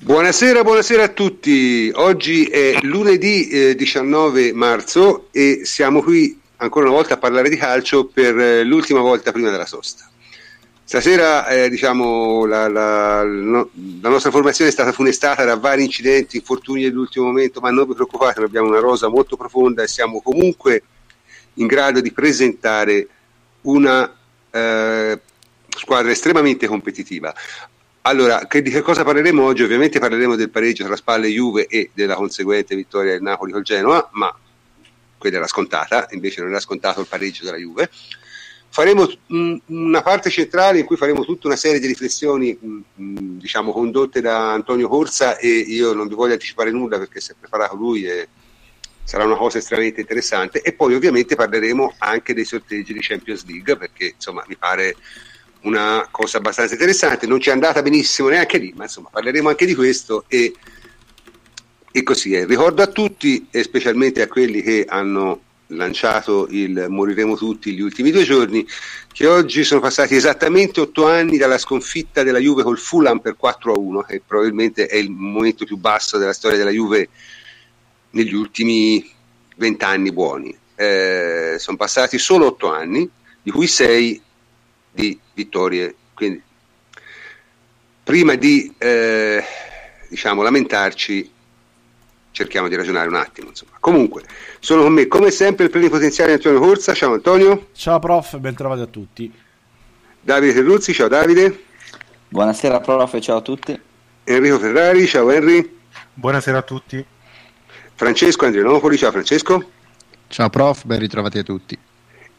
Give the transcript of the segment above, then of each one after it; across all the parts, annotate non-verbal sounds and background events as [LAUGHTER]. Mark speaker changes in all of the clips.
Speaker 1: Buonasera, buonasera a tutti. Oggi è lunedì eh, 19 marzo e siamo qui ancora una volta a parlare di calcio per eh, l'ultima volta prima della sosta. Stasera eh, diciamo, la, la, no, la, nostra formazione è stata funestata da vari incidenti, infortuni dell'ultimo momento, ma non vi preoccupate, abbiamo una rosa molto profonda e siamo comunque in grado di presentare una eh, squadra estremamente competitiva. Allora, che, di che cosa parleremo oggi? Ovviamente parleremo del pareggio tra Spalle e Juve e della conseguente vittoria del Napoli col Genoa, ma quella era scontata, invece non era scontato il pareggio della Juve. Faremo una parte centrale in cui faremo tutta una serie di riflessioni diciamo, condotte da Antonio Corsa e io non vi voglio anticipare nulla perché si è preparato lui e sarà una cosa estremamente interessante e poi ovviamente parleremo anche dei sorteggi di Champions League perché insomma mi pare una cosa abbastanza interessante, non ci è andata benissimo neanche lì, ma insomma parleremo anche di questo e, e così è. Ricordo a tutti e specialmente a quelli che hanno lanciato il Moriremo tutti gli ultimi due giorni, che oggi sono passati esattamente otto anni dalla sconfitta della Juve col Fulham per 4 a 1, che probabilmente è il momento più basso della storia della Juve negli ultimi vent'anni buoni. Eh, sono passati solo otto anni, di cui sei di vittorie. Quindi, prima di eh, diciamo, lamentarci, cerchiamo di ragionare un attimo. Insomma. Comunque, sono con me come sempre il plenipotenziario Antonio Corsa. Ciao Antonio.
Speaker 2: Ciao prof, ben trovati a tutti.
Speaker 1: Davide Terruzzi, ciao Davide.
Speaker 3: Buonasera prof, ciao a tutti.
Speaker 1: Enrico Ferrari, ciao Henry.
Speaker 4: Buonasera a tutti.
Speaker 1: Francesco Andrianopoli, ciao Francesco.
Speaker 5: Ciao prof, ben ritrovati a tutti.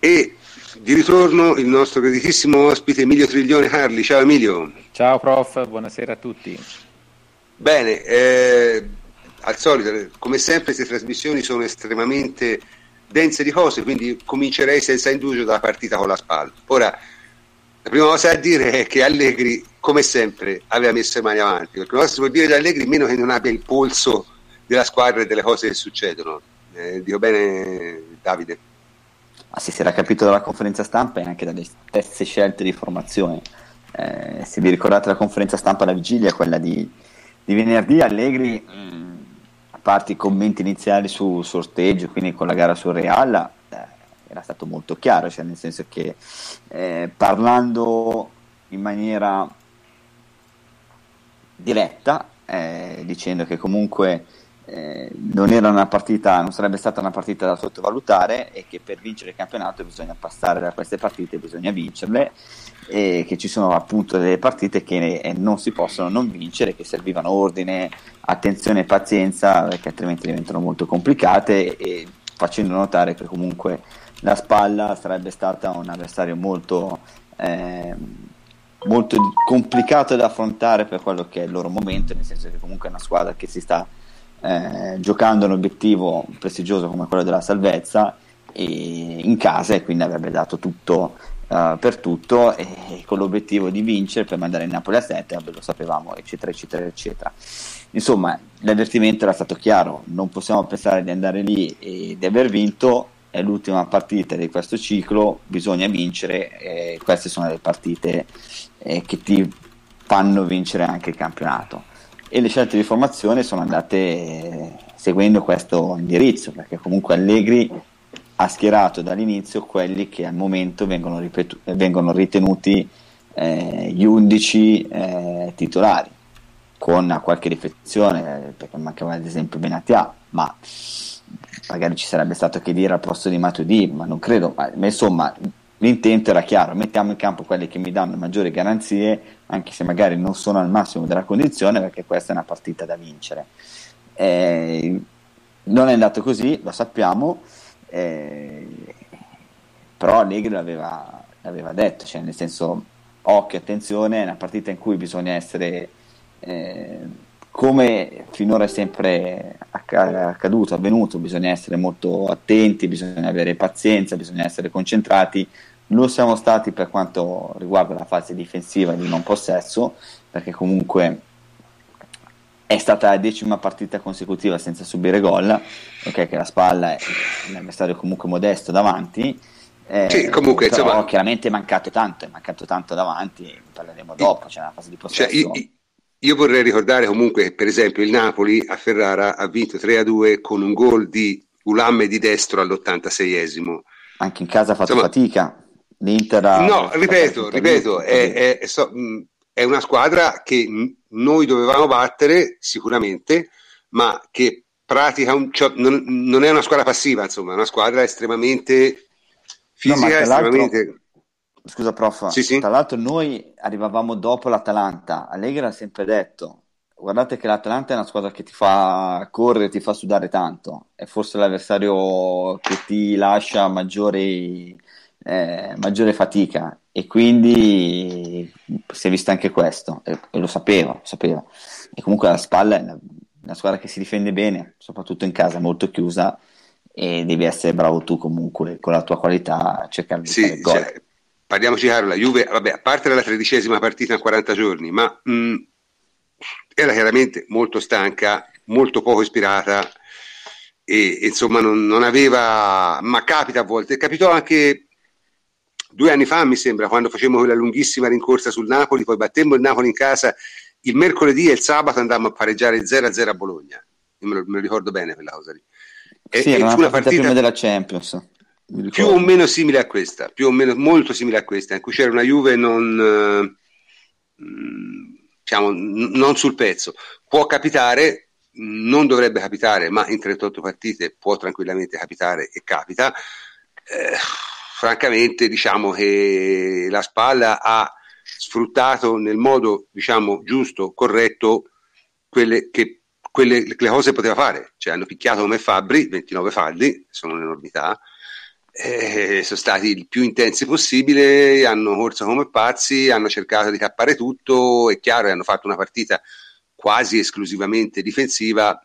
Speaker 1: E di ritorno il nostro graditissimo ospite Emilio Triglione Carli. Ciao Emilio.
Speaker 6: Ciao prof, buonasera a tutti.
Speaker 1: Bene, eh, al solito, come sempre queste trasmissioni sono estremamente dense di cose, quindi comincerei senza indugio dalla partita con la spalla. Ora, la prima cosa da dire è che Allegri, come sempre, aveva messo le mani avanti, perché non si può dire di Allegri meno che non abbia il polso della squadra e delle cose che succedono. Eh, dico bene, Davide?
Speaker 3: Si era capito dalla conferenza stampa e anche dalle stesse scelte di formazione. Eh, se vi ricordate la conferenza stampa alla vigilia, quella di, di venerdì, Allegri, mh, mm, a parte i commenti iniziali sul sorteggio, quindi con la gara sul Real, eh, era stato molto chiaro, cioè nel senso che eh, parlando in maniera diretta, eh, dicendo che comunque eh, non era una partita, non sarebbe stata una partita da sottovalutare e che per vincere il campionato bisogna passare da queste partite, bisogna vincerle e che ci sono appunto delle partite che eh, non si possono non vincere, che servivano ordine, attenzione e pazienza perché altrimenti diventano molto complicate e facendo notare che comunque la spalla sarebbe stata un avversario molto, eh, molto complicato da affrontare per quello che è il loro momento, nel senso che comunque è una squadra che si sta eh, giocando un obiettivo prestigioso come quello della salvezza in casa e quindi avrebbe dato tutto uh, per tutto e, con l'obiettivo di vincere per mandare il Napoli a 7 lo sapevamo eccetera eccetera eccetera. Insomma l'avvertimento era stato chiaro non possiamo pensare di andare lì e di aver vinto è l'ultima partita di questo ciclo bisogna vincere e queste sono le partite eh, che ti fanno vincere anche il campionato e le scelte di formazione sono andate eh, seguendo questo indirizzo, perché comunque Allegri ha schierato dall'inizio quelli che al momento vengono, ripetu- vengono ritenuti eh, gli 11 eh, titolari, con qualche riflessione, perché mancava ad esempio Benatia, ma magari ci sarebbe stato che dire al posto di Matuidi, ma non credo, ma, ma insomma l'intento era chiaro, mettiamo in campo quelli che mi danno maggiori garanzie, anche se magari non sono al massimo della condizione, perché questa è una partita da vincere. Eh, non è andato così, lo sappiamo, eh, però Allegri l'aveva, l'aveva, detto, cioè nel senso occhio, attenzione, è una partita in cui bisogna essere... Eh, come finora è sempre accaduto, avvenuto, bisogna essere molto attenti, bisogna avere pazienza, bisogna essere concentrati. Lo siamo stati per quanto riguarda la fase difensiva di non possesso, perché comunque è stata la decima partita consecutiva senza subire gol, ok che la spalla è un avversario comunque modesto davanti.
Speaker 1: Eh, sì, comunque
Speaker 3: però
Speaker 1: insomma,
Speaker 3: chiaramente è mancato tanto, è mancato tanto davanti, parleremo dopo, c'è una fase di possesso.
Speaker 1: Cioè, io, io vorrei ricordare comunque che per esempio il Napoli a Ferrara ha vinto 3-2 con un gol di Ulamme di destro all'86esimo.
Speaker 3: Anche in casa ha fatto Insomma, fatica. L'Inter ha
Speaker 1: No, ripeto, ripeto, è, è, è, una squadra che noi dovevamo battere sicuramente, ma che pratica un, cioè, non, non, è una squadra passiva, insomma, è una squadra estremamente fisica, no, estremamente...
Speaker 3: Scusa, prof. Sì, sì. Tra l'altro, noi arrivavamo dopo l'Atalanta. Allegri ha sempre detto: Guardate che l'Atalanta è una squadra che ti fa correre, ti fa sudare tanto. È forse l'avversario che ti lascia maggiore, eh, maggiore fatica. E quindi si è visto anche questo. E, e lo sapeva, lo sapeva. E comunque alla spalla è una, una squadra che si difende bene, soprattutto in casa, molto chiusa. E devi essere bravo tu comunque con la tua qualità a cercare di sì, fare gol. Cioè,
Speaker 1: parliamoci chiaro, la Juve, vabbè, a parte la tredicesima partita in 40 giorni, ma mh, era chiaramente molto stanca, molto poco ispirata e, insomma non, non, aveva, ma capita a volte, capitò anche due anni fa mi sembra, quando facemmo quella lunghissima rincorsa sul Napoli, poi battemmo il Napoli in casa il mercoledì e il sabato andammo a pareggiare 0-0 a Bologna, Io me lo, me lo ricordo bene quella cosa lì.
Speaker 3: E, sì, era una partita prima della Champions
Speaker 1: più o meno simile a questa, più o meno molto simile a questa, in cui c'era una Juve non, diciamo, non sul pezzo. Può capitare, non dovrebbe capitare, ma in 38 partite può tranquillamente capitare e capita. Eh, francamente, diciamo che la spalla ha sfruttato nel modo diciamo, giusto, corretto, quelle che quelle, le cose poteva fare, cioè hanno picchiato come Fabri, 29 falli, sono un'enormità, eh, sono stati il più intensi possibile, hanno corso come pazzi, hanno cercato di cappare tutto, è chiaro, hanno fatto una partita quasi esclusivamente difensiva,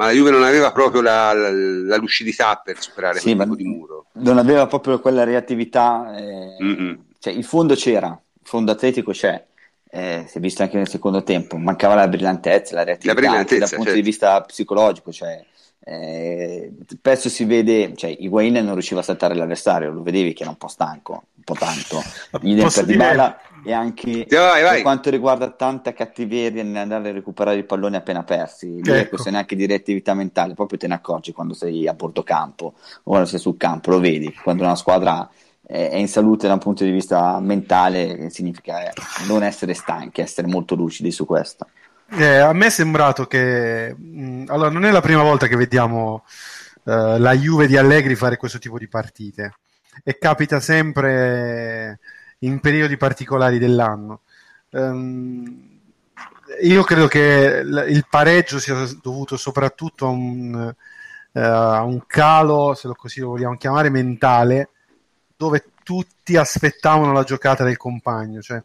Speaker 1: ma la Juve non aveva proprio la, la, la lucidità per superare sì, quel tipo di muro.
Speaker 3: Non aveva proprio quella reattività, eh, cioè, il fondo c'era, il fondo atletico c'è, eh, si è visto anche nel secondo tempo, mancava la brillantezza, la reattività, la brillantezza, dal punto certo. di vista psicologico, cioè eh, spesso si vede, cioè Higuain non riusciva a saltare l'avversario, lo vedevi che era un po' stanco, un po' tanto. [LAUGHS] Idem per dire... Dybala e anche vai, vai. per quanto riguarda tanta cattiveria nell'andare a recuperare i palloni appena persi, ecco. è questione anche di reattività mentale, proprio te ne accorgi quando sei a bordo campo o quando sei sul campo, lo vedi, quando una squadra è in salute da un punto di vista mentale significa non essere stanchi, essere molto lucidi su questo.
Speaker 2: Eh, a me è sembrato che mh, allora non è la prima volta che vediamo uh, la Juve di Allegri fare questo tipo di partite e capita sempre in periodi particolari dell'anno. Um, io credo che l- il pareggio sia dovuto soprattutto a un, uh, a un calo, se lo così lo vogliamo chiamare, mentale, dove tutti aspettavano la giocata del compagno. Cioè,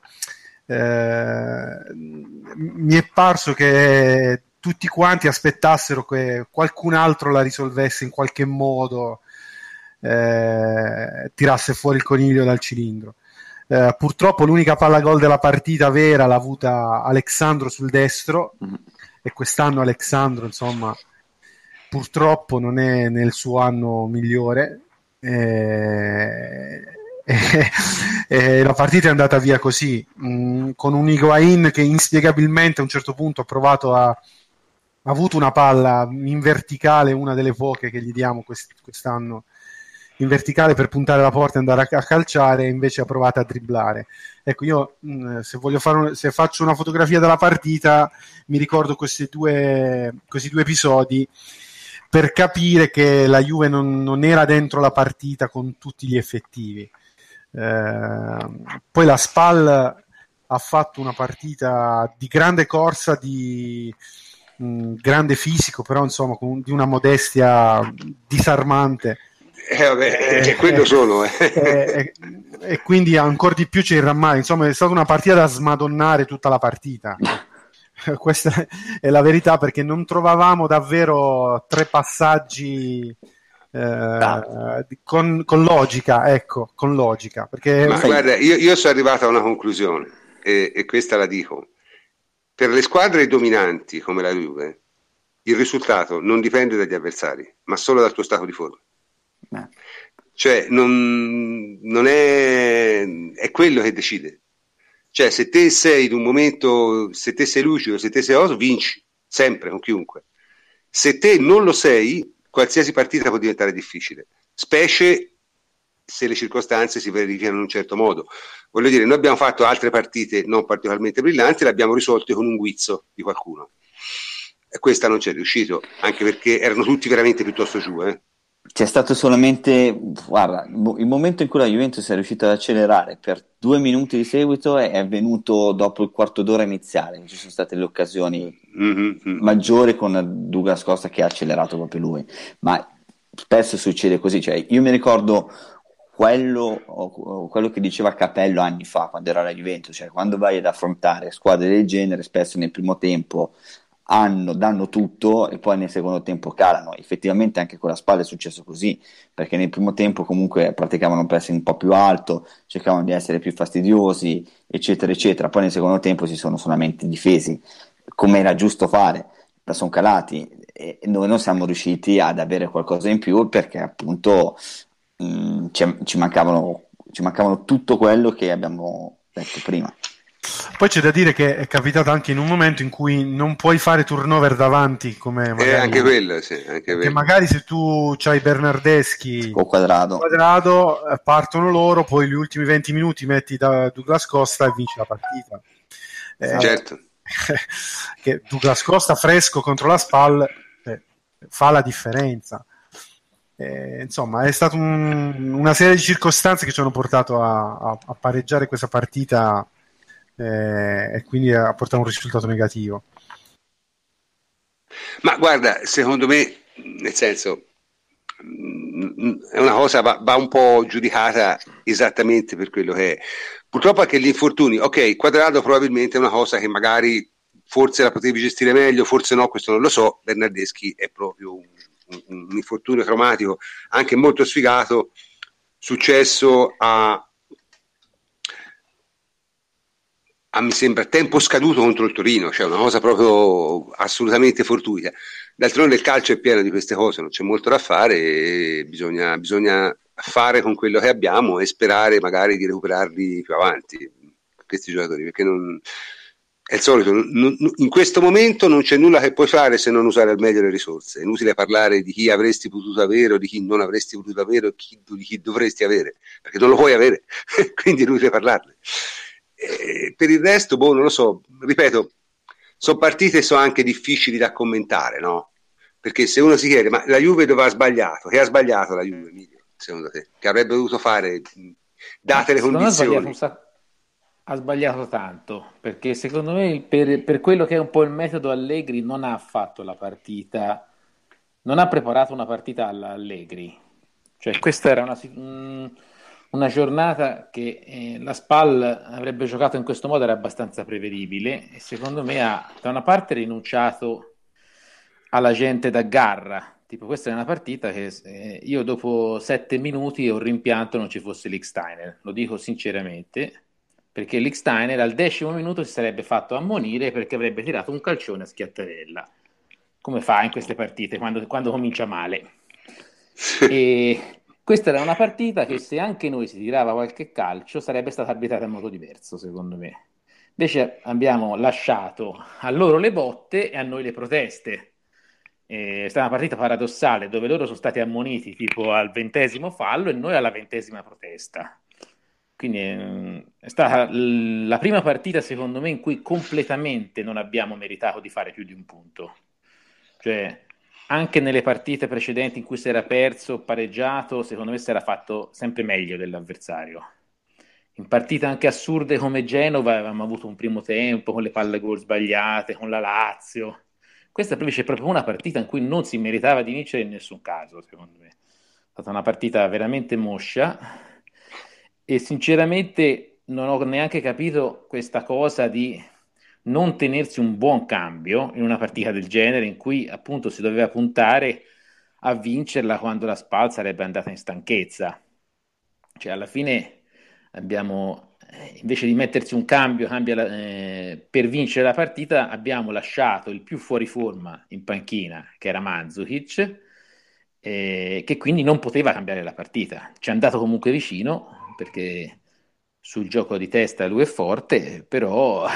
Speaker 2: eh, mi è parso che tutti quanti aspettassero che qualcun altro la risolvesse in qualche modo, eh, tirasse fuori il coniglio dal cilindro. Eh, purtroppo l'unica palla gol della partita vera l'ha avuta Alexandro sul destro e quest'anno Alexandro insomma purtroppo non è nel suo anno migliore eh, e, [LAUGHS] e la partita è andata via così, mh, mm, con un Higuain che inspiegabilmente a un certo punto ha provato a ha avuto una palla in verticale, una delle poche che gli diamo quest- quest'anno in verticale per puntare la porta e andare a, calciare, invece ha provato a dribblare. Ecco, io mh, mm, se, un, se, faccio una fotografia della partita, mi ricordo questi due, questi due episodi per capire che la Juve non, non, era dentro la partita con tutti gli effettivi. Ehm, poi la Spal ha fatto una partita di grande corsa, di mh, mm, grande fisico, però insomma con, di una modestia disarmante.
Speaker 1: Eh, vabbè, eh, quello eh, sono. Eh.
Speaker 2: eh. e quindi ancora di più c'è il rammarico. Insomma, è stata una partita da smadonnare tutta la partita. [LAUGHS] Questa è la verità perché non trovavamo davvero tre passaggi eh, con, con, logica, ecco, con logica. Perché...
Speaker 1: Ma guarda, io, io, sono arrivato a una conclusione e, e, questa la dico. Per le squadre dominanti come la Juve, il risultato non dipende dagli avversari, ma solo dal tuo stato di forma. Beh. Cioè, non, non è, è quello che decide. Cioè, se te sei in un momento, se te sei lucido, se te sei oso, vinci, sempre, con chiunque. Se te non lo sei, qualsiasi partita può diventare difficile, specie se le circostanze si verificano in un certo modo. Voglio dire, noi abbiamo fatto altre partite non particolarmente brillanti, le abbiamo risolte con un guizzo di qualcuno. E questa non ci è riuscito, anche perché erano tutti veramente piuttosto giù. Eh.
Speaker 3: C'è stato solamente, guarda, il momento in cui la Juventus è riuscita ad accelerare per due minuti di seguito è avvenuto dopo il quarto d'ora iniziale, ci sono state le occasioni mm-hmm. maggiori con Douglas Costa che ha accelerato proprio lui, ma spesso succede così, cioè io mi ricordo quello, quello, che diceva Capello anni fa quando era la Juventus, cioè quando vai ad affrontare squadre del genere, spesso nel primo tempo hanno, danno tutto e poi nel secondo tempo calano. Effettivamente anche con la spalla è successo così, perché nel primo tempo comunque praticavano un pressing un po' più alto, cercavano di essere più fastidiosi, eccetera, eccetera. Poi nel secondo tempo si sono solamente difesi, come era giusto fare, la sono calati e noi non siamo riusciti ad avere qualcosa in più perché appunto mh, mm, ci, ci, mancavano, ci mancavano tutto quello che abbiamo detto prima.
Speaker 2: Poi c'è da dire che è capitato anche in un momento in cui non puoi fare turnover davanti, come magari,
Speaker 1: eh, anche quello, sì, anche
Speaker 2: quello. magari se tu hai Bernardeschi
Speaker 3: o quadrato.
Speaker 2: quadrato, eh, partono loro, poi gli ultimi 20 minuti metti da Douglas Costa e vinci la partita.
Speaker 1: Eh, certo. [LAUGHS]
Speaker 2: che Douglas Costa fresco contro la SPAL eh, fa la differenza. Eh, insomma, è stata un, una serie di circostanze che ci hanno portato a, a, a pareggiare questa partita eh, e quindi a portare un risultato negativo.
Speaker 1: Ma guarda, secondo me, nel senso, mm, è una cosa va, va, un po' giudicata esattamente per quello che è. Purtroppo anche gli infortuni, ok, quadrato probabilmente è una cosa che magari forse la potevi gestire meglio, forse no, questo non lo so. Bernardeschi è proprio un, un, un infortunio traumatico, anche molto sfigato, successo a a, mi sembra tempo scaduto contro il Torino, cioè una cosa proprio assolutamente fortuita. D'altronde il calcio è pieno di queste cose, non c'è molto da fare bisogna, bisogna fare con quello che abbiamo e sperare magari di recuperarli più avanti, questi giocatori, perché non, è il solito, non, in questo momento non c'è nulla che puoi fare se non usare al meglio le risorse. È inutile parlare di chi avresti potuto avere o di chi non avresti potuto avere o chi, di chi dovresti avere, perché non lo puoi avere, [LAUGHS] quindi è inutile parlarne. Eh, per il resto, boh, non lo so, ripeto, sono partite sono anche difficili da commentare, no? Perché se uno si chiede, ma la Juve dove ha sbagliato? Che ha sbagliato la Juve, Emilio, secondo te? Che avrebbe dovuto fare, date le condizioni?
Speaker 6: Ha sbagliato, tanto, perché secondo me per, per, quello che è un po' il metodo Allegri non ha fatto la partita, non ha preparato una partita alla Allegri. Cioè questa era una... Mh, una giornata che eh, la SPAL avrebbe giocato in questo modo era abbastanza prevedibile e secondo me ha da una parte rinunciato alla gente da garra. Tipo, questa è una partita che eh, io dopo sette minuti ho rimpianto non ci fosse l'Iksteiner, lo dico sinceramente, perché l'Iksteiner al decimo minuto si sarebbe fatto ammonire perché avrebbe tirato un calcione a schiattarella, come fa in queste partite quando, quando comincia male. [LAUGHS] e questa era una partita che se anche noi si tirava qualche calcio sarebbe stata arbitrata in modo diverso, secondo me. Invece abbiamo lasciato a loro le botte e a noi le proteste. è stata una partita paradossale dove loro sono stati ammoniti tipo al ventesimo fallo e noi alla ventesima protesta. Quindi eh, è stata la prima partita, secondo me, in cui completamente non abbiamo meritato di fare più di un punto. Cioè, anche nelle partite precedenti in cui si era perso pareggiato, secondo me si era fatto sempre meglio dell'avversario. In partite anche assurde come Genova avevamo avuto un primo tempo con le palle gol sbagliate, con la Lazio. Questa invece è proprio una partita in cui non si meritava di vincere in nessun caso, secondo me. È stata una partita veramente moscia e sinceramente non ho neanche capito questa cosa di non tenersi un buon cambio in una partita del genere in cui appunto si doveva puntare a vincerla quando la SPAL sarebbe andata in stanchezza. Cioè alla fine abbiamo, eh, invece di mettersi un cambio la, eh, per vincere la partita, abbiamo lasciato il più fuori forma in panchina, che era Mandzukic, eh, che quindi non poteva cambiare la partita. Ci è andato comunque vicino perché sul gioco di testa lui è forte, però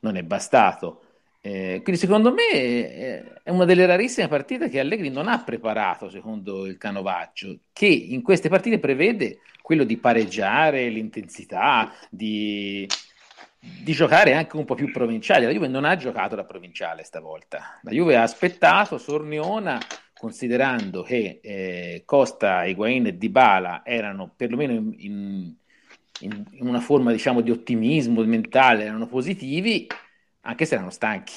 Speaker 6: non è bastato. Eh, quindi secondo me eh, è una delle rarissime partite che Allegri non ha preparato secondo il canovaccio, che in queste partite prevede quello di pareggiare l'intensità, di, di giocare anche un po' più provinciale. La Juve non ha giocato da provinciale stavolta, la Juve ha aspettato Sorniona considerando che eh, Costa, Higuain e Dybala erano perlomeno in, in, in, una forma diciamo di ottimismo mentale, erano positivi anche se erano stanchi.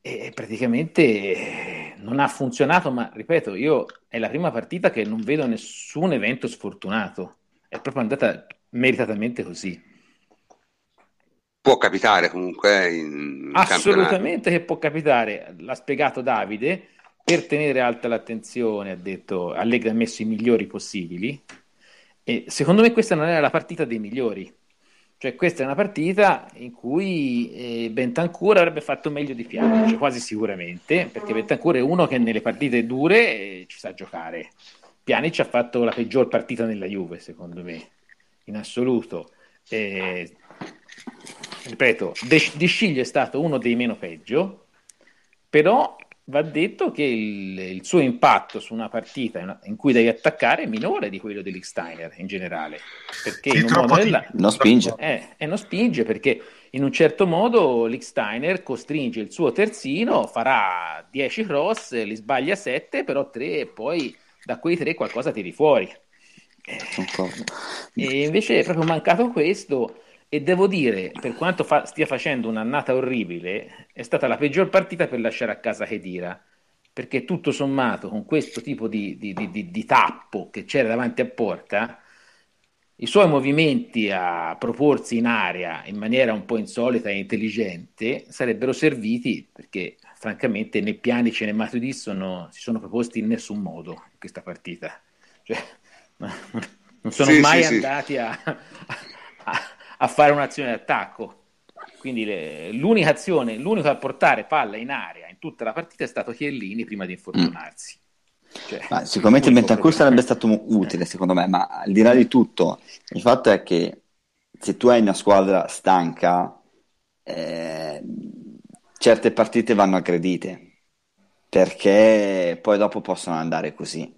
Speaker 6: E praticamente non ha funzionato, ma ripeto, io è la prima partita che non vedo nessun evento sfortunato. È proprio andata meritatamente così.
Speaker 1: Può capitare comunque in
Speaker 6: Assolutamente che può capitare. L'ha spiegato Davide. Per tenere alta l'attenzione, ha detto Allegri ha messo i migliori possibili. E secondo me questa non era la partita dei migliori cioè, questa è una partita in cui eh, Bentancur avrebbe fatto meglio di Pjanic, cioè, quasi sicuramente, perché Bentancur è uno che nelle partite dure eh, ci sa giocare. Pjanic ha fatto la peggior partita nella Juve, secondo me, in assoluto. Eh, ripeto, De, Sciglio è stato uno dei meno peggio, però va detto che il, il, suo impatto su una partita in cui devi attaccare è minore di quello di Steiner in generale perché in un modo nella...
Speaker 3: non spinge.
Speaker 6: Eh, e non spinge perché in un certo modo Steiner costringe il suo terzino farà 10 cross li sbaglia 7 però 3 e poi da quei 3 qualcosa tiri fuori. Eh, e invece è proprio mancato questo e devo dire, per quanto fa- stia facendo un'annata orribile, è stata la peggior partita per lasciare a casa Khedira, perché tutto sommato con questo tipo di, di, di, di tappo che c'era davanti a porta, i suoi movimenti a proporsi in aria in maniera un po' insolita e intelligente sarebbero serviti perché francamente né Pjanic né Matuidi sono, si sono proposti in nessun modo in questa partita. Cioè, non sono sì, mai sì, andati sì. A, a, a fare un'azione d'attacco. Quindi le, l'unica azione, l'unico a portare palla in aria in tutta la partita è stato Chiellini prima di infortunarsi.
Speaker 3: Cioè, ma sicuramente il Bentancur sarebbe stato utile secondo me, ma al di là di tutto, il fatto è che se tu hai una squadra stanca, eh, certe partite vanno aggredite perché poi dopo possono andare così.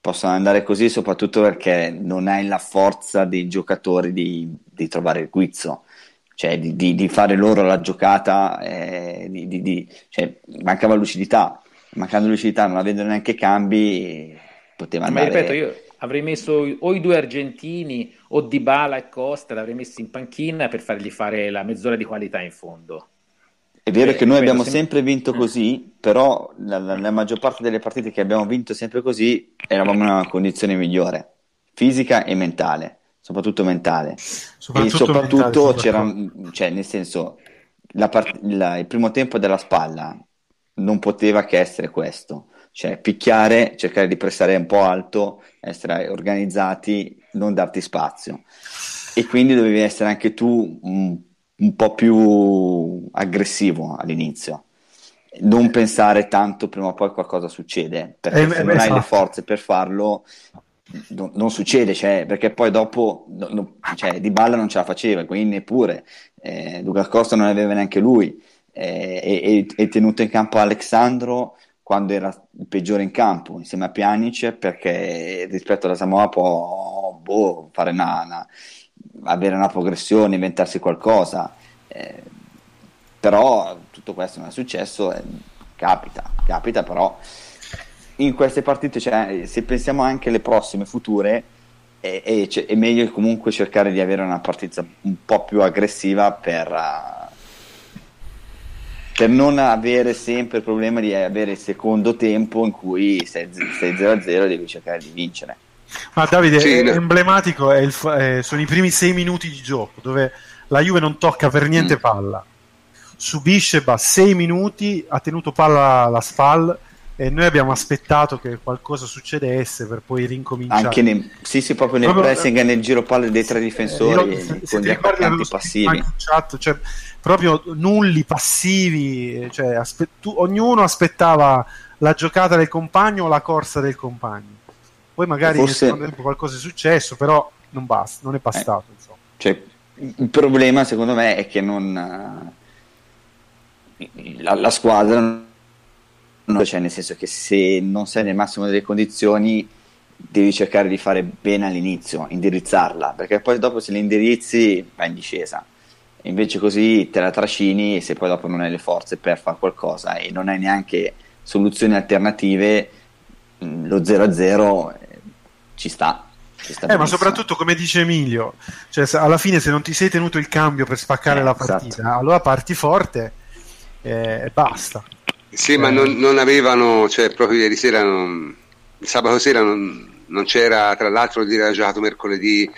Speaker 3: Possono andare così soprattutto perché non hai la forza dei giocatori di, di trovare il guizzo cioè di, di, di, fare loro la giocata eh, di, cioè, mancava lucidità. Mancando lucidità non avendo neanche cambi poteva andare
Speaker 6: ma ripeto io avrei messo o i due argentini o Dybala e Costa l'avrei messi in panchina per fargli fare la mezz'ora di qualità in fondo.
Speaker 3: È vero che noi abbiamo sempre vinto così, però la, maggior parte delle partite che abbiamo vinto sempre così eravamo in una condizione migliore, fisica e mentale, soprattutto mentale. Soprattutto e soprattutto mentale, c'era, cioè nel senso, part- la, il primo tempo della spalla non poteva che essere questo, cioè picchiare, cercare di pressare un po' alto, essere organizzati, non darti spazio. E quindi dovevi essere anche tu un un po' più aggressivo all'inizio. Non pensare tanto prima o poi qualcosa succede, perché eh, se non hai le forze per farlo, non, non succede, cioè, perché poi dopo no, no, cioè, Di Balla non ce la faceva, quindi neppure, eh, Luca Costa non aveva neanche lui, eh, e, e, tenuto in campo Alexandro quando era il peggiore in campo, insieme a Pjanic, perché rispetto alla Samoa può boh, fare una, una avere una progressione, inventarsi qualcosa, eh, però tutto questo non è successo, eh, capita, capita però in queste partite, cioè, se pensiamo anche alle prossime future, è, è, è, meglio comunque cercare di avere una partita un po' più aggressiva per, uh, per non avere sempre il problema di avere il secondo tempo in cui sei 0-0 e devi cercare di vincere.
Speaker 2: Ma Davide, sì, è emblematico è il, è, sono i primi sei minuti di gioco dove la Juve non tocca per niente mm. palla, subisce ba, sei minuti, ha tenuto palla alla spalla e noi abbiamo aspettato che qualcosa succedesse per poi rincominciare.
Speaker 3: Anche nei, sì, sì, proprio nel proprio, pressing e nel giro palle dei tre difensori eh, io, con gli attaccanti passivi.
Speaker 2: Chat, cioè, proprio nulli, passivi, cioè, aspe- tu, ognuno aspettava la giocata del compagno o la corsa del compagno poi magari Forse... nel secondo tempo qualcosa è successo, però non basta, non è bastato. Eh.
Speaker 3: Cioè, il problema secondo me è che non la, la squadra cioè nel senso che se non sei nel massimo delle condizioni devi cercare di fare bene all'inizio, indirizzarla, perché poi dopo se li indirizzi va in discesa. invece così te la trascini e se poi dopo non hai le forze per fare qualcosa e non hai neanche soluzioni alternative, mm, lo 0-0 eh, ci sta.
Speaker 2: Eh, ma soprattutto come dice Emilio, cioè, alla fine se non ti sei tenuto il cambio per spaccare eh, la partita, esatto. allora parti forte eh, e basta.
Speaker 1: Sì, ma non, non, avevano, cioè proprio ieri sera, non, sabato sera non, non c'era, tra l'altro era giocato mercoledì,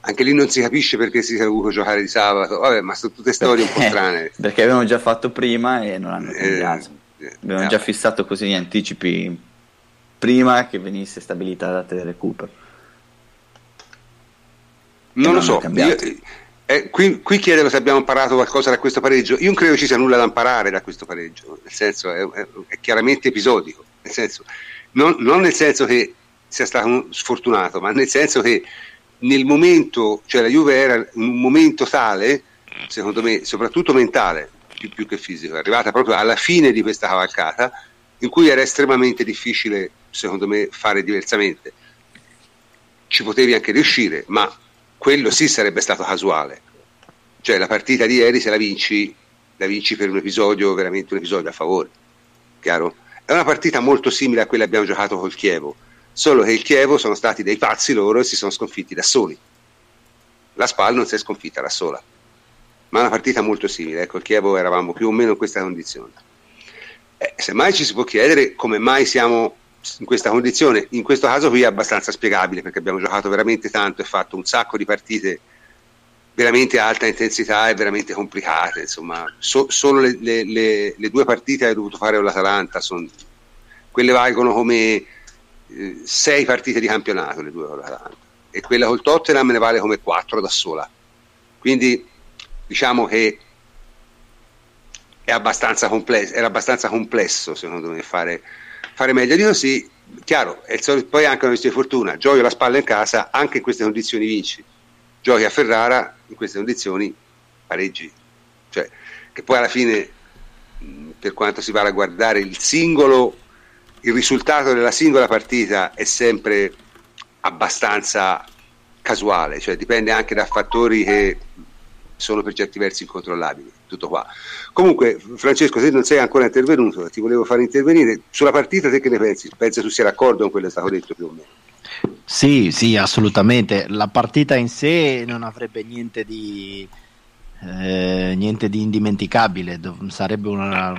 Speaker 1: anche lì non si capisce perché si sia dovuto giocare di sabato, vabbè, ma sono tutte storie un po' strane.
Speaker 3: perché avevano già fatto prima e non hanno eh, cambiato. Eh, avevano eh, già fissato così gli anticipi prima che venisse stabilita la data del recupero.
Speaker 1: Non, non lo so, io, eh, qui, qui, chiedono se abbiamo imparato qualcosa da questo pareggio. Io non credo ci sia nulla da imparare da questo pareggio, nel senso è, è, è chiaramente episodico, nel senso, non, non, nel senso che sia stato sfortunato, ma nel senso che nel momento, cioè la Juve era in un momento tale, secondo me, soprattutto mentale, più, più che fisico, è arrivata proprio alla fine di questa cavalcata, in cui era estremamente difficile, secondo me, fare diversamente. Ci potevi anche riuscire, ma quello sì sarebbe stato casuale. Cioè la partita di ieri se la vinci, la vinci per un episodio, veramente un episodio a favore. Chiaro? È una partita molto simile a quella che abbiamo giocato col Chievo, solo che il Chievo sono stati dei pazzi loro e si sono sconfitti da soli. La Spal non si è sconfitta da sola, ma è una partita molto simile. Ecco, il Chievo eravamo più o meno in questa condizione. Eh, semmai ci si può chiedere come mai siamo in questa condizione. In questo caso qui è abbastanza spiegabile perché abbiamo giocato veramente tanto e fatto un sacco di partite veramente a alta intensità e veramente complicate. Insomma, so, solo le, le, le, le, due partite che hai dovuto fare con l'Atalanta, son, quelle valgono come eh, sei partite di campionato, le due con l'Atalanta, e quella col Tottenham ne vale come quattro da sola. Quindi diciamo che abbastanza complesso, era abbastanza complesso secondo me fare fare meglio di così, chiaro, solito, poi anche una questione di fortuna, giochi la spalla in casa, anche in queste condizioni vinci, giochi a Ferrara, in queste condizioni pareggi, cioè che poi alla fine per quanto si va a guardare il singolo, il risultato della singola partita è sempre abbastanza casuale, cioè dipende anche da fattori che sono per certi versi incontrollabili. Tutto qua. Comunque, Francesco, se non sei ancora intervenuto, ti volevo fare intervenire sulla partita. Te che ne pensi? Penso tu sia d'accordo con quello che è stato detto più o meno?
Speaker 5: Sì, sì, assolutamente. La partita in sé non avrebbe niente di, eh, niente di indimenticabile, sarebbe una,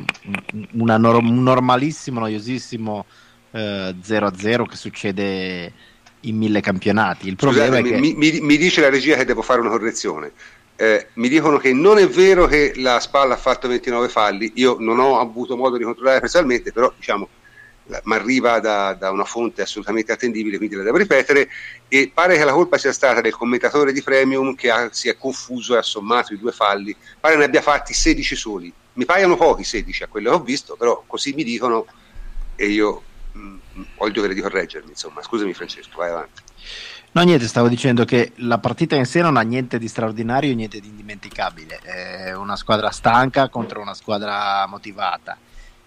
Speaker 5: una norm- un normalissimo, noiosissimo eh, 0-0 che succede in mille campionati. Il problema
Speaker 1: Scusate,
Speaker 5: è che...
Speaker 1: mi, mi, mi, dice la regia che devo fare una correzione eh, mi dicono che non è vero che la Spalla ha fatto 29 falli, io non ho avuto modo di controllare personalmente, però diciamo mi arriva da, da, una fonte assolutamente attendibile, quindi la devo ripetere, e pare che la colpa sia stata del commentatore di Premium che ha, si è confuso e ha sommato i due falli, pare ne abbia fatti 16 soli, mi paiono pochi 16 a quello che ho visto, però così mi dicono e io mh, mm, ho il dovere di correggermi, insomma, scusami Francesco, vai avanti.
Speaker 5: No, niente, stavo dicendo che la partita in sé non ha niente di straordinario niente di indimenticabile. È una squadra stanca contro una squadra motivata.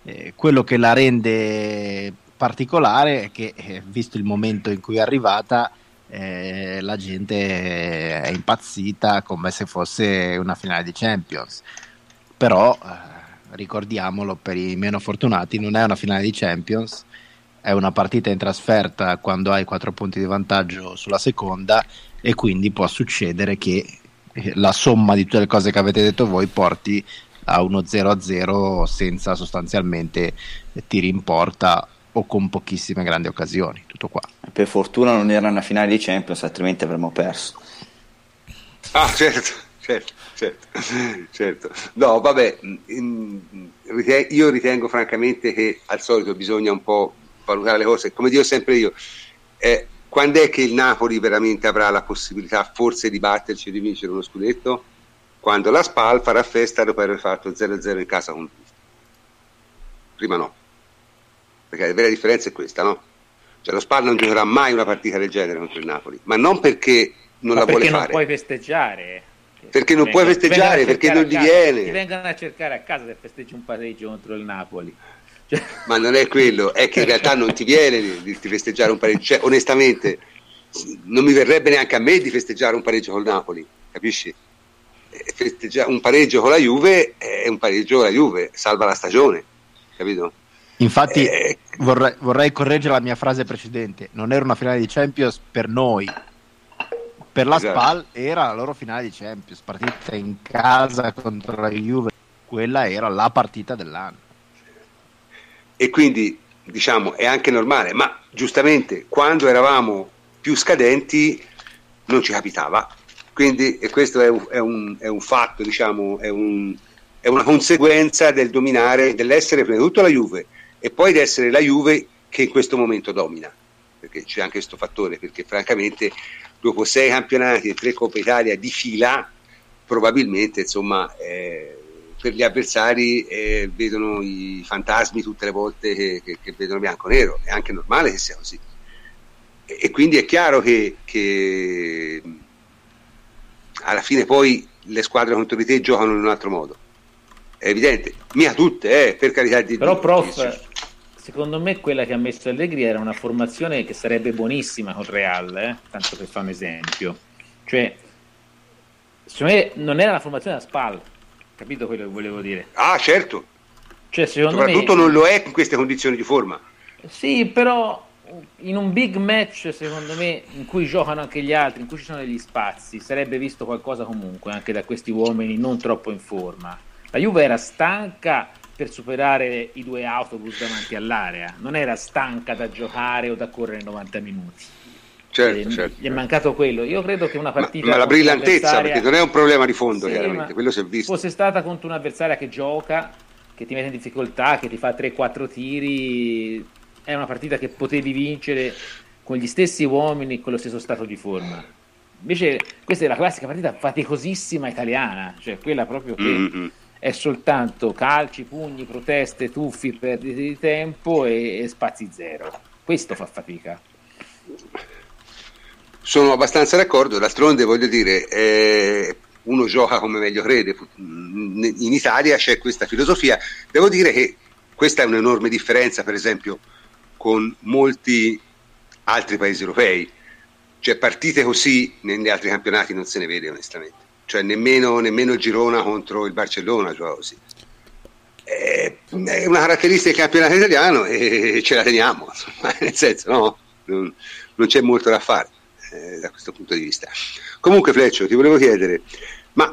Speaker 5: Eh, quello che la rende particolare è che, eh, visto il momento in cui è arrivata, eh, la gente è impazzita come se fosse una finale di Champions. Però, eh, ricordiamolo per i meno fortunati, non è una finale di Champions è una partita in trasferta quando hai 4 punti di vantaggio sulla seconda e quindi può succedere che eh, la somma di tutte le cose che avete detto voi porti a uno 0-0 senza sostanzialmente tiri in porta o con pochissime grandi occasioni. Tutto qua.
Speaker 3: Per fortuna non era una finale di Champions, altrimenti avremmo perso.
Speaker 1: Ah, certo, certo, certo, certo. No, vabbè, io ritengo francamente che al solito bisogna un po' valutare le cose, come dico sempre io, eh, quando è che il Napoli veramente avrà la possibilità forse di batterci e di vincere uno scudetto? Quando la Spal farà festa dopo aver fatto 0-0 in casa con Prima no. Perché la vera differenza è questa, no? Cioè lo Spal non giocherà mai una partita del genere contro il Napoli, ma non perché non
Speaker 6: ma
Speaker 1: la
Speaker 6: perché
Speaker 1: vuole
Speaker 6: non
Speaker 1: fare.
Speaker 6: puoi festeggiare.
Speaker 1: perché non puoi festeggiare, perché non ti viene.
Speaker 6: Ti vengono a cercare a casa se festeggi un pareggio contro il Napoli. Cioè...
Speaker 1: Ma non è quello, è che in realtà non ti viene di, di festeggiare un pareggio. Cioè, onestamente, non mi verrebbe neanche a me di festeggiare un pareggio col Napoli, capisci? Festeggiare un pareggio con la Juve è un pareggio con la Juve, salva la stagione, capito?
Speaker 5: Infatti eh, vorrei, vorrei, correggere la mia frase precedente, non era una finale di Champions per noi, per la esatto. SPAL era la loro finale di Champions, partita in casa contro la Juve, quella era la partita dell'anno.
Speaker 1: E quindi diciamo è anche normale, ma giustamente quando eravamo più scadenti non ci capitava. Quindi questo è un, è un, è un fatto, diciamo, è, un, è, una conseguenza del dominare, dell'essere prima di tutto la Juve e poi di essere la Juve che in questo momento domina. Perché c'è anche questo fattore, perché francamente dopo sei campionati e tre Coppa Italia di fila, probabilmente insomma eh, per gli avversari eh, vedono i fantasmi tutte le volte che, che, che vedono bianco-nero, è anche normale che sia così. E quindi è chiaro che, che, alla fine poi le squadre contro di te giocano in un altro modo. È evidente, mia tutte, eh, per carità di
Speaker 6: però prof secondo me quella che ha messo Allegri era una formazione che sarebbe buonissima con Real eh? tanto per fare un esempio. Cioè secondo me non era una formazione da spalla capito quello che volevo dire
Speaker 1: ah certo
Speaker 6: cioè,
Speaker 1: soprattutto
Speaker 6: me...
Speaker 1: non lo è in queste condizioni di forma
Speaker 6: sì però in un big match, secondo me, in cui giocano anche gli altri, in cui ci sono degli spazi, sarebbe visto qualcosa comunque anche da questi uomini non troppo in forma. La Juve era stanca per superare i due autobus davanti all'area, non era stanca da giocare o da correre 90 minuti.
Speaker 1: Certo, certo.
Speaker 6: Gli è mancato quello. Io credo che una partita.
Speaker 1: Ma, ma la brillantezza, perché non è un problema di fondo, sì, chiaramente. Quello si è visto.
Speaker 6: Fosse stata contro un'avversaria che gioca, che ti mette in difficoltà, che ti fa 3-4 tiri, è una partita che potevi vincere con gli stessi uomini, con lo stesso stato di forma. Invece questa è la classica partita faticosissima italiana, cioè quella proprio che mm-hmm. è soltanto calci, pugni, proteste, tuffi, perdite di tempo e, e spazi zero. Questo fa fatica.
Speaker 1: Sono abbastanza d'accordo, d'altronde voglio dire, eh, uno gioca come meglio crede, in Italia c'è questa filosofia, devo dire che questa è un'enorme differenza, per esempio, con molti altri paesi europei. Cioè partite così negli altri campionati non se ne vede onestamente. Cioè nemmeno, nemmeno Girona contro il Barcellona gioca così. È una caratteristica del campionato italiano e ce la teniamo, [LAUGHS] insomma, nel senso no, non, non c'è molto da fare eh, da questo punto di vista. Comunque Fleccio, ti volevo chiedere, ma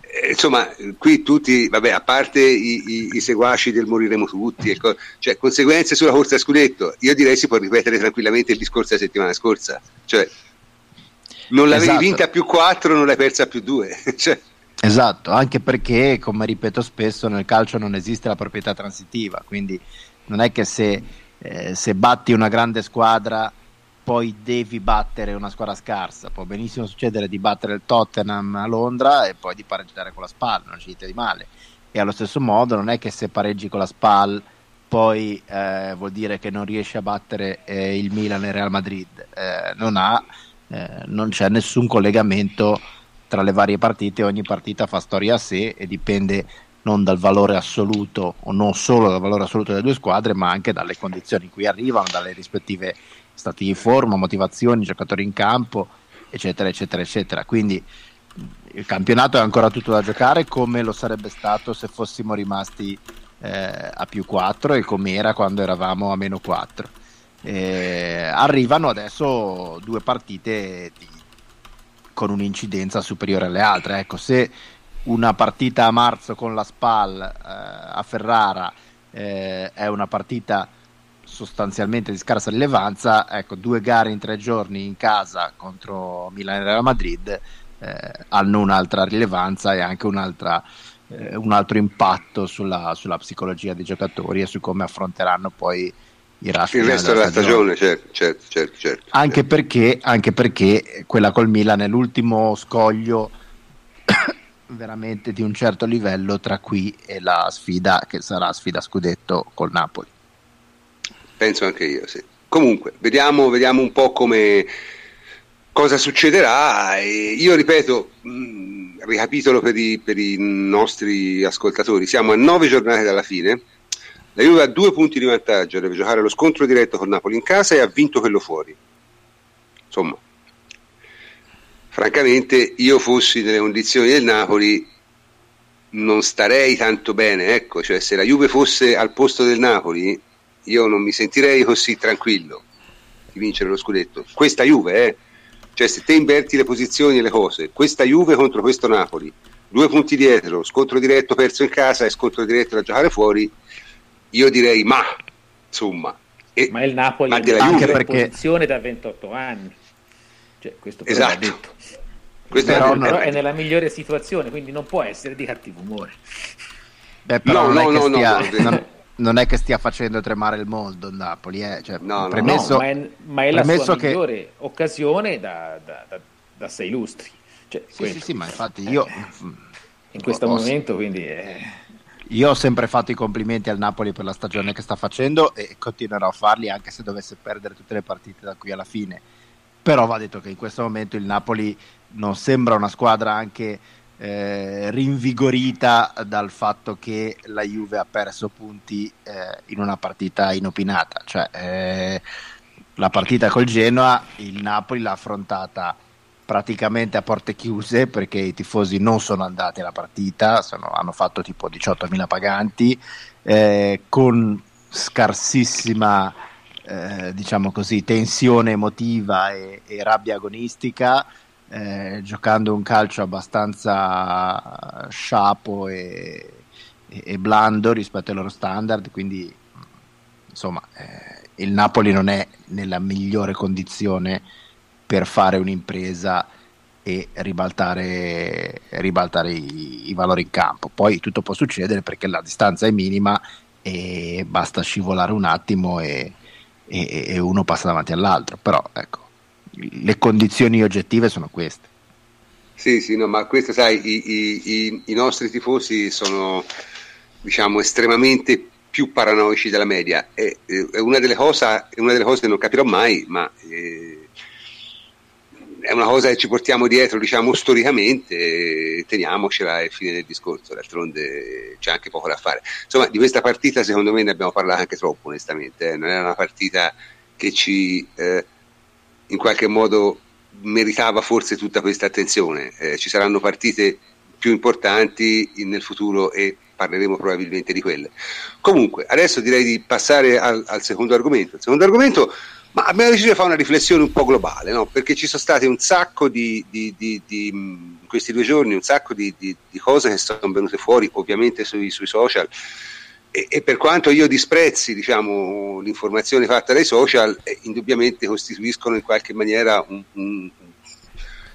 Speaker 1: eh, insomma, qui tutti, vabbè, a parte i, i, i seguaci del moriremo tutti, ecco, cioè conseguenze sulla corsa a scudetto, io direi si può ripetere tranquillamente il discorso della settimana scorsa, cioè non l'avevi esatto. vinta più 4, non l'hai persa più 2. [LAUGHS] cioè.
Speaker 5: Esatto, anche perché, come ripeto spesso, nel calcio non esiste la proprietà transitiva, quindi non è che se, eh, se batti una grande squadra poi devi battere una squadra scarsa. Può benissimo succedere di battere il Tottenham a Londra e poi di pareggiare con la SPAL, non ci dite di male. E allo stesso modo non è che se pareggi con la SPAL poi eh, vuol dire che non riesci a battere eh, il Milan e il Real Madrid. Eh, non, ha, eh, non c'è nessun collegamento tra le varie partite, ogni partita fa storia a sé e dipende non dal valore assoluto o non solo dal valore assoluto delle due squadre, ma anche dalle condizioni in cui arrivano, dalle rispettive stati di forma, motivazioni, giocatori in campo, eccetera, eccetera, eccetera. Quindi il campionato è ancora tutto da giocare come lo sarebbe stato se fossimo rimasti eh, a più 4 e come era quando eravamo a meno 4. Eh, arrivano adesso due partite di, con un'incidenza superiore alle altre. Ecco, se una partita a marzo con la SPAL eh, a Ferrara eh, è una partita sostanzialmente di scarsa rilevanza, ecco, due gare in tre giorni in casa contro Milan e Real Madrid eh, hanno un'altra rilevanza e anche un'altra, eh, un altro impatto sulla, sulla, psicologia dei giocatori e su come affronteranno poi i
Speaker 1: il resto della stagione, stagione certo, certo, certo, certo,
Speaker 5: Anche,
Speaker 1: certo.
Speaker 5: Perché, anche perché quella col Milan è l'ultimo scoglio [COUGHS] veramente di un certo livello tra qui e la sfida che sarà sfida scudetto col Napoli.
Speaker 1: Penso anche io, sì. Comunque, vediamo, vediamo un po' come cosa succederà. E io ripeto, mh, mm, ricapitolo per i, per i nostri ascoltatori, siamo a nove giornate dalla fine, la Juve ha due punti di vantaggio, deve giocare lo scontro diretto con Napoli in casa e ha vinto quello fuori. Insomma, francamente io fossi nelle condizioni del Napoli non starei tanto bene, ecco, cioè se la Juve fosse al posto del Napoli io non mi sentirei così tranquillo di vincere lo scudetto. Questa Juve, eh, cioè se te inverti le posizioni e le cose, questa Juve contro questo Napoli, due punti dietro, scontro diretto perso in casa e scontro diretto da giocare fuori, io direi ma, insomma.
Speaker 6: E, ma il Napoli ma è anche perché... posizione da 28 anni. Cioè, questo esatto. detto. Questo però, è, però è nella migliore situazione, quindi non può essere di cattivo umore.
Speaker 5: Beh, però no, non, no, no, stia, non, non, è che stia facendo tremare il mondo il Napoli, eh. cioè,
Speaker 6: no, premesso, no, ma è, ma è la sua che... migliore occasione da, da, da, da sei lustri. Cioè,
Speaker 5: sì, sì, sì, ma infatti io...
Speaker 6: In questo posso... momento, quindi... È...
Speaker 5: Io ho sempre fatto i complimenti al Napoli per la stagione che sta facendo e continuerò a farli anche se dovesse perdere tutte le partite da qui alla fine. Però va detto che in questo momento il Napoli non sembra una squadra anche eh, rinvigorita dal fatto che la Juve ha perso punti eh, in una partita inopinata. Cioè, eh, la partita col Genoa, il Napoli l'ha affrontata praticamente a porte chiuse perché i tifosi non sono andati alla partita, sono, hanno fatto tipo 18.000 paganti, eh, con scarsissima eh, diciamo così, tensione emotiva e, e rabbia agonistica eh, giocando un calcio abbastanza sciapo e, e, e, blando rispetto ai loro standard, quindi insomma eh, il Napoli non è nella migliore condizione per fare un'impresa e ribaltare, ribaltare i, i, valori in campo. Poi tutto può succedere perché la distanza è minima e basta scivolare un attimo e, e, e uno passa davanti all'altro, però ecco le condizioni oggettive sono queste.
Speaker 1: Sì, sì, no, ma questo sai, i, i, i nostri tifosi sono diciamo estremamente più paranoici della media. È, è, una, delle cose, è una delle cose che non capirò mai, ma eh, è una cosa che ci portiamo dietro, diciamo, storicamente, teniamocela e fine del discorso, d'altronde c'è anche poco da fare. Insomma, di questa partita secondo me ne abbiamo parlato anche troppo, onestamente, eh. non era una partita che ci... Eh, in qualche modo meritava forse tutta questa attenzione. Eh, ci saranno partite più importanti nel futuro e parleremo probabilmente di quelle. Comunque, adesso direi di passare al, al secondo argomento. Il secondo argomento, ma abbiamo deciso di fare una riflessione un po' globale, no? perché ci sono state un sacco di, di, di, di in questi due giorni, un sacco di, cose che sono venute fuori, ovviamente sui, sui social e, e, per quanto io disprezzi diciamo, l'informazione fatta dai social, eh, indubbiamente costituiscono in qualche maniera un, un,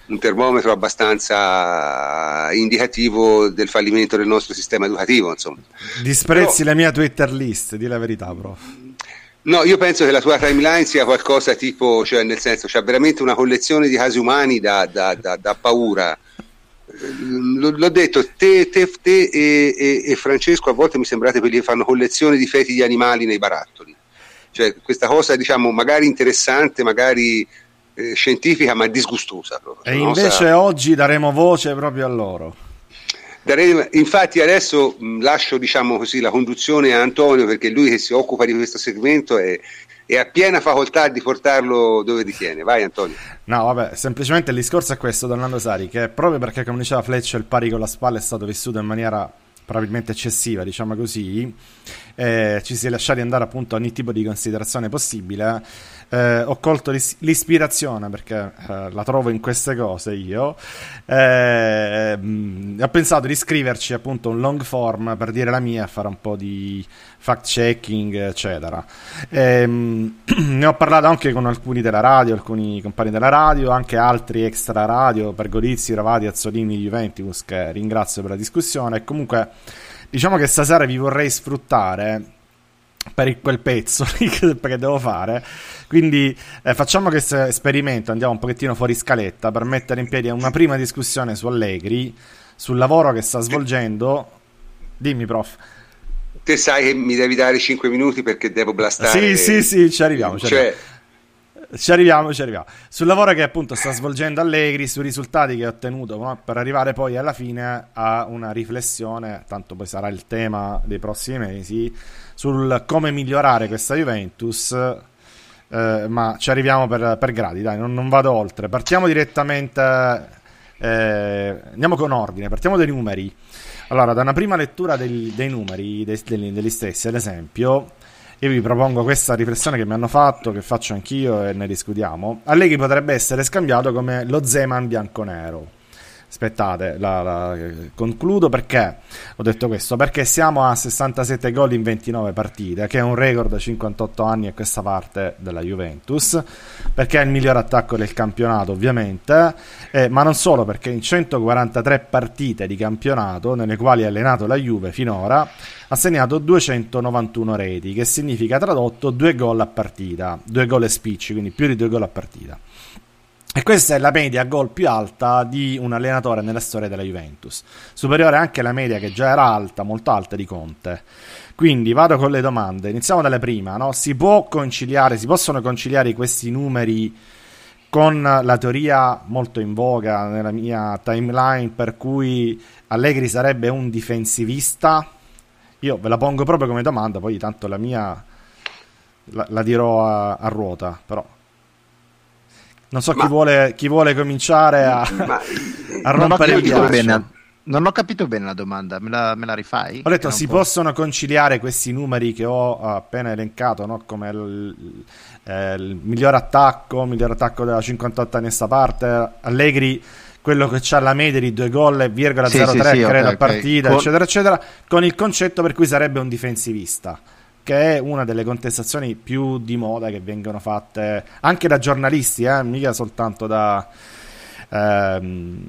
Speaker 1: un, termometro abbastanza indicativo del fallimento del nostro sistema educativo. Insomma.
Speaker 4: Disprezzi Però, la mia Twitter list, di la verità, prof.
Speaker 1: No, io penso che la tua timeline sia qualcosa tipo, cioè nel senso, c'è veramente una collezione di casi umani da, da, da, da paura l'ho detto, te, te, te e, e, e, Francesco a volte mi sembrate quelli che fanno collezioni di feti di animali nei barattoli. Cioè, questa cosa, diciamo, magari interessante, magari eh, scientifica, ma disgustosa. Proprio.
Speaker 4: E invece Sarà... oggi daremo voce proprio a loro.
Speaker 1: Daremo, infatti adesso mh, lascio diciamo così, la conduzione a Antonio perché lui che si occupa di questo segmento è, è a piena facoltà di portarlo dove ritiene. Vai Antonio.
Speaker 4: No, vabbè, semplicemente il discorso è questo, Donaldo Sari, che proprio perché, come diceva Fletcher, il pari con la spalla è stato vissuto in maniera probabilmente eccessiva, diciamo così, eh, ci si è lasciati andare appunto a ogni tipo di considerazione possibile eh, ho colto l'is- l'ispirazione perché eh, la trovo in queste cose io. Eh, mh, ho pensato di scriverci appunto un long form per dire la mia, fare un po' di fact checking, eccetera. Ehm, [CLEARS THROAT] ne ho parlato anche con alcuni della radio, alcuni compagni della radio, anche altri extra radio, Pergolizzi, Ravati, Azzolini, Juventus, che ringrazio per la discussione. E comunque, diciamo che stasera vi vorrei sfruttare per quel pezzo [LAUGHS] che devo fare. Quindi eh, facciamo questo esperimento, andiamo un pochettino fuori scaletta per mettere in piedi una prima discussione su Allegri, sul lavoro che sta svolgendo. Dimmi, prof.
Speaker 1: Te sai che mi devi dare 5 minuti perché devo blastare.
Speaker 4: Sì, sì, sì, ci arriviamo. Ci
Speaker 1: cioè,
Speaker 4: ci arriviamo, ci arriviamo. Sul lavoro che appunto sta svolgendo Allegri, sui risultati che ha ottenuto, no? per arrivare poi alla fine a una riflessione, tanto poi sarà il tema dei prossimi mesi, sul come migliorare questa Juventus. Eh, ma ci arriviamo per, per gradi, dai, non, non, vado oltre. Partiamo direttamente, eh, andiamo con ordine, partiamo dai numeri. Allora, da una prima lettura dei, dei numeri, dei, degli stessi, ad esempio, io vi propongo questa riflessione che mi hanno fatto, che faccio anch'io e ne discutiamo. Allegri potrebbe essere scambiato come lo Zeman bianconero. Aspettate, la, la, concludo perché ho detto questo, perché siamo a 67 gol in 29 partite, che è un record da 58 anni a questa parte della Juventus, perché è il miglior attacco del campionato ovviamente, eh, ma non solo perché in 143 partite di campionato nelle quali ha allenato la Juve finora ha segnato 291 reti, che significa tradotto 2 gol a partita, 2 gol e spicci, quindi più di 2 gol a partita. E questa è la media gol più alta di un allenatore nella storia della Juventus, superiore anche alla media che già era alta, molto alta di Conte. Quindi vado con le domande. Iniziamo dalle prima, no? Si può conciliare, si possono conciliare questi numeri con la teoria molto in voga nella mia timeline per cui Allegri sarebbe un difensivista? Io ve la pongo proprio come domanda, poi tanto la mia la, la dirò a, a ruota, però non so ma, chi, vuole, chi, vuole, cominciare a, ma, a rompere il ghiaccio.
Speaker 5: Non ho capito bene la domanda, me la, me la rifai?
Speaker 4: Ho detto, si può... possono conciliare questi numeri che ho appena elencato, no? come il, eh, il, miglior attacco, il miglior attacco della 58 anni a sta parte, Allegri quello che ha la media di 2 gol e virgola sì, 0,3 sì, sì, credo okay, partita, okay. eccetera, eccetera, con il concetto per cui sarebbe un difensivista che è una delle contestazioni più di moda che vengono fatte anche da giornalisti, eh? mica soltanto da, ehm,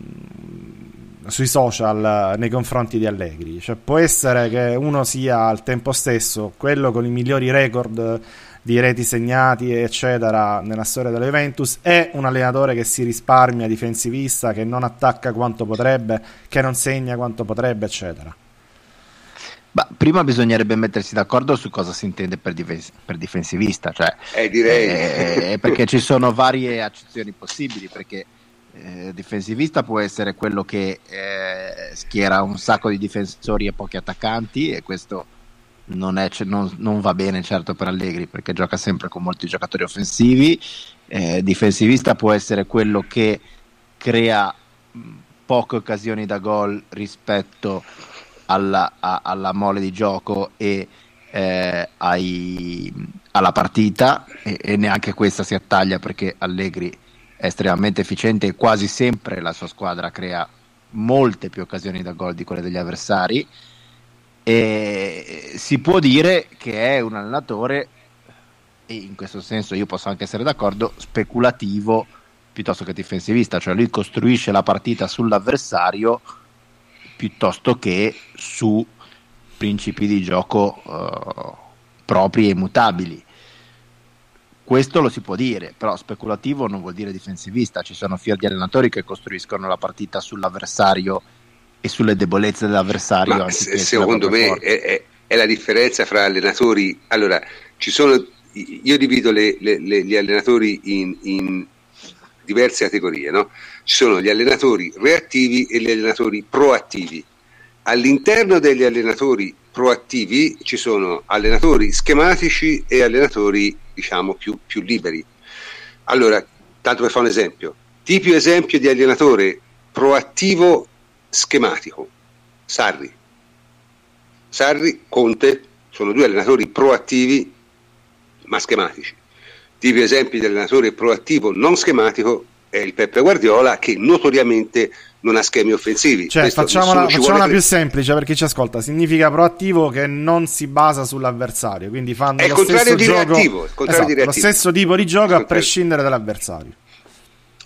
Speaker 4: sui social nei confronti di Allegri. Cioè, può essere che uno sia al tempo stesso quello con i migliori record di reti segnati, eccetera, nella storia della Juventus, è un allenatore che si risparmia difensivista, che non attacca quanto potrebbe, che non segna quanto potrebbe, eccetera.
Speaker 5: Ma prima bisognerebbe mettersi d'accordo su cosa si intende per, difes- per difensivista, cioè,
Speaker 1: eh, direi. Eh,
Speaker 5: eh, perché ci sono varie accezioni possibili, perché eh, difensivista può essere quello che eh, schiera un sacco di difensori e pochi attaccanti e questo non, è, non, non, va bene certo per Allegri perché gioca sempre con molti giocatori offensivi, eh, difensivista può essere quello che crea poche occasioni da gol rispetto alla, a, alla mole di gioco e eh, ai, alla partita e, e, neanche questa si attaglia perché Allegri è estremamente efficiente e quasi sempre la sua squadra crea molte più occasioni da gol di quelle degli avversari. E si può dire che è un allenatore e in questo senso io posso anche essere d'accordo speculativo piuttosto che difensivista cioè lui costruisce la partita sull'avversario piuttosto che su principi di gioco uh, propri e immutabili. Questo lo si può dire, però speculativo non vuol dire difensivista. Ci sono fior di allenatori che costruiscono la partita sull'avversario e sulle debolezze dell'avversario.
Speaker 1: Ma se, secondo me è, è, è, la differenza fra allenatori. Allora, ci sono, io divido le, le, le, gli allenatori in, in diverse categorie. No? Ci sono gli allenatori reattivi e gli allenatori proattivi. All'interno degli allenatori proattivi ci sono allenatori schematici e allenatori diciamo più, più liberi. Allora, tanto per fare un esempio, tipico esempio di allenatore proattivo schematico, Sarri. Sarri, Conte sono due allenatori proattivi ma schematici tipi esempi di allenatore proattivo non schematico è il Peppe Guardiola che notoriamente non ha schemi offensivi.
Speaker 4: Cioè, facciamola, facciamola più semplice per chi ci ascolta. Significa proattivo che non si basa sull'avversario, quindi fanno
Speaker 1: è
Speaker 4: lo stesso
Speaker 1: di
Speaker 4: gioco,
Speaker 1: reattivo,
Speaker 4: esatto, di lo stesso tipo di gioco a prescindere dall'avversario.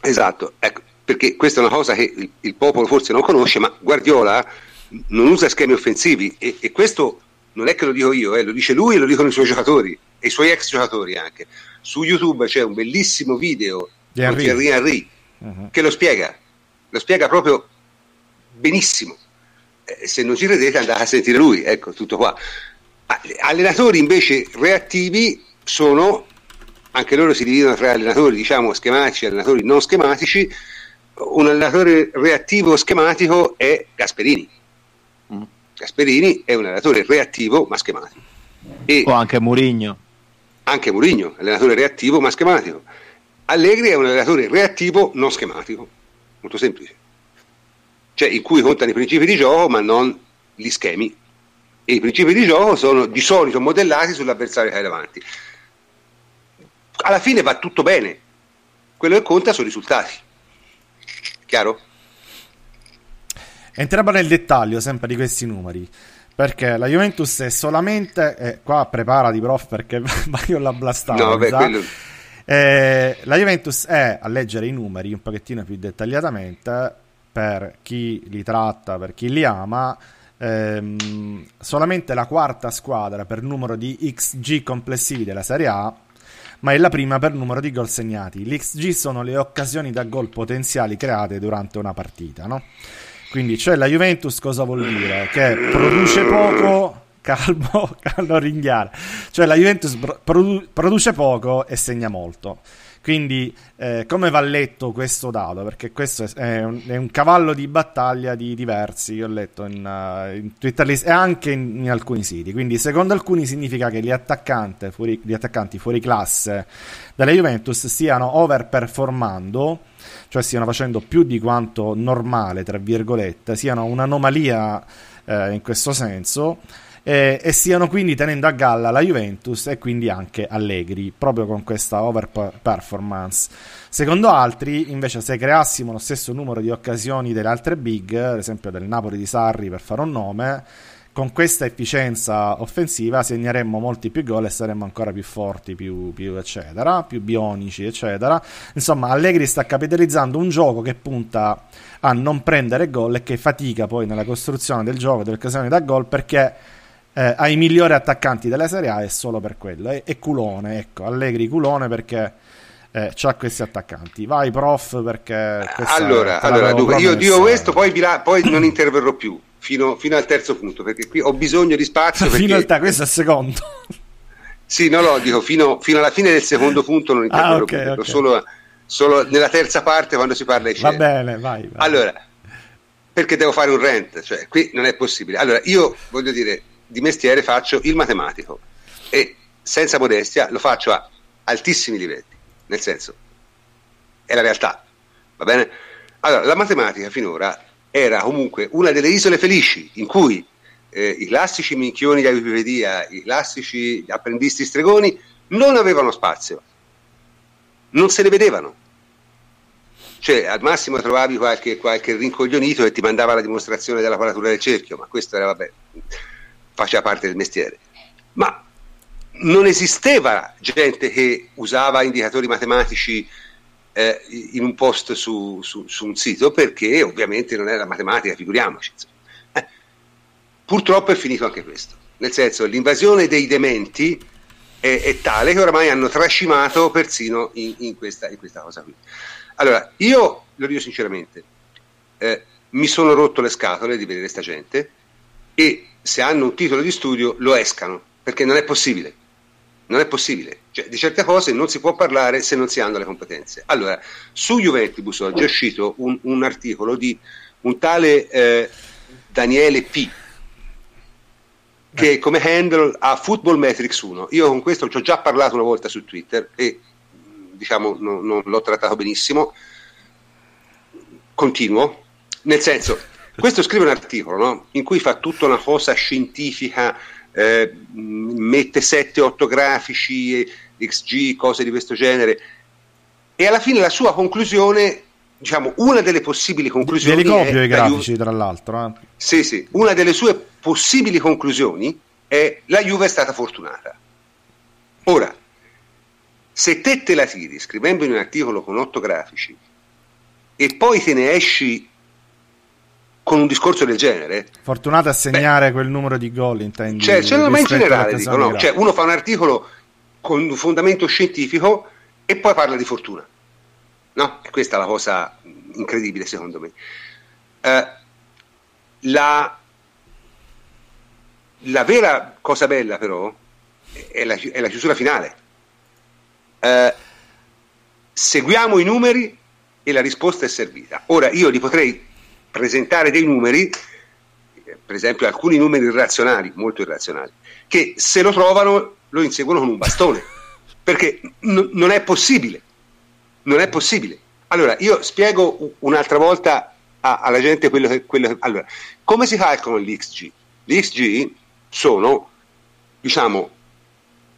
Speaker 1: Esatto, ecco, perché questa è una cosa che il, il, popolo forse non conosce, ma Guardiola non usa schemi offensivi e, e questo non è che lo dico io, eh, lo dice lui e lo dicono i suoi giocatori e i suoi ex giocatori anche su YouTube c'è un bellissimo video di Henry, Thierry Henry uh-huh. che lo spiega, lo spiega proprio benissimo. Eh, se non ci credete andate a sentire lui, ecco tutto qua. Allenatori invece reattivi sono anche loro si dividono tra allenatori diciamo schematici e allenatori non schematici, un allenatore reattivo schematico è Gasperini. Gasperini è un allenatore reattivo ma schematico.
Speaker 5: E o anche Murigno.
Speaker 1: Anche Murigno, allenatore reattivo ma schematico. Allegri è un allenatore reattivo non schematico, molto semplice. Cioè in cui contano i principi di gioco ma non gli schemi. E i principi di gioco sono di solito modellati sull'avversario che hai davanti. Alla fine va tutto bene. Quello che conta sono i risultati. Chiaro?
Speaker 4: Entriamo nel dettaglio sempre di questi numeri. Perché la Juventus è solamente. Eh, qua preparati, prof, perché [LAUGHS] io la blastare. No, vabbè, quello... eh, la Juventus è a leggere i numeri un pochettino più dettagliatamente per chi li tratta, per chi li ama. Ehm, solamente la quarta squadra per numero di XG complessivi della Serie A ma è la prima per numero di gol segnati. L'XG sono le occasioni da gol potenziali create durante una partita, no? Quindi c'è la Juventus cosa vuol dire? Che produce poco, calmo, [LAUGHS] calmo ringhiare. Cioè la Juventus produ- produce poco e segna molto. Quindi eh, come va letto questo dato? Perché questo è un, è un, cavallo di battaglia di diversi, io ho letto in, uh, in Twitter list e anche in, in, alcuni siti. Quindi secondo alcuni significa che gli, fuori, gli attaccanti fuori classe della Juventus stiano overperformando, cioè stiano facendo più di quanto normale, tra virgolette, siano un'anomalia eh, in questo senso eh, e stiano quindi tenendo a galla la Juventus e quindi anche Allegri, proprio con questa over performance. Secondo altri, invece, se creassimo lo stesso numero di occasioni delle altre big, ad esempio del Napoli di Sarri per fare un nome, con questa efficienza offensiva segneremmo molti più gol e saremmo ancora più forti, più, più, eccetera, più bionici, eccetera. Insomma, Allegri sta capitalizzando un gioco che punta a non prendere gol e che fatica poi nella costruzione del gioco, delle occasioni da gol, perché eh, ai migliori attaccanti della Serie A è solo per quello. E, e culone, ecco, Allegri culone perché eh, c'ha questi attaccanti. Vai, prof, perché.
Speaker 1: Allora, allora dunque, io dico questo, poi, poi non interverrò più fino, fino, al terzo punto, perché qui ho bisogno di spazio. [LAUGHS] Perché...
Speaker 4: fino al te, questo è il secondo. [LAUGHS]
Speaker 1: sì, no, no, dico fino, fino, alla fine del secondo [LAUGHS] punto non interverrò ah, okay, okay. Solo, solo, nella terza parte quando si parla di
Speaker 4: Va bene, vai, vai.
Speaker 1: Allora, perché devo fare un rent? Cioè, qui non è possibile. Allora, io voglio dire di mestiere faccio il matematico e senza modestia lo faccio a altissimi livelli, nel senso, è la realtà, va bene? Allora, la matematica finora era comunque una delle isole felici in cui eh, i classici minchioni di Wikipedia, i classici apprendisti stregoni non avevano spazio, non se ne vedevano. Cioè, al massimo trovavi qualche, qualche rincoglionito che ti mandava la dimostrazione della quadratura del cerchio, ma questo era, vabbè, faceva parte del mestiere. Ma non esisteva gente che usava indicatori matematici eh, in un post su, su, su, un sito perché ovviamente non era matematica, figuriamoci. Eh, purtroppo è finito anche questo, nel senso l'invasione dei dementi è, è tale che oramai hanno trascimato persino in, in, questa, in, questa, cosa qui. Allora, io lo dico sinceramente, eh, mi sono rotto le scatole di vedere questa gente e se hanno un titolo di studio lo escano, perché non è possibile. Non è possibile. Cioè, di certe cose non si può parlare se non si hanno le competenze. Allora, su Juventibus oggi è uscito un, un articolo di un tale eh, Daniele P che come handle ha Football Metrics 1. Io con questo ci ho già parlato una volta su Twitter e diciamo non, non l'ho trattato benissimo. Continuo, nel senso questo scrive un articolo no? in cui fa tutta una cosa scientifica, eh, mette 7-8 grafici, XG, cose di questo genere, e alla fine la sua conclusione, diciamo, una delle possibili conclusioni...
Speaker 4: Ve li copio i grafici, Juve... tra l'altro. Eh.
Speaker 1: Sì, sì, una delle sue possibili conclusioni è la Juve è stata fortunata. Ora, se te te la tiri scrivendo in un articolo con 8 grafici e poi te ne esci con un discorso del genere.
Speaker 4: Fortunato a segnare Beh, quel numero di gol, intendi?
Speaker 1: Cioè, cioè ma in generale, dico, no? cioè, uno fa un articolo con un fondamento scientifico e poi parla di fortuna. No? E questa è la cosa incredibile, secondo me. Eh, la, la, vera cosa bella, però, è la, è la chiusura finale. eh, seguiamo i numeri e la risposta è servita. Ora io li potrei presentare dei numeri, per esempio alcuni numeri irrazionali, molto irrazionali, che se lo trovano lo inseguono con un bastone, perché n- non è possibile, non è possibile. Allora, io spiego un'altra volta a- alla gente quello che, quello che... Allora, come si calcolano gli XG? Gli XG sono, diciamo,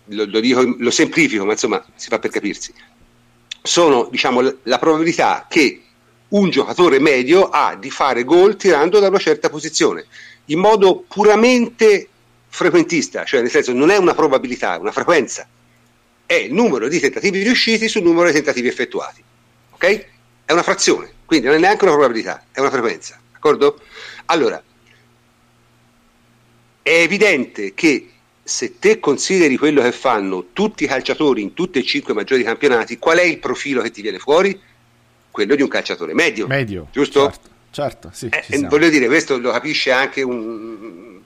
Speaker 1: lo, lo, dico, lo semplifico, ma insomma si fa per capirsi, sono diciamo, la probabilità che un giocatore medio ha di fare gol tirando da una certa posizione, in modo puramente frequentista, cioè nel senso non è una probabilità, è una frequenza, è il numero di tentativi riusciti sul numero di tentativi effettuati, ok? È una frazione, quindi non è neanche una probabilità, è una frequenza, d'accordo? Allora, è evidente che se te consideri quello che fanno tutti i calciatori in tutti e cinque maggiori campionati, qual è il profilo che ti viene fuori? Quello di un calciatore medio.
Speaker 4: Medio.
Speaker 1: Giusto?
Speaker 4: Certo, certo sì.
Speaker 1: Eh, voglio dire, questo lo capisce anche un...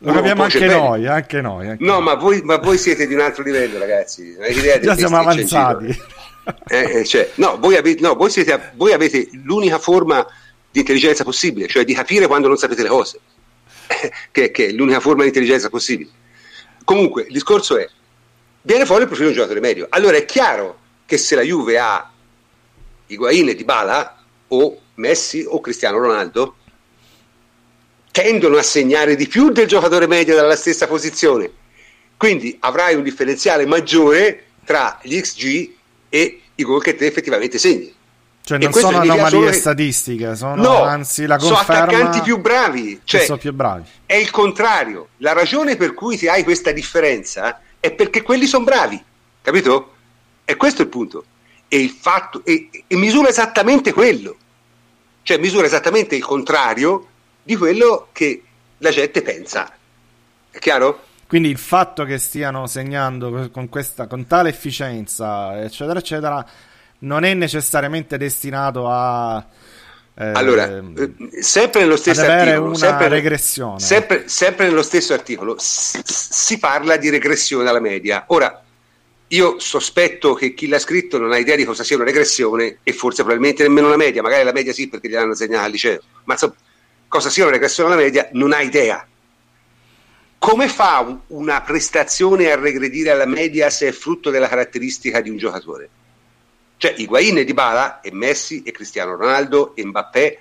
Speaker 4: Lo capiamo anche noi, anche noi, anche
Speaker 1: no,
Speaker 4: noi.
Speaker 1: Ma, voi, ma voi siete di un altro livello, ragazzi.
Speaker 4: Già siamo avanzati.
Speaker 1: Eh, eh, cioè, no, voi avete, no voi, siete, voi avete l'unica forma di intelligenza possibile, cioè di capire quando non sapete le cose, [LAUGHS] che, che è l'unica forma di intelligenza possibile. Comunque, il discorso è, viene fuori il profilo di un giocatore medio. Allora è chiaro che se la Juve ha Higuain e Dybala o Messi o Cristiano Ronaldo, tendono a segnare di più del giocatore medio dalla stessa posizione. Quindi avrai un differenziale maggiore tra gli XG e i gol che te effettivamente segni.
Speaker 4: Cioè non sono anomalie statistiche, sono
Speaker 1: no,
Speaker 4: anzi la conferma
Speaker 1: sono attaccanti più bravi, cioè,
Speaker 4: sono più bravi.
Speaker 1: È il contrario. La ragione per cui ti hai questa differenza è perché quelli sono bravi, capito? E questo è il punto. E il fatto e, e misura esattamente quello. Cioè misura esattamente il contrario di quello che la gente pensa. È chiaro?
Speaker 4: Quindi il fatto che stiano segnando con, questa, con tale efficienza, eccetera, eccetera, non è necessariamente destinato a
Speaker 1: eh, allora, eh, sempre nello stesso articolo, sempre,
Speaker 4: regressione.
Speaker 1: Sempre, sempre, nello stesso articolo s- si parla di regressione alla media. Ora, io sospetto che chi l'ha scritto non ha idea di cosa sia una regressione e forse probabilmente nemmeno una media, magari la media sì perché gliel'hanno segnata al liceo, ma insomma, cosa sia una regressione alla media non ha idea. Come fa una prestazione a regredire alla media se è frutto della caratteristica di un giocatore? Cioè Higuain e Dybala e Messi e Cristiano Ronaldo e Mbappé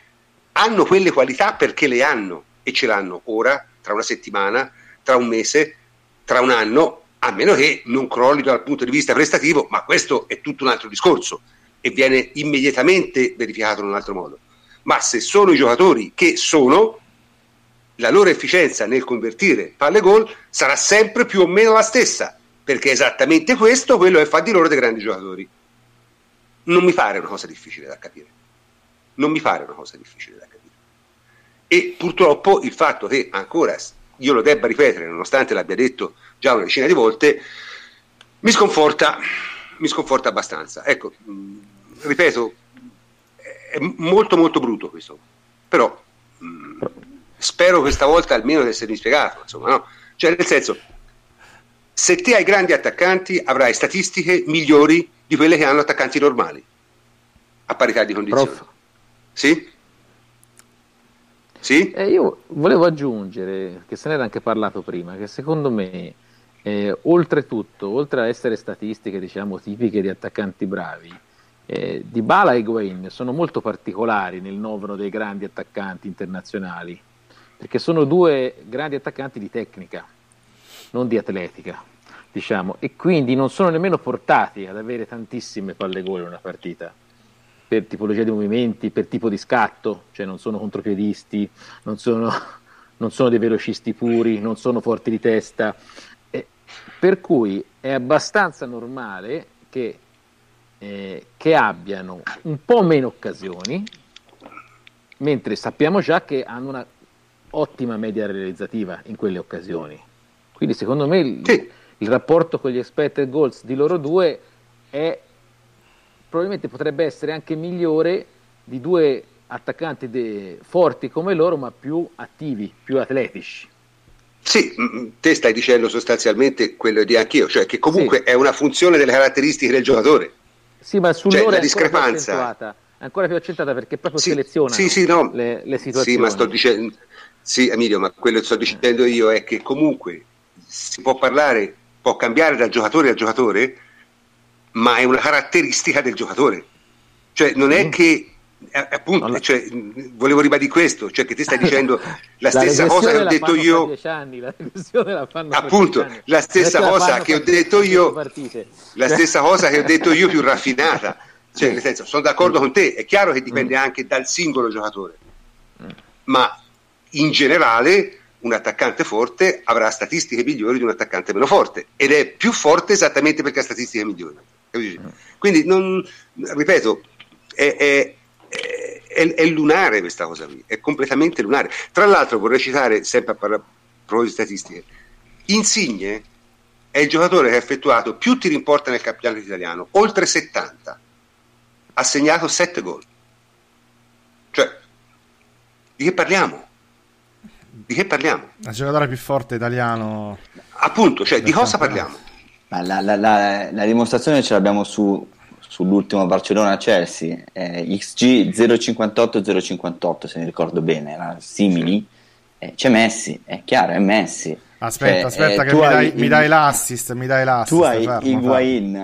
Speaker 1: hanno quelle qualità perché le hanno e ce l'hanno ora, tra una settimana, tra un mese, tra un anno, a meno che non crolli dal punto di vista prestativo, ma questo è tutto un altro discorso e viene immediatamente verificato in un altro modo. Ma se sono i giocatori che sono, la loro efficienza nel convertire palle gol sarà sempre più o meno la stessa, perché è esattamente questo quello che fa di loro dei grandi giocatori non mi pare una cosa difficile da capire. Non mi pare una cosa difficile da capire. E purtroppo il fatto che ancora io lo debba ripetere, nonostante l'abbia detto già una decina di volte, mi sconforta, mi sconforta abbastanza. Ecco, mh, ripeto, è molto molto brutto questo, però mh, spero questa volta almeno di essermi spiegato, insomma, no? Cioè, nel senso, se te hai grandi attaccanti avrai statistiche migliori di quelle che hanno attaccanti normali, a parità di condizioni. Prof. Sì? Sì?
Speaker 6: Eh, io volevo aggiungere, che se n'era anche parlato prima, che secondo me, eh, oltretutto, oltre a essere statistiche diciamo tipiche di attaccanti bravi, eh, Bala e Higuain sono molto particolari nel novero dei grandi attaccanti internazionali, perché sono due grandi attaccanti di tecnica, non di atletica diciamo, e quindi non sono nemmeno portati ad avere tantissime palle gol in una partita per tipologia di movimenti, per tipo di scatto, cioè non sono contropiedisti, non sono, [LAUGHS] non sono dei velocisti puri, non sono forti di testa, per cui è abbastanza normale che, eh, che abbiano un po' meno occasioni, mentre sappiamo già che hanno una ottima media realizzativa in quelle occasioni. Quindi secondo me sì il rapporto con gli expected goals di loro due è probabilmente potrebbe essere anche migliore di due attaccanti de- forti come loro ma più attivi, più atletici.
Speaker 1: Sì, te stai dicendo sostanzialmente quello di anch'io, cioè che comunque sì. è una funzione delle caratteristiche del giocatore.
Speaker 6: Sì, ma sull'ora cioè, la discrepanza ancora più accentuata perché proprio sì, seleziona
Speaker 1: sì, sì, no.
Speaker 6: le, le, situazioni.
Speaker 1: Sì, ma sto dicendo, sì, Emilio, ma quello che sto dicendo io è che comunque si può parlare, può cambiare da giocatore a giocatore, ma è una caratteristica del giocatore. Cioè, non è mm. che eh, appunto, la... cioè, volevo ribadire questo, cioè che ti stai dicendo [LAUGHS] la, la stessa cosa che ho detto io.
Speaker 6: Anni, la la
Speaker 1: appunto, la stessa cosa che ho detto io, la stessa cosa che ho detto io più raffinata. [LAUGHS] Cioè, nel senso, sono d'accordo con te, è chiaro che dipende mm. anche dal singolo giocatore, mm. ma in generale un attaccante forte avrà statistiche migliori di un attaccante meno forte ed è più forte esattamente perché ha statistiche migliori. Mm. Quindi, non, ripeto, è, è, è, è, lunare questa cosa qui, è completamente lunare. Tra l'altro vorrei citare, sempre a proposito di statistiche, Insigne è il giocatore che ha effettuato più tiri in porta nel campionato italiano, oltre 70 ha segnato 7 gol. Cioè, di che parliamo? Di che parliamo?
Speaker 4: La giocatore più forte italiano.
Speaker 1: Appunto, cioè, di cosa parliamo?
Speaker 3: La, la, la, la, dimostrazione ce l'abbiamo su, sull'ultimo Barcellona-Chelsea, eh, XG 058-058 se mi ricordo bene, era simili. Eh, c'è Messi, è chiaro, è Messi
Speaker 4: Aspetta, cioè, aspetta, eh, che mi dai, mi dai, l'assist. Mi dai l'assist.
Speaker 3: Tu hai fermo, Higuain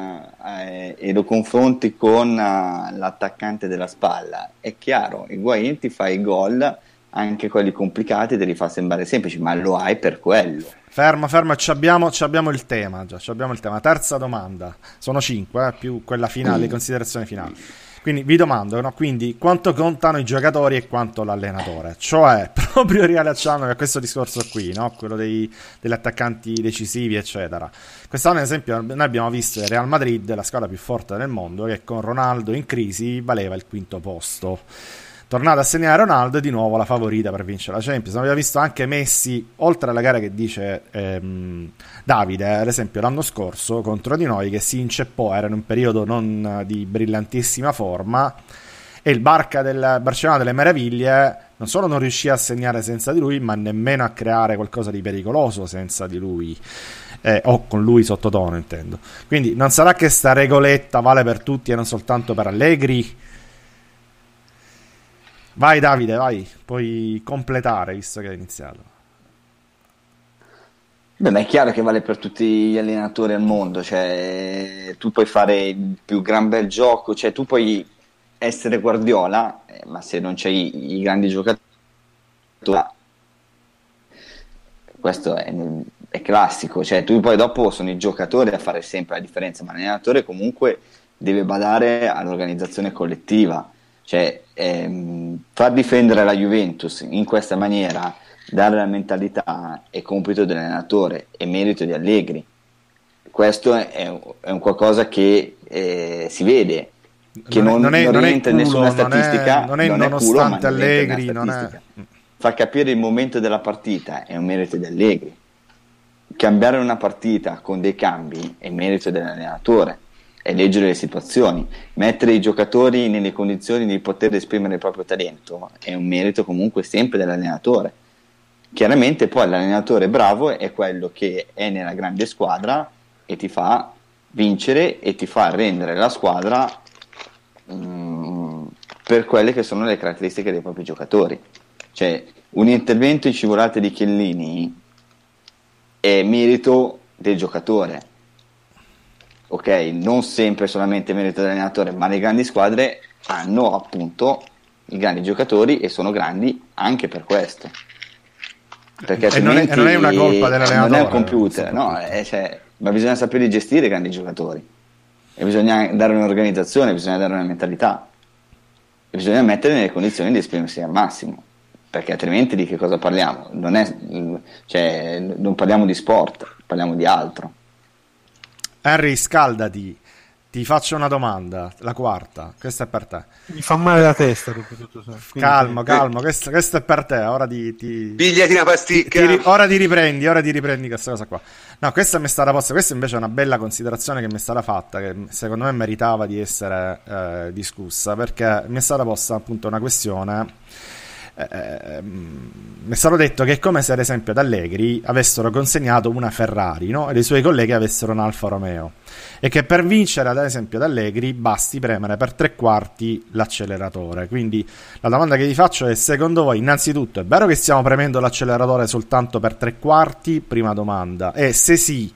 Speaker 3: eh, e lo confronti con uh, l'attaccante della spalla. È chiaro, Higuain ti fa i gol, anche quelli complicati, te li fa sembrare semplici, ma lo hai per quello.
Speaker 4: Fermo, fermo, ci abbiamo, ci abbiamo il tema. Già, abbiamo il tema. Terza domanda. Sono cinque, eh, più quella finale, considerazione finale. Quindi vi domando, no? Quindi, quanto contano i giocatori e quanto l'allenatore? Cioè, [LAUGHS] proprio riallacciandomi a questo discorso qui, no? quello dei, degli attaccanti decisivi, eccetera. Quest'anno, ad esempio, noi abbiamo visto il Real Madrid, la squadra più forte del mondo, che con Ronaldo in crisi valeva il quinto posto tornato a segnare Ronaldo è di nuovo la favorita per vincere la Champions. Abbiamo visto anche Messi, oltre alla gara che dice ehm, Davide, ad esempio l'anno scorso contro di noi, che si inceppò, era in un periodo non di brillantissima forma, e il Barca del Barcellona delle Meraviglie non solo non riuscì a segnare senza di lui, ma nemmeno a creare qualcosa di pericoloso senza di lui. Eh, o con lui sottotono intendo. Quindi non sarà che sta regoletta vale per tutti e non soltanto per Allegri? Vai Davide, vai, puoi completare visto che hai iniziato.
Speaker 3: Beh, ma è chiaro che vale per tutti gli allenatori al mondo, cioè tu puoi fare il più gran bel gioco, cioè tu puoi essere Guardiola, eh, ma se non c'hai i grandi giocatori, questo è, è, classico, cioè tu poi dopo sono i giocatori a fare sempre la differenza, ma l'allenatore comunque deve badare all'organizzazione collettiva cioè, ehm, far difendere la Juventus in questa maniera, dare la mentalità è compito dell'allenatore, è merito di Allegri. Questo è, è un qualcosa che eh, si vede, che non, non, è, non, non rientra in nessuna statistica,
Speaker 4: non è, non è nonostante culo, Allegri, non è...
Speaker 3: Far capire il momento della partita è un merito di Allegri. Cambiare una partita con dei cambi è merito dell'allenatore è leggere le situazioni, mettere i giocatori nelle condizioni di poter esprimere il proprio talento è un merito comunque sempre dell'allenatore. Chiaramente poi l'allenatore bravo è quello che è nella grande squadra e ti fa vincere e ti fa rendere la squadra mh, mm, per quelle che sono le caratteristiche dei propri giocatori. Cioè, un intervento in scivolate di Chiellini è merito del giocatore, ok, non sempre solamente merito dell'allenatore, ma le grandi squadre hanno appunto i grandi giocatori e sono grandi anche per questo. Perché non, è,
Speaker 4: non è una colpa dell'allenatore.
Speaker 3: Non è un computer, no, è, cioè, ma bisogna sapere gestire i grandi giocatori. E bisogna dare un'organizzazione, bisogna dare una mentalità. E bisogna mettere nelle condizioni di esprimersi al massimo. Perché altrimenti di che cosa parliamo? Non, è, cioè, non parliamo di sport, parliamo di altro.
Speaker 4: Henry, scaldati. Ti faccio una domanda, la quarta. Questa è per te.
Speaker 2: Mi fa male la testa.
Speaker 4: Tutto, calmo, calmo. Questa, questa, è per te. Ora ti. ti
Speaker 1: Pigliati una pasticca.
Speaker 4: Ti, ora ti riprendi. Ora ti riprendi questa cosa qua. No, questa mi è stata posta. Questa invece è una bella considerazione che mi è stata fatta. Che secondo me meritava di essere eh, discussa. Perché mi è stata posta appunto una questione eh, ehm, mi è stato detto che è come se ad esempio ad Allegri avessero consegnato una Ferrari no? e i suoi colleghi avessero un Alfa Romeo. E che per vincere ad esempio ad Allegri basti premere per tre quarti l'acceleratore. Quindi la domanda che vi faccio è secondo voi innanzitutto è vero che stiamo premendo l'acceleratore soltanto per tre quarti? Prima domanda. E se sì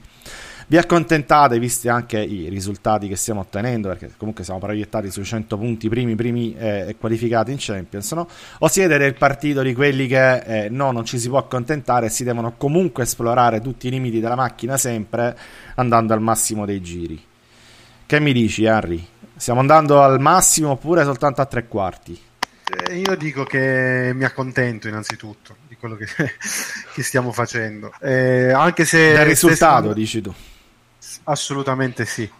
Speaker 4: vi accontentate visti anche i risultati che stiamo ottenendo perché comunque siamo proiettati sui 100 punti primi primi eh, qualificati in Champions no? o siete del partito di quelli che eh, no non ci si può accontentare e si devono comunque esplorare tutti i limiti della macchina sempre andando al massimo dei giri che mi dici Henry? stiamo andando al massimo oppure soltanto a tre quarti?
Speaker 2: Eh, io dico che mi accontento innanzitutto di quello che, [LAUGHS] che stiamo facendo eh, anche se
Speaker 4: del risultato se... dici tu
Speaker 2: Assolutamente sì.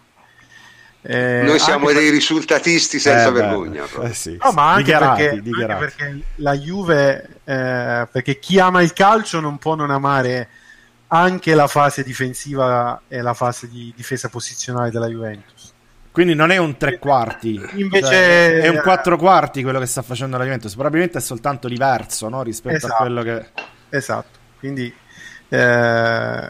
Speaker 1: Eh, Noi siamo dei risultatisti senza eh, vergogna.
Speaker 2: Eh sì, no, ma anche, dichiarati, perché, dichiarati. anche, perché, la Juve, eh, perché chi ama il calcio non può non amare anche la fase difensiva e la fase di difesa posizionale della Juventus.
Speaker 4: Quindi non è un tre quarti, invece cioè, è un quattro quarti quello che sta facendo la Juventus. Probabilmente è soltanto diverso no? rispetto esatto, a quello che.
Speaker 2: Esatto. Quindi eh,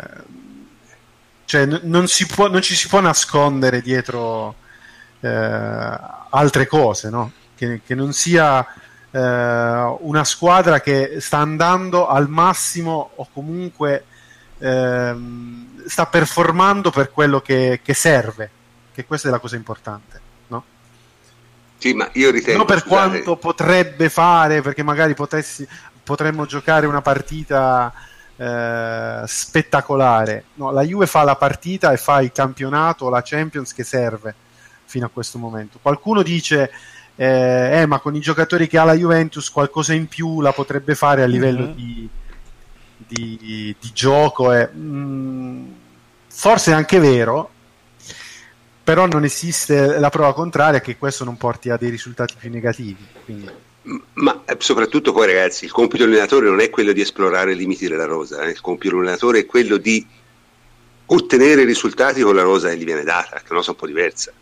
Speaker 2: cioè, n- non, può, non, ci si può nascondere dietro eh, altre cose, no? che, che, non sia eh, una squadra che sta andando al massimo o comunque eh, sta performando per quello che, che, serve, che questa è la cosa importante. No?
Speaker 1: Sì, ma io ritengo...
Speaker 2: Non per scusate. quanto potrebbe fare, perché magari potessi, potremmo giocare una partita eh, spettacolare. No, la Juve fa la partita e fa il campionato, la Champions che serve fino a questo momento. Qualcuno dice, eh, eh, ma con i giocatori che ha la Juventus qualcosa in più la potrebbe fare a livello mm-hmm. di, di, di, gioco. E, mh, mm, forse è anche vero, però non esiste la prova contraria che questo non porti a dei risultati più negativi. Quindi
Speaker 1: ma eh, soprattutto poi ragazzi, il compito dell'allenatore non è quello di esplorare i limiti della rosa, eh. il compito dell'allenatore è quello di ottenere risultati con la rosa che gli viene data, che è una cosa un po' diversa.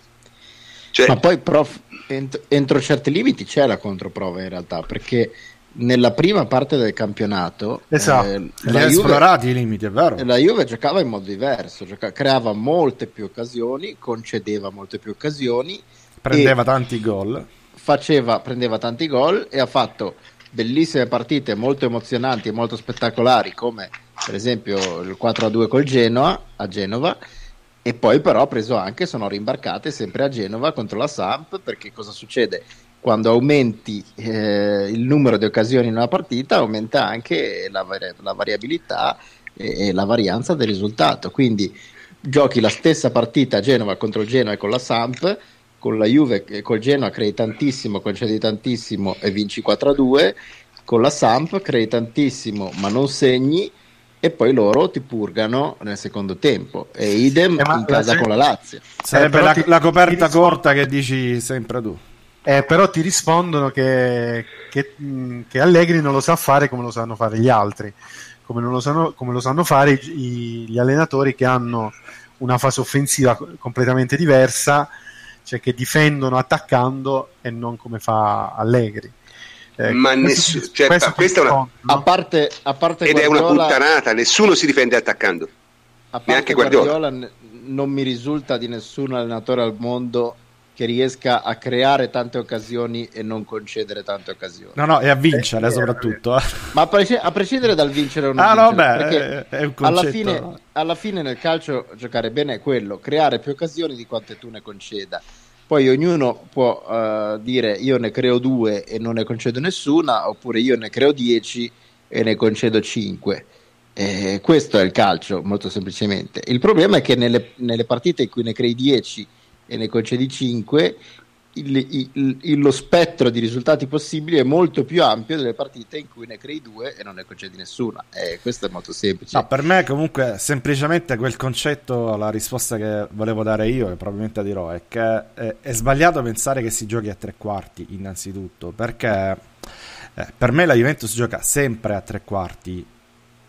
Speaker 5: Cioè, Ma poi prof, ent- entro certi limiti c'è la controprova in realtà, perché nella prima parte del campionato
Speaker 2: esatto. eh,
Speaker 4: la Juve, esplorati i limiti, è vero.
Speaker 5: La Juve giocava in modo diverso, gioca- creava molte più occasioni, concedeva molte più occasioni,
Speaker 4: prendeva tanti gol
Speaker 5: faceva, prendeva tanti gol e ha fatto bellissime partite molto emozionanti e molto spettacolari come per esempio il 4-2 col Genoa a Genova e poi però ha preso anche, sono rimbarcate sempre a Genova contro la Samp perché cosa succede? Quando aumenti eh, il numero di occasioni in una partita aumenta anche la, la variabilità e, e la varianza del risultato quindi giochi la stessa partita a Genova contro il Genoa e con la Samp con la Juve e col Genoa crei tantissimo, concedi tantissimo e vinci 4-2, con la Samp crei tantissimo ma non segni e poi loro ti purgano nel secondo tempo e idem eh, in casa la con la Lazio.
Speaker 4: Sarebbe eh, la, ti, la, coperta corta che dici sempre tu.
Speaker 2: Eh, però ti rispondono che, che, che, Allegri non lo sa fare come lo sanno fare gli altri, come, lo sanno, come lo sanno fare i, gli allenatori che hanno una fase offensiva completamente diversa cioè che difendono attaccando e non come fa Allegri.
Speaker 1: Eh, ma nessuno, cioè, questa è una, no?
Speaker 5: a parte, a parte
Speaker 1: ed Guardiola, è una puttanata, nessuno si difende attaccando.
Speaker 5: A parte Guardiola, Guardiola non mi risulta di nessun allenatore al mondo che riesca a creare tante occasioni e non concedere tante occasioni.
Speaker 4: No, no, e a vincere eh, soprattutto. Eh.
Speaker 5: Ma a, presc- a, prescindere dal vincere o non
Speaker 4: ah,
Speaker 5: vincere,
Speaker 4: no, beh, è, è un
Speaker 5: alla fine, alla fine nel calcio giocare bene è quello, creare più occasioni di quante tu ne conceda. Poi ognuno può uh, dire io ne creo due e non ne concedo nessuna, oppure io ne creo dieci e ne concedo cinque. Eh, questo è il calcio, molto semplicemente. Il problema è che nelle, nelle partite in cui ne crei dieci e ne concedi 5, il, il, il, lo spettro di risultati possibili è molto più ampio delle partite in cui ne crei due e non ne concedi nessuna. Eh, questo è molto semplice.
Speaker 4: No, per me, comunque, semplicemente quel concetto, la risposta che volevo dare io, e probabilmente dirò, è che è, è sbagliato pensare che si giochi a tre quarti, innanzitutto, perché eh, per me la Juventus gioca sempre a tre quarti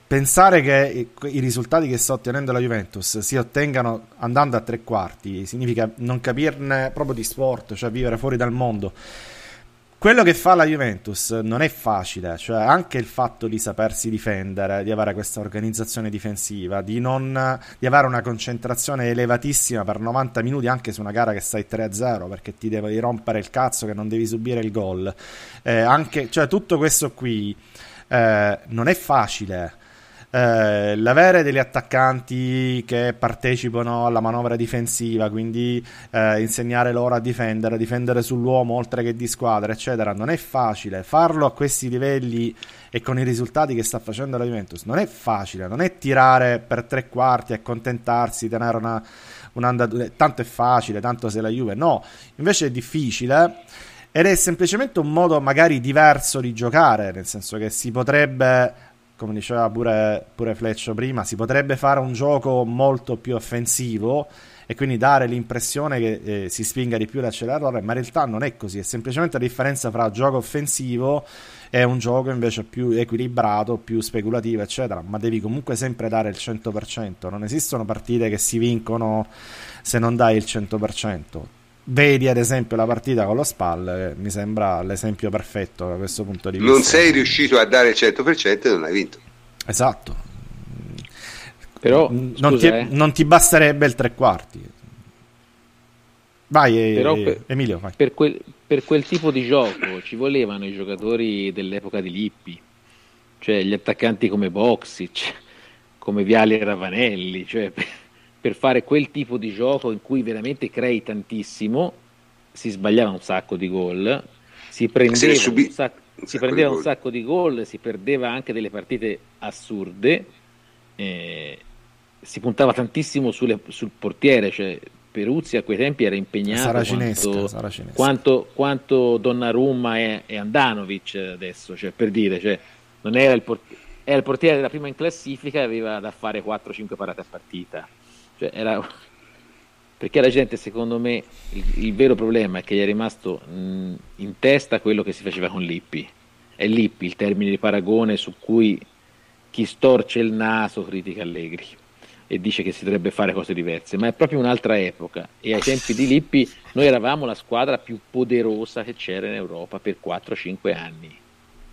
Speaker 4: pensare che i risultati che sta ottenendo la Juventus si ottengano andando a tre quarti significa non capirne proprio di sport, cioè vivere fuori dal mondo. quello che fa la Juventus non è facile, cioè anche il fatto di sapersi difendere, di avere questa organizzazione difensiva, di, non, di avere una concentrazione elevatissima per 90 minuti anche su una gara che stai 3-0 perché ti devi rompere il cazzo che non devi subire il gol. Eh, anche, cioè, tutto questo qui eh, non è facile eh, l'avere degli attaccanti che partecipano alla manovra difensiva, quindi eh, insegnare loro a difendere, difendere sull'uomo oltre che di squadra, eccetera, non è facile. Farlo a questi livelli e con i risultati che sta facendo la Juventus non è facile, non è tirare per tre quarti accontentarsi, tenere una, un'andatura, tanto è facile, tanto se la Juve, no, invece è difficile ed è semplicemente un modo magari diverso di giocare, nel senso che si potrebbe come diceva pure, pure Fleccio prima, si potrebbe fare un gioco molto più offensivo e quindi dare l'impressione che eh, si spinga di più l'acceleratore, ma in realtà non è così, è semplicemente la differenza fra gioco offensivo e un gioco invece più equilibrato, più speculativo, eccetera, ma devi comunque sempre dare il 100%, non esistono partite che si vincono se non dai il 100%. Vedi ad esempio la partita con lo SPAL, mi sembra l'esempio perfetto da questo punto di vista.
Speaker 1: Non sei riuscito a dare il 100% e non hai vinto.
Speaker 4: Esatto.
Speaker 6: Però
Speaker 4: non,
Speaker 6: scusa,
Speaker 4: ti,
Speaker 6: eh.
Speaker 4: non ti basterebbe il tre quarti. Vai,
Speaker 6: Però
Speaker 4: eh,
Speaker 6: per-
Speaker 4: Emilio, vai.
Speaker 6: per quel, per quel tipo di gioco ci volevano i giocatori dell'epoca di Lippi, cioè gli attaccanti come Boxic, come Viali e Ravanelli, cioè per, fare quel tipo di gioco in cui veramente crei tantissimo, si sbagliava un sacco di gol, si prendeva,
Speaker 1: subi-
Speaker 6: un, sacco,
Speaker 1: un
Speaker 6: si
Speaker 1: sacco
Speaker 6: prendeva un
Speaker 1: gol.
Speaker 6: sacco di gol, si perdeva anche delle partite assurde, eh, si puntava tantissimo sulle- sul portiere, cioè Peruzzi a quei tempi era impegnato
Speaker 4: Saracinesca,
Speaker 6: quanto,
Speaker 4: Saracinesca.
Speaker 6: quanto, quanto Donnarumma e, e Andanovic adesso, cioè, per dire, cioè, non era il, port- era il portiere della prima in classifica e aveva da fare 4-5 parate a partita. Cioè, era... [LAUGHS] Perché la gente, secondo me, il, il vero problema è che gli è rimasto mh, in testa quello che si faceva con Lippi. È Lippi il termine di paragone su cui chi storce il naso critica Allegri e dice che si dovrebbe fare cose diverse, ma è proprio un'altra epoca e ai tempi di Lippi noi eravamo la squadra più poderosa che c'era in Europa per 4-5 anni.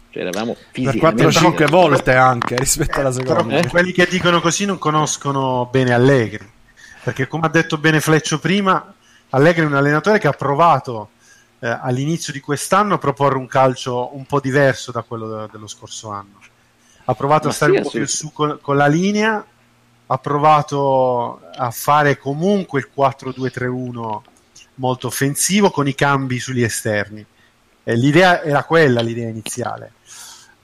Speaker 6: Cioè eravamo
Speaker 4: Per
Speaker 6: fisicamente
Speaker 4: 4-5 volte anche rispetto alla
Speaker 2: Però
Speaker 4: seconda.
Speaker 6: Eh?
Speaker 2: quelli che dicono così non conoscono bene Allegri, perché come ha detto bene Fleccio prima, Allegri è un allenatore che ha provato eh, all'inizio di quest'anno a proporre un calcio un po' diverso da quello de- dello scorso anno. Ha provato
Speaker 6: Ma
Speaker 2: a stare
Speaker 6: sì,
Speaker 2: un po' più su con, con la linea, ha provato a fare comunque il 4-2-3-1 molto offensivo con i cambi sugli esterni. E l'idea era quella, l'idea iniziale.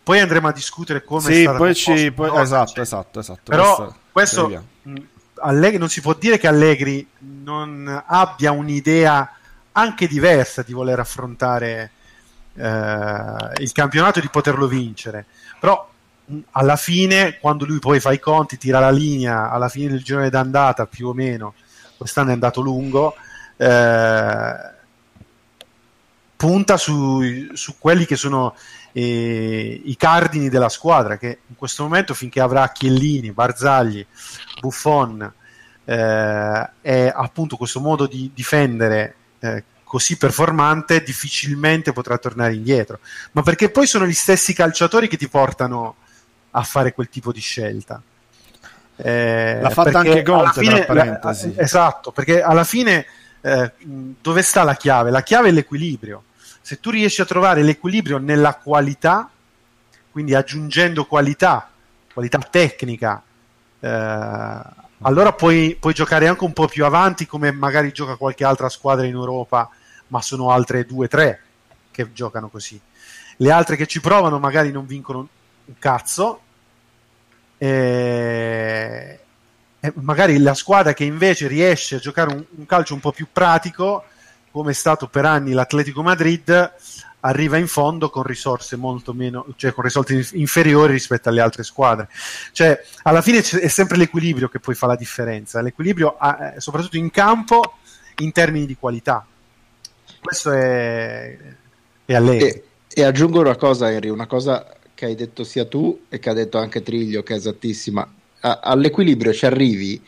Speaker 2: Poi andremo a discutere come è
Speaker 4: Sì,
Speaker 2: stata
Speaker 4: poi ci... poi- esatto,
Speaker 2: cioè,
Speaker 4: esatto, esatto.
Speaker 2: però
Speaker 4: Questo-
Speaker 2: questo Allegri, non si può dire che Allegri non abbia un'idea anche diversa di voler affrontare eh, il campionato e di poterlo vincere. Però mh, alla fine, quando lui poi fa i conti, tira la linea alla fine del girone d'andata più o meno, quest'anno è andato lungo. eh, punta su, su quelli che sono eh, i cardini della squadra che in questo momento finché avrà Chiellini, Barzagli, Buffon eh, e appunto questo modo di difendere eh, così performante difficilmente potrà tornare indietro ma perché poi sono gli stessi calciatori che ti portano a fare quel tipo di scelta Eh,
Speaker 4: L'ha fatta anche Conte,
Speaker 2: fine-
Speaker 4: tra parentesi.
Speaker 2: la- esatto perché alla fine eh, dove sta la chiave? La chiave è l'equilibrio se tu riesci a trovare l'equilibrio nella qualità, quindi aggiungendo qualità, qualità tecnica, eh, allora puoi, puoi giocare anche un po' più avanti come magari gioca qualche altra squadra in Europa, ma sono altre due o tre che giocano così. Le altre che ci provano magari non vincono un cazzo. E, e magari la squadra che invece riesce a giocare un, un calcio un po' più pratico come è stato per anni l'Atletico Madrid, arriva in fondo con risorse molto meno, cioè con risorse inf- inferiori rispetto alle altre squadre. Cioè, alla fine è sempre l'equilibrio che poi fa la differenza, l'equilibrio eh, soprattutto in campo in termini di qualità. Questo è, è Allegri.
Speaker 5: E, e aggiungo una cosa, Henry, una cosa che hai detto sia tu e che ha detto anche Triglio, che è esattissima. A- all'equilibrio ci arrivi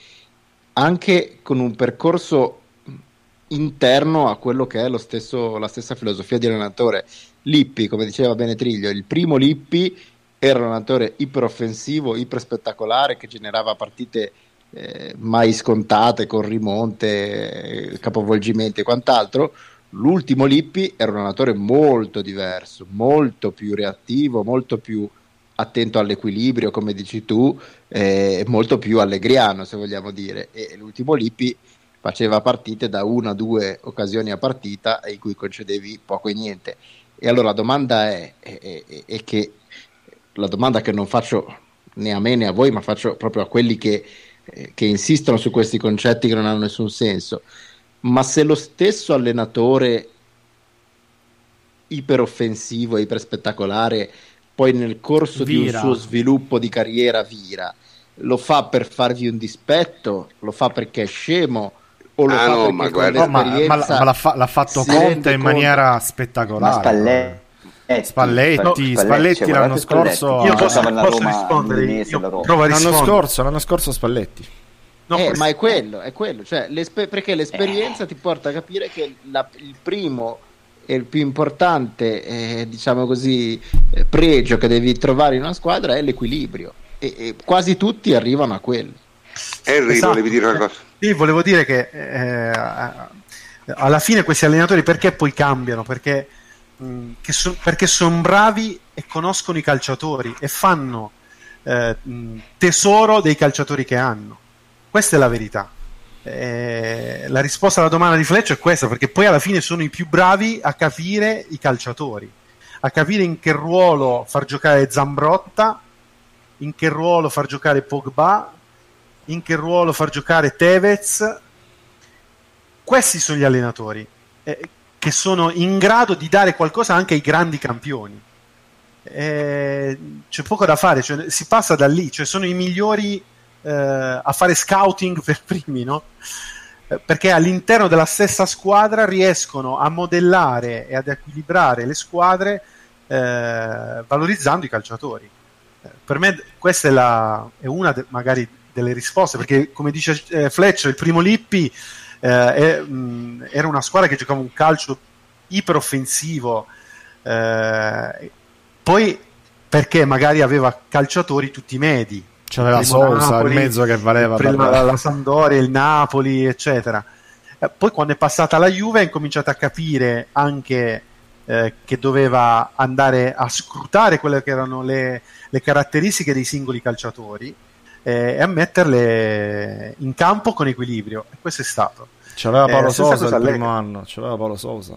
Speaker 5: anche con un percorso interno a quello che è stesso, la stessa filosofia di allenatore. Lippi, come diceva bene Triglio, il primo Lippi era un allenatore iperoffensivo, iper spettacolare che generava partite eh, mai scontate con rimonte, eh, capovolgimenti e quant'altro. L'ultimo Lippi era un allenatore molto diverso, molto più reattivo, molto più attento all'equilibrio, come dici tu, eh, molto più allegriano, se vogliamo dire. E l'ultimo Lippi faceva partite da una o due occasioni a partita in cui concedevi poco e niente. E allora la domanda è, è, è, è che la domanda che non faccio né a me né a voi, ma faccio proprio a quelli che, eh, che insistono su questi concetti che non hanno nessun senso. Ma se lo stesso allenatore iperoffensivo, iperspettacolare, poi nel corso vira. di un suo sviluppo di carriera vira, lo fa per farvi un dispetto, lo fa perché è scemo o lo ah, fa no,
Speaker 4: ma, guarda, no, ma, ma, ma l'ha, fa- l'ha, fatto Conte in maniera spettacolare. Ma Spalletti Spalletti, Spalletti, Spalletti l'anno scorso
Speaker 2: io posso, posso rispondere? io provo
Speaker 4: l'anno scorso, l'anno scorso Spalletti.
Speaker 5: No, eh, ma è quello, è quello cioè, perché l'esperienza eh. ti porta a capire che la, il primo e il più importante eh, diciamo così eh, pregio che devi trovare in una squadra è l'equilibrio. E, e quasi tutti arrivano a quello.
Speaker 1: Henry esatto. volevi dire una cosa
Speaker 2: sì, volevo dire che eh, alla fine questi allenatori perché poi cambiano perché Mm, so, perché sono bravi e conoscono i calciatori e fanno eh, mm, tesoro dei calciatori che hanno. Questa è la verità. Eh, la risposta alla domanda di Fleccio è questa, perché poi alla fine sono i più bravi a capire i calciatori, a capire in che ruolo far giocare Zambrotta, in che ruolo far giocare Pogba, in che ruolo far giocare Tevez. Questi sono gli allenatori. Eh, che sono in grado di dare qualcosa anche ai grandi campioni. Eh, c'è poco da fare, cioè, si passa da lì, cioè sono i migliori eh, a fare scouting per primi, no? Eh, perché all'interno della stessa squadra riescono a modellare e ad equilibrare le squadre eh, valorizzando i calciatori. Eh, per me questa è, la, è una de, magari delle risposte, perché come dice eh, Fletcher, il primo Lippi eh, è, mh, era una squadra che giocava un calcio iperoffensivo, eh, poi perché magari aveva calciatori tutti medi.
Speaker 4: C'aveva Sousa in mezzo che valeva
Speaker 2: per la, la Sandoria, il Napoli, eccetera. Eh, poi quando è passata la Juve ha incominciato a capire anche eh, che doveva andare a scrutare quelle che erano le, le caratteristiche dei singoli calciatori eh, e a metterle in campo con equilibrio. E questo è stato.
Speaker 4: C'aveva Paolo eh, Sosa il primo anno, c'aveva Paolo Sosa.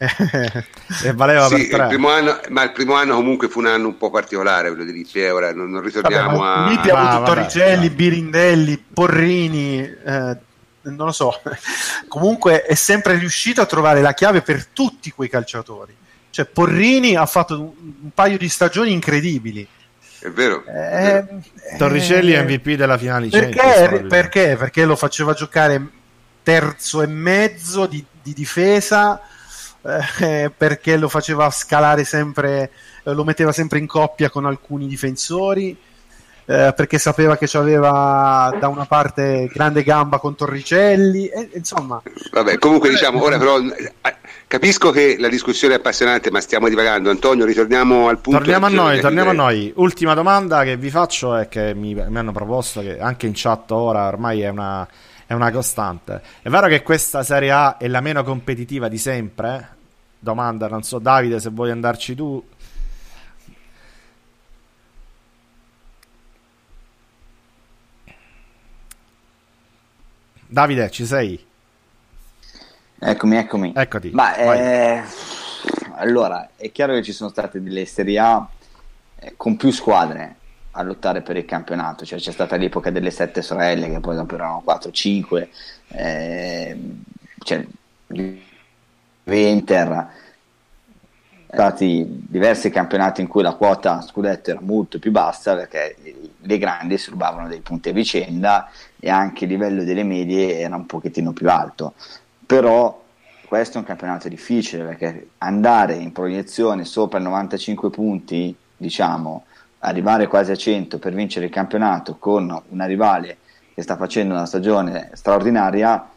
Speaker 4: [LAUGHS] e valeva sì, per tre.
Speaker 1: Il anno, ma il primo anno comunque fu un anno un po' particolare quello di Lippi, eh, ora non, non ritorniamo vabbè, a...
Speaker 2: Lippi ha avuto Torricelli, vabbè. Birindelli, Porrini, eh, non lo so, [LAUGHS] comunque è sempre riuscito a trovare la chiave per tutti quei calciatori. Cioè Porrini ha fatto un, un paio di stagioni incredibili.
Speaker 1: È vero.
Speaker 4: Eh, Torricelli è MVP della finale
Speaker 2: perché, perché? Perché lo faceva giocare terzo e mezzo di, di difesa eh, perché lo faceva scalare sempre, eh, lo metteva sempre in coppia con alcuni difensori. Eh, perché sapeva che aveva da una parte grande gamba con Torricelli, e, insomma.
Speaker 1: Vabbè, comunque diciamo, ora però eh, capisco che la discussione è appassionante, ma stiamo divagando. Antonio, ritorniamo al punto.
Speaker 4: Torniamo a noi, torniamo a noi. Ultima domanda che vi faccio è che mi, mi hanno proposto, che anche in chat ora ormai è una è una costante. È vero che questa Serie A è la meno competitiva di sempre? Domanda, non so, Davide, se vuoi andarci tu. Davide, ci sei?
Speaker 3: Eccomi, eccomi.
Speaker 4: Eccoti.
Speaker 3: Ma, eh, allora, è chiaro che ci sono state delle Serie A eh, con più squadre a lottare per il campionato, cioè c'è stata l'epoca delle sette sorelle che poi dopo erano 4-5, eh, cioè, Inter, stati diversi campionati in cui la quota scudetto era molto più bassa perché le grandi si rubavano dei punti a vicenda e anche il livello delle medie era un pochettino più alto, però questo è un campionato difficile perché andare in proiezione sopra i 95 punti, diciamo, arrivare quasi a 100 per vincere il campionato con una rivale che sta facendo una stagione straordinaria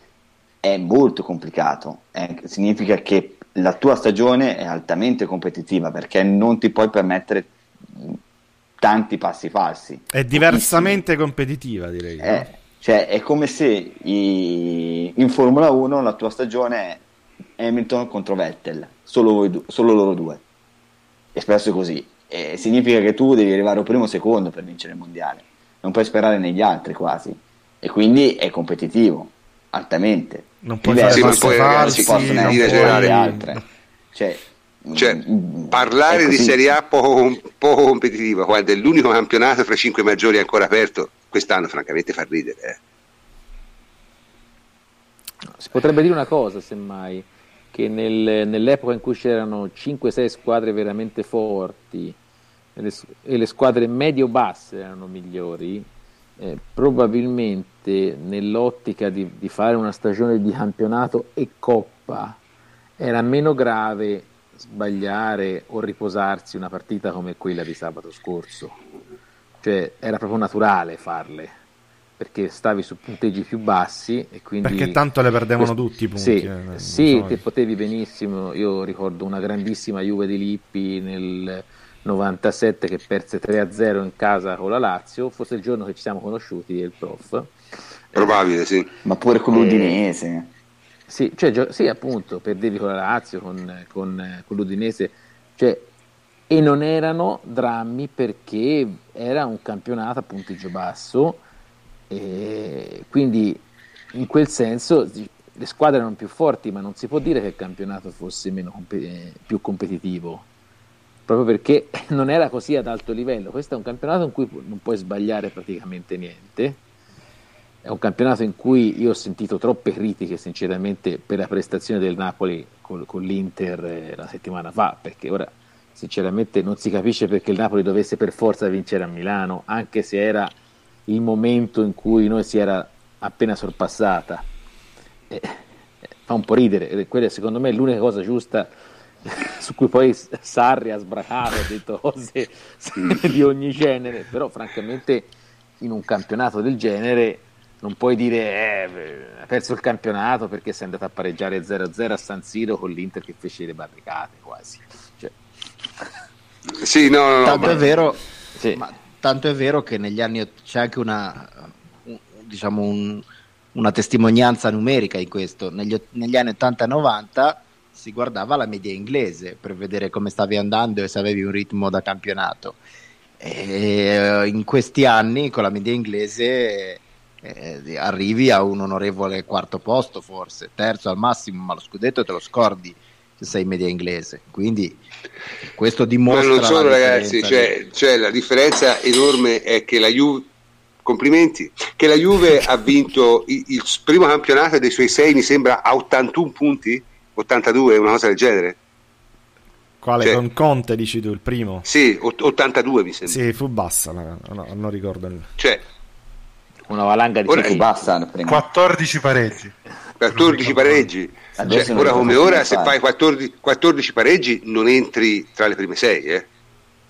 Speaker 3: è molto complicato. Eh, significa che la tua stagione è altamente competitiva perché non ti puoi permettere tanti passi falsi.
Speaker 4: È diversamente competitiva, direi.
Speaker 3: Eh, cioè, è come se i, in Formula 1 la tua stagione è Hamilton contro Vettel, solo, solo loro due. E spesso è così. E significa che tu devi arrivare al primo o secondo per vincere il mondiale. Non puoi sperare negli altri quasi. E quindi è competitivo, altamente.
Speaker 4: Non puoi fare
Speaker 3: non
Speaker 1: puoi,
Speaker 3: falsi, si possono
Speaker 1: non
Speaker 3: dire altre. Cioè,
Speaker 1: Cioè,
Speaker 3: mm,
Speaker 1: parlare
Speaker 3: è
Speaker 1: di. Serie A poco, poco competitiva quando è l'unico campionato fra i cinque maggiori ancora aperto, quest'anno francamente fa ridere. eh.
Speaker 6: Si potrebbe dire una cosa, semmai, che nel- nell'epoca in cui c'erano 5-6 squadre veramente forti e le, e le squadre medio-basse erano migliori, eh, probabilmente nell'ottica di, di fare una stagione di campionato e coppa era meno grave sbagliare o riposarsi una partita come quella di sabato scorso. Cioè era proprio naturale farle perché stavi su punteggi più bassi e quindi
Speaker 4: Perché tanto le perdevano
Speaker 6: questo-
Speaker 4: tutti i punti.
Speaker 6: Sì,
Speaker 4: eh,
Speaker 6: sì,
Speaker 4: so.
Speaker 6: te potevi benissimo. Io ricordo una grandissima Juve di Lippi nel 97 che perse 3-0 in casa con la Lazio. Forse il giorno che ci siamo conosciuti, il prof.
Speaker 1: Probabile, sì.
Speaker 3: ma pure con
Speaker 6: Eh,
Speaker 3: l'Udinese.
Speaker 6: Sì, cioè, sì, appunto, perdevi con la Lazio, con, con- con l'Udinese, cioè, e non erano drammi perché era un campionato a punteggio basso, quindi in quel senso le squadre erano più forti, ma non si può dire che il campionato fosse eh, più competitivo, proprio perché [LAUGHS] non era così ad alto livello. Questo è un campionato in cui non puoi sbagliare praticamente niente. È un campionato in cui io ho sentito troppe critiche, sinceramente, per la prestazione del Napoli col- con, l'Inter eh, la settimana fa, perché ora, sinceramente, non si capisce perché il Napoli dovesse per forza vincere a Milano, anche se era il momento in cui noi si era appena sorpassata. Eh, eh, fa un po' ridere, e quella secondo me è l'unica cosa giusta [LAUGHS] su cui poi Sarri ha sbracato, ha detto cose [LAUGHS] di ogni genere, però francamente in un campionato del genere non puoi dire eh, ha perso il campionato perché sei andato a pareggiare 0-0 a San Siro con l'Inter che fece le barricate quasi. Cioè,
Speaker 1: Sì, no, no, no,
Speaker 5: Tanto
Speaker 1: ma-
Speaker 5: è vero,
Speaker 6: sì.
Speaker 5: ma tanto è vero che negli anni c'è anche una, un- diciamo un- una testimonianza numerica in questo. Negli, negli anni 80 e 90 si guardava la media inglese per vedere come stavi andando e se avevi un ritmo da campionato. E eh, in questi anni con la media inglese eh, arrivi a un onorevole quarto posto, forse terzo al massimo, ma lo scudetto te lo scordi se sei media inglese. Quindi questo
Speaker 1: Ma
Speaker 5: dimostra
Speaker 1: non solo
Speaker 5: la
Speaker 1: ragazzi,
Speaker 5: differenza
Speaker 1: cioè, cioè, la differenza enorme è che la Juve, complimenti, che la Juve [LAUGHS] ha vinto il, il primo campionato dei suoi sei, mi sembra, a 81 punti, 82, una cosa del genere.
Speaker 4: Quale
Speaker 1: cioè-
Speaker 4: con Conte dici tu, il primo?
Speaker 1: Sì, ot- 82 mi sembra.
Speaker 4: Sì, fu bassa, no, no, non ricordo. il-
Speaker 1: Cioè,
Speaker 6: una valanga di
Speaker 1: Ora-
Speaker 3: bassa prima.
Speaker 2: 14 pareggi.
Speaker 1: 14 pareggi. Cioè, ora come ora, se
Speaker 3: fare.
Speaker 1: fai 14, 14 pareggi, non entri tra le prime sei. Eh.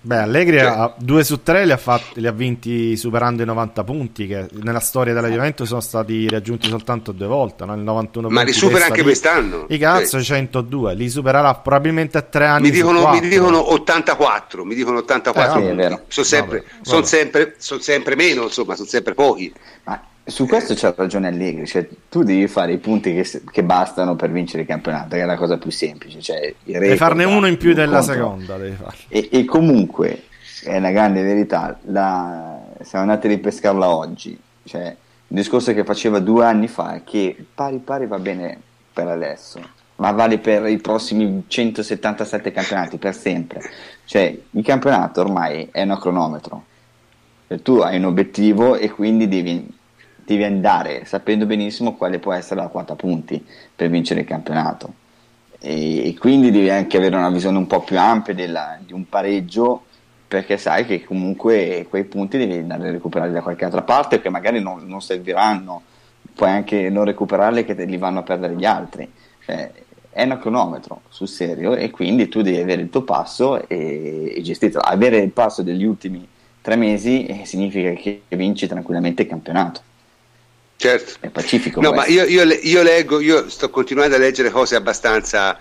Speaker 4: Beh, Allegri
Speaker 1: Cioè-
Speaker 4: ha due su tre li ha, fatti, li ha vinti superando i 90 punti, che nella storia della Juventus sono stati raggiunti soltanto due volte, no? il 91
Speaker 1: Ma li supera anche
Speaker 4: di-
Speaker 1: quest'anno.
Speaker 4: I cazzo,
Speaker 1: Cioè,
Speaker 4: 102, li supererà probabilmente a tre anni.
Speaker 1: mi,
Speaker 4: su
Speaker 1: dicono, mi dicono 84, mi dicono 84
Speaker 3: Eh.
Speaker 1: Sono sempre,
Speaker 4: Vabbè,
Speaker 1: son sempre, son sempre meno, insomma, sono sempre pochi.
Speaker 3: Ma su questo c'ha ragione Allegri, cioè, tu devi fare i punti che, che bastano per vincere il campionato, che è la cosa più semplice. Cioè,
Speaker 4: Devi farne uno in più
Speaker 3: contro-
Speaker 4: della seconda. Devi fare.
Speaker 3: E, e comunque, è una grande verità, la- siamo andati a ripescarla oggi. Cioè, il discorso che faceva due anni fa è che pari pari va bene per adesso, ma vale per i prossimi 177 campionati, per sempre. Cioè, il campionato ormai è un cronometro. Cioè, tu hai un obiettivo e quindi devi, devi andare sapendo benissimo quale può essere la quota punti per vincere il campionato. E, e quindi devi anche avere una visione un po' più ampia della- di un pareggio perché sai che comunque quei punti devi andare a recuperarli da qualche altra parte che magari non, non serviranno. Puoi anche non recuperarli che te li vanno a perdere gli altri. Cioè, è un cronometro sul serio e quindi tu devi avere il tuo passo e, e gestirlo. Avere il passo degli ultimi tre mesi eh, significa che vinci tranquillamente il campionato
Speaker 1: certo.
Speaker 3: È pacifico.
Speaker 1: No, ma io, io, io, leggo, io sto continuando a leggere cose abbastanza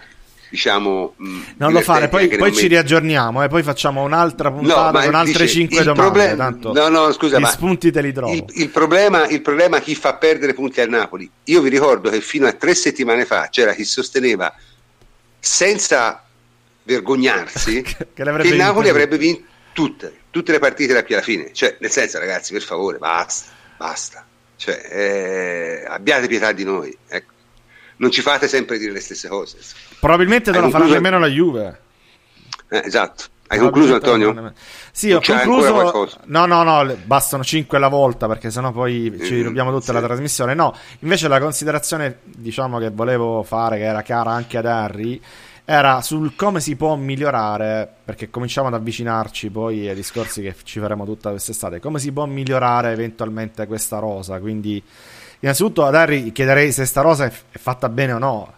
Speaker 1: diciamo
Speaker 4: non lo fare poi, poi ci riaggiorniamo e eh, poi facciamo un'altra puntata no, con altre dice, 5 domande problem- tanto
Speaker 1: no no scusa
Speaker 4: gli spunti te li trovo.
Speaker 1: il, il, problema, il problema chi fa perdere punti al Napoli. Io vi ricordo che fino a tre settimane fa c'era chi sosteneva senza vergognarsi [LAUGHS] che, che il Napoli avrebbe vinto tutte, tutte le partite da qui alla fine. Cioè nel senso ragazzi per favore basta basta cioè, eh, abbiate pietà di noi ecco non ci fate sempre dire le stesse cose.
Speaker 4: Probabilmente non lo farà nemmeno la Juve.
Speaker 1: Eh, esatto. Hai concluso Antonio?
Speaker 4: Sì, ho concluso. No, no, no, bastano 5 alla volta perché sennò poi ci mm, rubiamo tutta sì. la trasmissione. No, invece la considerazione, diciamo, che volevo fare, che era cara anche ad Harry, era sul come si può migliorare, perché cominciamo ad avvicinarci poi ai discorsi che ci faremo tutta quest'estate, come si può migliorare eventualmente questa rosa, quindi Innanzitutto ad Harry chiederei se sta rosa è, è fatta bene o no,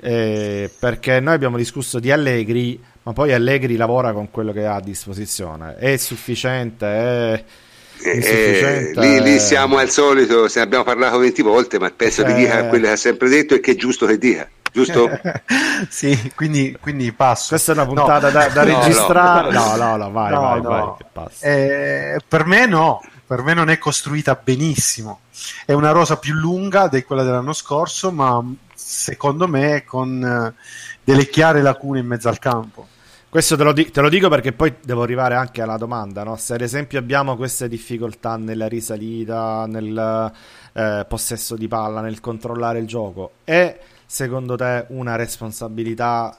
Speaker 4: eh, perché noi abbiamo discusso di Allegri, ma poi Allegri lavora con quello che ha a disposizione. È sufficiente? È...
Speaker 1: Eh, lì, lì, siamo al solito, se ne abbiamo parlato 20 volte, ma penso eh, che dica quello che ha sempre detto e che è giusto che dica. Giusto? [LAUGHS]
Speaker 2: sì, quindi, quindi, passo.
Speaker 4: Questa è una puntata no. da, da no, registrare. No, no, no, vai, vai, vai
Speaker 2: eh, per me no, per me non è costruita benissimo. È una rosa più lunga di quella dell'anno scorso, ma secondo me con eh, delle chiare lacune in mezzo al campo.
Speaker 4: Questo te lo, di- te lo, dico perché poi devo arrivare anche alla domanda, no? se ad esempio abbiamo queste difficoltà nella risalita, nel eh, possesso di palla, nel controllare il gioco, è secondo te una responsabilità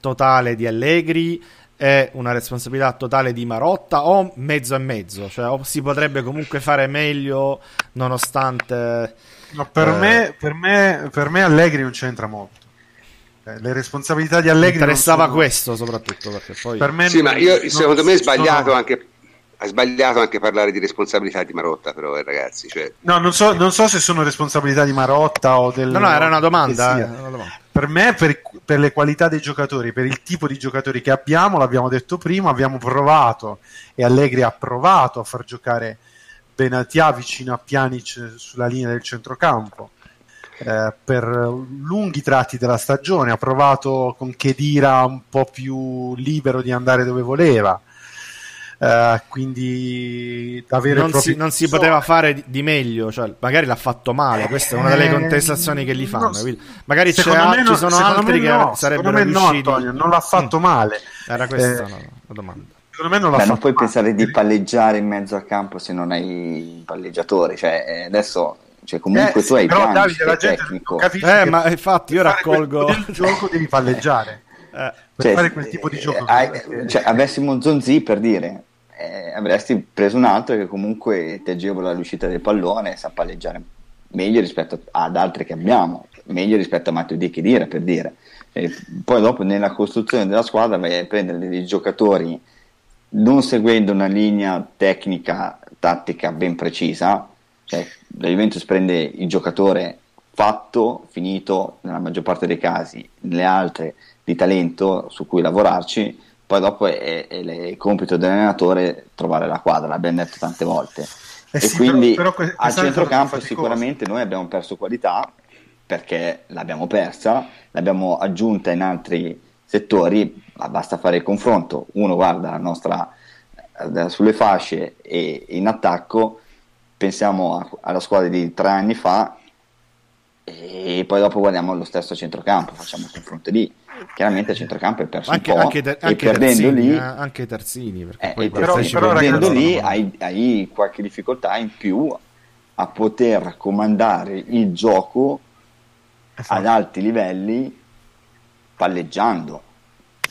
Speaker 4: totale di Allegri? è una responsabilità totale di Marotta o mezzo e mezzo? Cioè, o si potrebbe comunque fare meglio nonostante...
Speaker 2: No, per, eh... me, per, me, per me Allegri non c'entra molto. Eh, le responsabilità di Allegri...
Speaker 4: Mi interessava sono... questo soprattutto perché poi...
Speaker 1: Per me sì, non, ma io, secondo me è sbagliato sono... anche ha sbagliato anche parlare di responsabilità di Marotta, però, eh, ragazzi. Cioè...
Speaker 2: No, non so, non so, se sono responsabilità di Marotta o del.
Speaker 4: No, no, era una domanda. Eh, una
Speaker 2: domanda. Per me, per, per, le qualità dei giocatori, per il tipo di giocatori che abbiamo, l'abbiamo detto prima, abbiamo provato e Allegri ha provato a far giocare Benatia vicino a Pjanic sulla linea del centrocampo. Eh, per lunghi tratti della stagione ha provato con Chedira un po' più libero di andare dove voleva Uh, quindi avere
Speaker 4: non si, non si poteva fare di, meglio, cioè, magari l'ha fatto male. Questa è una delle eh, contestazioni che gli fanno. No, magari c'è, no, ci sono altri che no, sarebbero riusciti. No, Antonio,
Speaker 2: non l'ha fatto mm. male.
Speaker 4: Era questa eh, no, la domanda.
Speaker 3: Secondo me non, l'ha Beh, non puoi male. pensare di palleggiare in mezzo al campo se non hai palleggiatori. Cioè, eh, adesso cioè, comunque
Speaker 2: eh,
Speaker 3: tu hai
Speaker 2: però Davide, la gente tecnico.
Speaker 4: Eh, ma infatti io raccolgo
Speaker 2: il gioco devi palleggiare. [LAUGHS] Eh. Per cioè, fare quel tipo di gioco. Eh,
Speaker 3: perché... cioè, avessimo Zonzi per dire eh, avresti preso un altro che comunque ti agevola l'uscita del pallone sa palleggiare meglio rispetto ad altri che abbiamo, meglio rispetto a Matteo Di Chedira per dire. E poi dopo nella costruzione della squadra vai a prendere dei giocatori non seguendo una linea tecnica, tattica ben precisa, cioè la Juventus prende il giocatore fatto, finito nella maggior parte dei casi, nelle altre di talento su cui lavorarci poi dopo è, è, è compito dell'allenatore trovare la quadra, l'abbiamo detto tante volte. Eh e sì, quindi però, però al centrocampo sicuramente noi abbiamo perso qualità perché l'abbiamo persa, l'abbiamo aggiunta in altri settori, ma basta fare il confronto. Uno guarda la nostra eh, sulle fasce e in attacco, pensiamo alla squadra di tre anni fa e poi dopo guardiamo lo stesso centrocampo, facciamo il confronto lì chiaramente il centrocampo è perso
Speaker 4: anche,
Speaker 3: un po'
Speaker 4: anche, anche e perdendo terzini, lì eh, anche terzini
Speaker 3: eh, poi però, però perdendo lì hai, hai, qualche difficoltà in più a poter comandare il gioco esatto. ad alti livelli palleggiando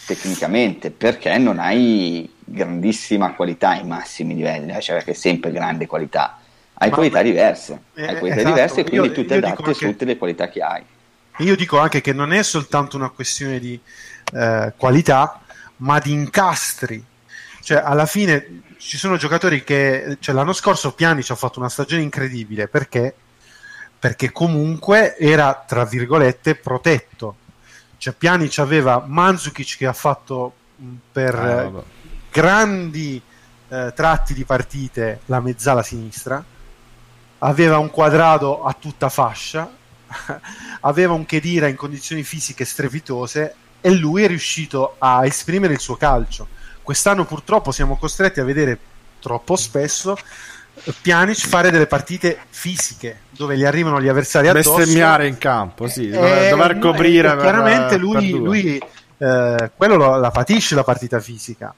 Speaker 3: tecnicamente perché non hai grandissima qualità ai massimi livelli cioè perché sempre grande qualità hai Ma, qualità diverse hai qualità esatto. diverse e quindi io, tu ti adatti a tutte le qualità che hai
Speaker 2: io dico anche che non è soltanto una questione di eh, qualità, ma di incastri. Cioè, alla fine ci sono giocatori che cioè, l'anno scorso Piani ci ha fatto una stagione incredibile perché? Perché comunque era tra virgolette protetto. Cioè, Pjanic aveva Manzukic che ha fatto per ah, grandi eh, tratti di partite la mezzala sinistra aveva un quadrato a tutta fascia, [LAUGHS] aveva un Chedira in condizioni fisiche strepitose e lui è riuscito a esprimere il suo calcio. Quest'anno purtroppo siamo costretti a vedere troppo spesso Pjanic fare delle partite fisiche dove gli arrivano gli avversari addosso.
Speaker 4: Bestemmiare in campo sì, dover, dover coprire
Speaker 2: e chiaramente per, lui, per lui eh, quello lo, la patisce la partita fisica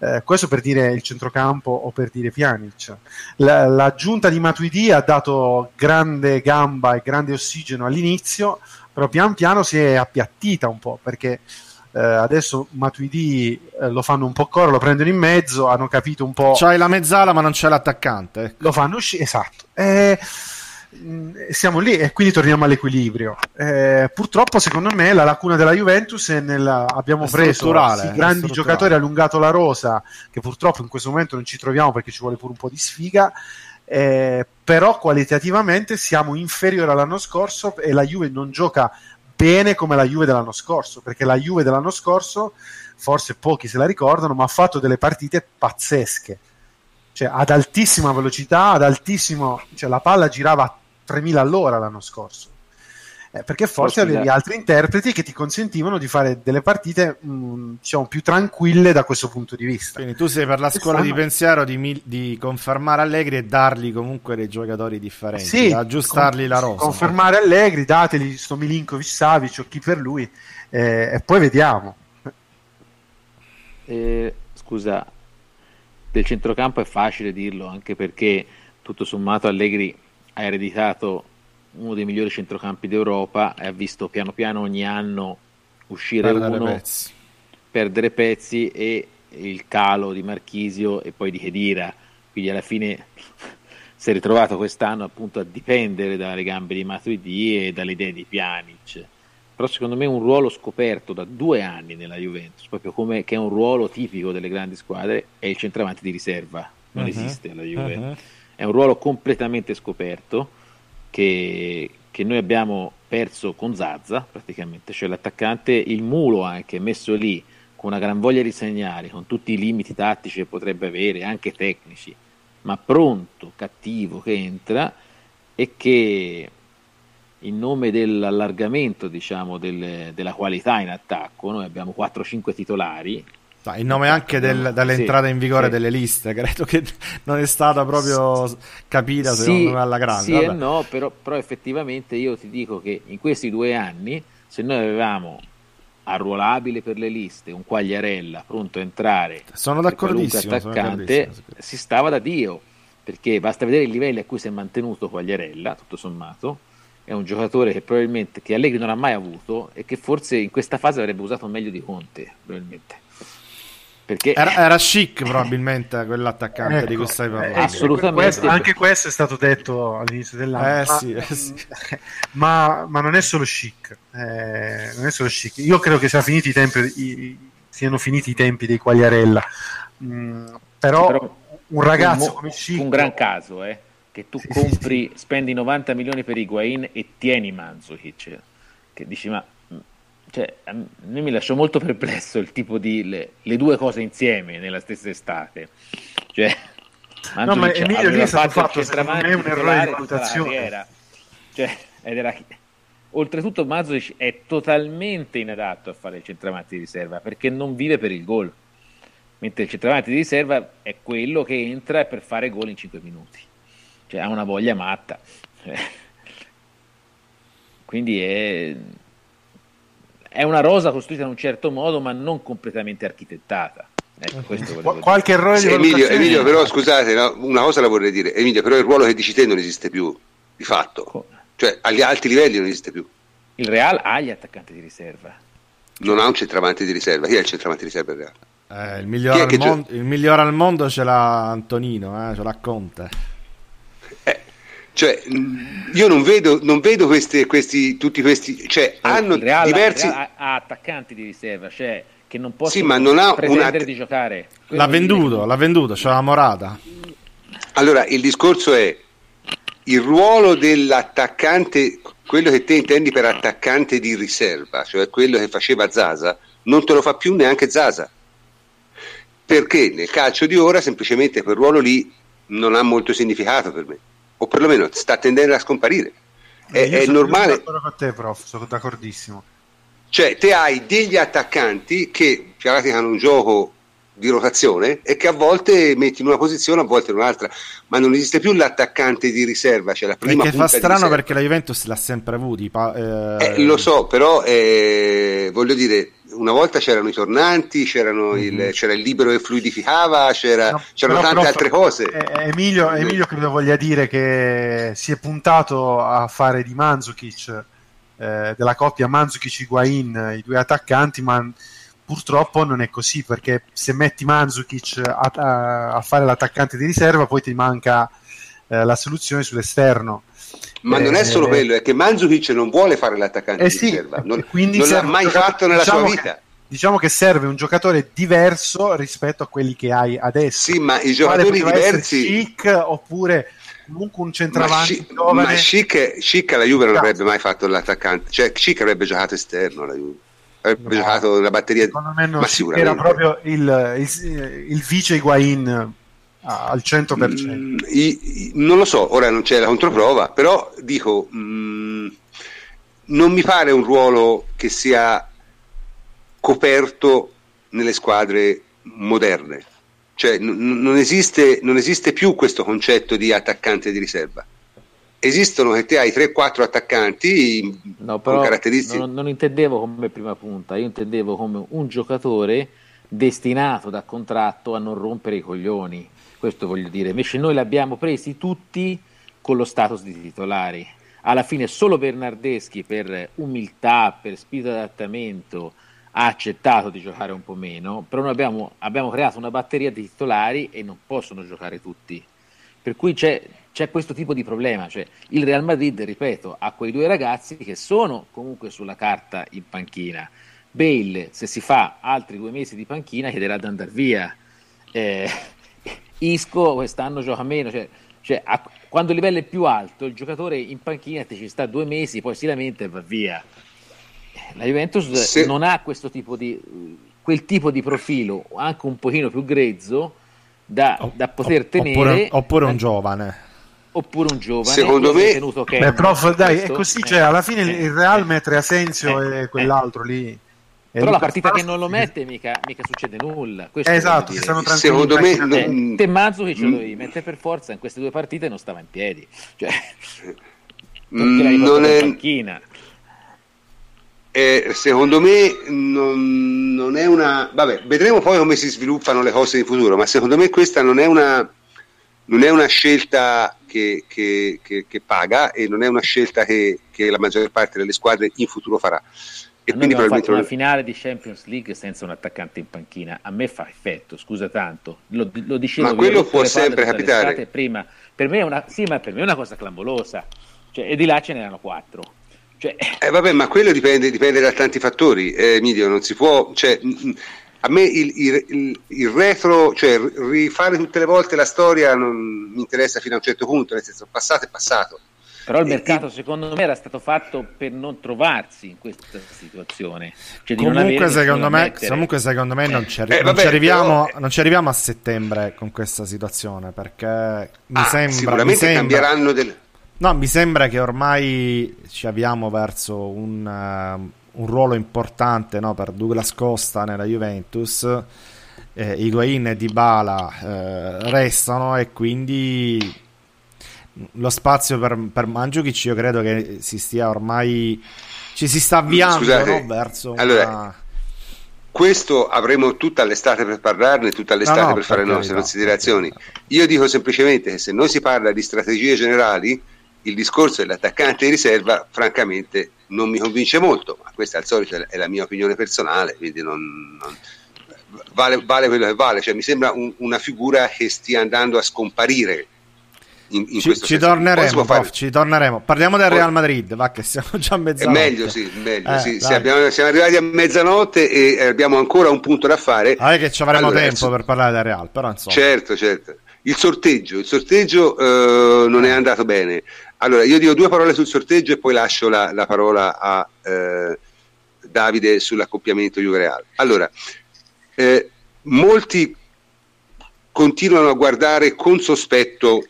Speaker 2: eh, questo per dire il centrocampo o per dire Pjanic. La, l'aggiunta di Matuidi ha dato grande gamba e grande ossigeno all'inizio, però pian piano si è appiattita un po' perché eh, adesso Matuidi eh, lo fanno un po' corro, lo prendono in mezzo, hanno capito un po'.
Speaker 4: C'hai la mezzala, ma non c'è l'attaccante. Ecco.
Speaker 2: Lo fanno uscire, esatto. Eh, siamo lì e quindi torniamo all'equilibrio. Eh, purtroppo, secondo me, la lacuna della Juventus è nella. Abbiamo è preso sì, grandi giocatori, allungato la rosa, che purtroppo in questo momento non ci troviamo perché ci vuole pure un po' di sfiga. Eh, però qualitativamente siamo inferiori all'anno scorso e la Juve non gioca bene come la Juve dell'anno scorso perché la Juve dell'anno scorso forse pochi se la ricordano ma ha fatto delle partite pazzesche cioè ad altissima velocità ad altissimo cioè la palla girava a 3000 all'ora l'anno scorso. Eh, perché forse avevi altri interpreti che ti consentivano di fare delle partite mh, mm, diciamo, più tranquille da questo punto di vista.
Speaker 4: Quindi tu sei per la scuola di pensiero di, di, confermare Allegri e dargli comunque dei giocatori differenti, sì, aggiustargli con, la rosa.
Speaker 2: Confermare Allegri, dateli sto Milinkovic Savic o chi per lui eh, e poi vediamo.
Speaker 6: Eh, scusa, del centrocampo è facile dirlo anche perché tutto sommato Allegri ha ereditato uno dei migliori centrocampi d'Europa e ha visto piano piano ogni anno uscire perdere uno, pezzi. perdere pezzi e il calo di Marchisio e poi di Chedira. Quindi alla fine [LAUGHS] si è ritrovato quest'anno appunto a dipendere dalle gambe di Matuidi e dalle idee di Pjanic. Però secondo me un ruolo scoperto da due anni nella Juventus, proprio come che è un ruolo tipico delle grandi squadre, è il centravanti di riserva. Non uh-huh. esiste alla Juve. Uh-huh è un ruolo completamente scoperto che, che noi abbiamo perso con Zazza praticamente, cioè l'attaccante, il mulo anche messo lì con una gran voglia di segnare, con tutti i limiti tattici che potrebbe avere, anche tecnici, ma pronto, cattivo, che entra e che in nome dell'allargamento diciamo, del, della qualità in attacco, noi abbiamo 4-5 titolari,
Speaker 4: in nome anche del, dell'entrata sì, in vigore sì. delle liste, [LAUGHS] credo che non è stata proprio capita
Speaker 6: sì,
Speaker 4: secondo me alla grande.
Speaker 6: Sì Vabbè. e no, però, però, effettivamente io ti dico che in questi due anni, se noi avevamo arruolabile per le liste un Quagliarella pronto a entrare,
Speaker 4: sono d'accordissimo,
Speaker 6: attaccante, sono si stava da Dio, perché basta vedere i livelli a cui si è mantenuto Quagliarella, tutto sommato, è un giocatore che probabilmente che Allegri non ha mai avuto e che forse in questa fase avrebbe usato meglio di Conte, probabilmente.
Speaker 4: Perché... Era, era chic probabilmente [LAUGHS] quell'attaccante ecco, di cui stai parlando.
Speaker 2: Assolutamente. Questo, anche questo è stato detto all'inizio dell'anno.
Speaker 4: Eh, ma, sì, eh, sì. [LAUGHS]
Speaker 2: Ma, ma, non è solo chic. Eh, non è solo chic. Io credo che sia finiti i tempi, i, siano finiti i tempi dei Quagliarella. Mm, però, però, un ragazzo
Speaker 6: un, come chic... Un gran caso, eh, che tu sì, compri, spendi 90 milioni per Higuain e tieni Manzukic. Che dici, ma cioè, a me mi lasciò molto perplesso il tipo di le, le due cose insieme nella stessa estate. Cioè,
Speaker 2: no, ma Emilio lì è stato fatto secondo me un errore di valutazione.
Speaker 6: Cioè, ed era... Oltretutto Mazovic è totalmente inadatto a fare il centravanti di riserva perché non vive per il gol. Mentre il centravanti di riserva è quello che entra per fare gol in 5 minuti. Cioè ha una voglia matta. Quindi è è una rosa costruita in un certo modo, ma non completamente architettata. Ecco,
Speaker 2: Qu- qualche errore
Speaker 1: sì, Emilio, Emilio, però scusate, no, una cosa la vorrei dire. Emilio, però il ruolo che dici te non esiste più, di fatto. Cioè, agli alti livelli non esiste più.
Speaker 6: Il Real ha gli attaccanti di riserva.
Speaker 1: Non ha un centravanti di riserva. Chi è il centravanti di riserva del
Speaker 4: Real? Eh, il, migliore al mon- il, migliore al mondo ce l'ha Antonino, eh, ce l'ha Conte.
Speaker 1: Cioè, io non vedo, non vedo questi, questi, tutti questi, cioè, hanno
Speaker 6: Real,
Speaker 1: diversi...
Speaker 6: Real ha, attaccanti di riserva, cioè, che non possono
Speaker 1: sì, ma non ha
Speaker 6: pretendere una... di giocare.
Speaker 4: Quello l'ha venduto, l'ha venduto, c'è la morata.
Speaker 1: Allora, il discorso è il ruolo dell'attaccante, quello che te intendi per attaccante di riserva, cioè quello che faceva Zaza, non te lo fa più neanche Zaza. Perché nel calcio di ora semplicemente quel ruolo lì non ha molto significato per me o perlomeno sta tendendo a scomparire. È,
Speaker 2: io
Speaker 1: è
Speaker 2: sono
Speaker 1: normale.
Speaker 2: d'accordo con te, prof, sono d'accordissimo.
Speaker 1: Cioè, te hai degli attaccanti che praticano un gioco di rotazione e che a volte metti in una posizione, a volte in un'altra, ma non esiste più l'attaccante di riserva, cioè la prima
Speaker 4: Perché fa strano perché la Juventus l'ha sempre avuti. pa- eh,
Speaker 1: Eh, lo so, però eh, voglio dire, una volta c'erano i tornanti, c'erano il, c'era il libero che fluidificava, c'era-
Speaker 2: No,
Speaker 1: c'erano
Speaker 2: però,
Speaker 1: tante
Speaker 2: prof,
Speaker 1: altre cose.
Speaker 2: eh, Emilio, Emilio credo voglia dire che si è puntato a fare di Mandzukic, eh, della coppia Mandzukic-Higuain, i due attaccanti, ma purtroppo non è così, perché se metti Mandzukic a, a- a fare l'attaccante di riserva, poi ti manca eh, la soluzione sull'esterno.
Speaker 1: Ma non è
Speaker 2: Eh,
Speaker 1: solo quello, è che Mandzukic non vuole fare l'attaccante
Speaker 2: Eh
Speaker 1: di
Speaker 2: sì,
Speaker 1: riserva, non,
Speaker 2: quindi
Speaker 1: non l'ha
Speaker 2: serve
Speaker 1: mai fatto nella
Speaker 2: diciamo
Speaker 1: sua
Speaker 2: che-
Speaker 1: vita.
Speaker 2: Diciamo che serve un giocatore diverso rispetto a quelli che hai adesso.
Speaker 1: Sì, ma i giocatori diversi...
Speaker 2: Chic oppure comunque un
Speaker 1: Ma,
Speaker 2: centravanti giovane.
Speaker 1: ma Schick, Schick alla Juve non
Speaker 2: Cazzo.
Speaker 1: avrebbe mai fatto l'attaccante, cioè Schick avrebbe giocato esterno alla Juve, avrebbe
Speaker 2: No,
Speaker 1: giocato la batteria
Speaker 2: Secondo me no,
Speaker 1: ma
Speaker 2: Chic era proprio il, il, il vice Higuain al 100%.
Speaker 1: Mm, i- i- non lo so, ora non c'è la controprova, però dico, mm, non mi pare un ruolo che sia coperto nelle squadre moderne. Cioè, n- non, esiste, non esiste più questo concetto di attaccante di riserva. Esistono che te hai 3-4 attaccanti
Speaker 6: No,
Speaker 1: con
Speaker 6: però
Speaker 1: caratteristiche.
Speaker 6: non, non intendevo come prima punta, io intendevo come un giocatore destinato da contratto a non rompere i coglioni. Questo voglio dire. Invece noi li abbiamo presi tutti con lo status di titolari. Alla fine solo Bernardeschi per umiltà, per spirito di adattamento ha accettato di giocare un po' meno, però noi abbiamo, abbiamo creato una batteria di titolari e non possono giocare tutti. Per cui c'è, c'è questo tipo di problema, cioè il Real Madrid, ripeto, ha quei due ragazzi che sono comunque sulla carta in panchina. Bale, se si fa altri due mesi di panchina, chiederà di andare via. Eh, Isco quest'anno gioca meno, cioè, cioè, a- quando il livello è più alto, il giocatore in panchina ti ci sta due mesi, poi si lamenta e va via. La Juventus
Speaker 1: Se-
Speaker 6: non ha questo tipo di quel tipo di profilo, anche un pochino più grezzo, da,
Speaker 4: o-
Speaker 6: da poter
Speaker 4: opp-
Speaker 6: tenere
Speaker 4: Oppure, oppure un
Speaker 6: eh,
Speaker 4: giovane.
Speaker 6: oppure un giovane
Speaker 1: Secondo me-
Speaker 2: Beh, prof, dai, è così,
Speaker 6: eh,
Speaker 2: cioè, alla fine
Speaker 6: eh,
Speaker 2: il Real mette Asensio
Speaker 6: eh,
Speaker 2: e quell'altro lì.
Speaker 6: Però la partita che non lo mette mica, mica succede nulla questo
Speaker 2: esatto, tranquilli.
Speaker 1: Secondo me, Mm.
Speaker 6: te Mazzucchi ce lo
Speaker 1: Mm.
Speaker 6: mettere per forza in queste due partite non stava in piedi cioè,
Speaker 1: Mm, non è-
Speaker 6: panchina
Speaker 1: Eh, secondo me non, non è una. Vabbè, vedremo poi come si sviluppano le cose in futuro, ma secondo me questa non è una, non è una scelta che, che- che- che paga e non è una scelta che, che la maggior parte delle squadre in futuro farà. E quindi
Speaker 6: fatto una
Speaker 1: probabilmente.
Speaker 6: finale di Champions League senza un attaccante in panchina a me fa effetto scusa tanto lo, lo dicevo
Speaker 1: Ma quello può sempre capitare.
Speaker 6: prima per me è una, sì, ma per me è una cosa clamorosa cioè, e di là ce n'erano quattro cioè,
Speaker 1: Eh, vabbè, ma quello dipende, dipende da tanti fattori, eh, Emilio, non si può. Cioè, mm, a me il, il- il- il retro, cioè rifare tutte le volte la storia non mi interessa fino a un certo punto, nel senso passato è passato.
Speaker 6: Però il
Speaker 1: E-
Speaker 6: mercato secondo me era stato fatto per non trovarsi in questa situazione. Cioè di non avere
Speaker 4: Comunque secondo, me, comunque secondo me non ci, arri-
Speaker 1: Eh,
Speaker 4: non
Speaker 1: vabbè,
Speaker 4: ci arriviamo,
Speaker 1: però-
Speaker 4: non ci arriviamo a settembre con questa situazione perché mi
Speaker 1: Ah,
Speaker 4: sembra, mi
Speaker 1: sicuramente
Speaker 4: sembra,
Speaker 1: cambieranno del...
Speaker 4: no, mi sembra che ormai ci avviamo verso un, eh, un ruolo importante no, per Douglas Costa nella Juventus. Eh, Higuain e Dybala eh, restano e quindi lo spazio per, per Mandzukic io credo che si stia ormai ci si sta avviando
Speaker 1: Scusate,
Speaker 4: no, verso una...
Speaker 1: allora, Questo avremo tutta l'estate per parlarne, tutta l'estate
Speaker 4: No, no,
Speaker 1: per fare le nostre considerazioni. Io dico semplicemente che se non si parla di strategie generali, il discorso dell'attaccante di riserva, francamente, non mi convince molto, ma questa al solito è la mia opinione personale, quindi non, non- vale, vale quello che vale, cioè mi sembra un- una figura che stia andando a scomparire. In, in
Speaker 4: ci, ci torneremo,
Speaker 1: fare-
Speaker 4: prof, ci torneremo. Parliamo del Real Madrid, va che siamo già a
Speaker 1: È
Speaker 4: mezzanotte.
Speaker 1: meglio, sì, meglio,
Speaker 4: Eh,
Speaker 1: sì. abbiamo- siamo arrivati a mezzanotte e eh, abbiamo ancora un punto da fare.
Speaker 4: Ah, è che ci avremo
Speaker 1: Allora,
Speaker 4: tempo per parlare del Real, però insomma.
Speaker 1: Certo, certo. Il sorteggio, il sorteggio eh, non è andato bene. Allora, io dico due parole sul sorteggio e poi lascio la, la parola a eh, Davide sull'accoppiamento Juve-Real. Allora, eh, molti continuano a guardare con sospetto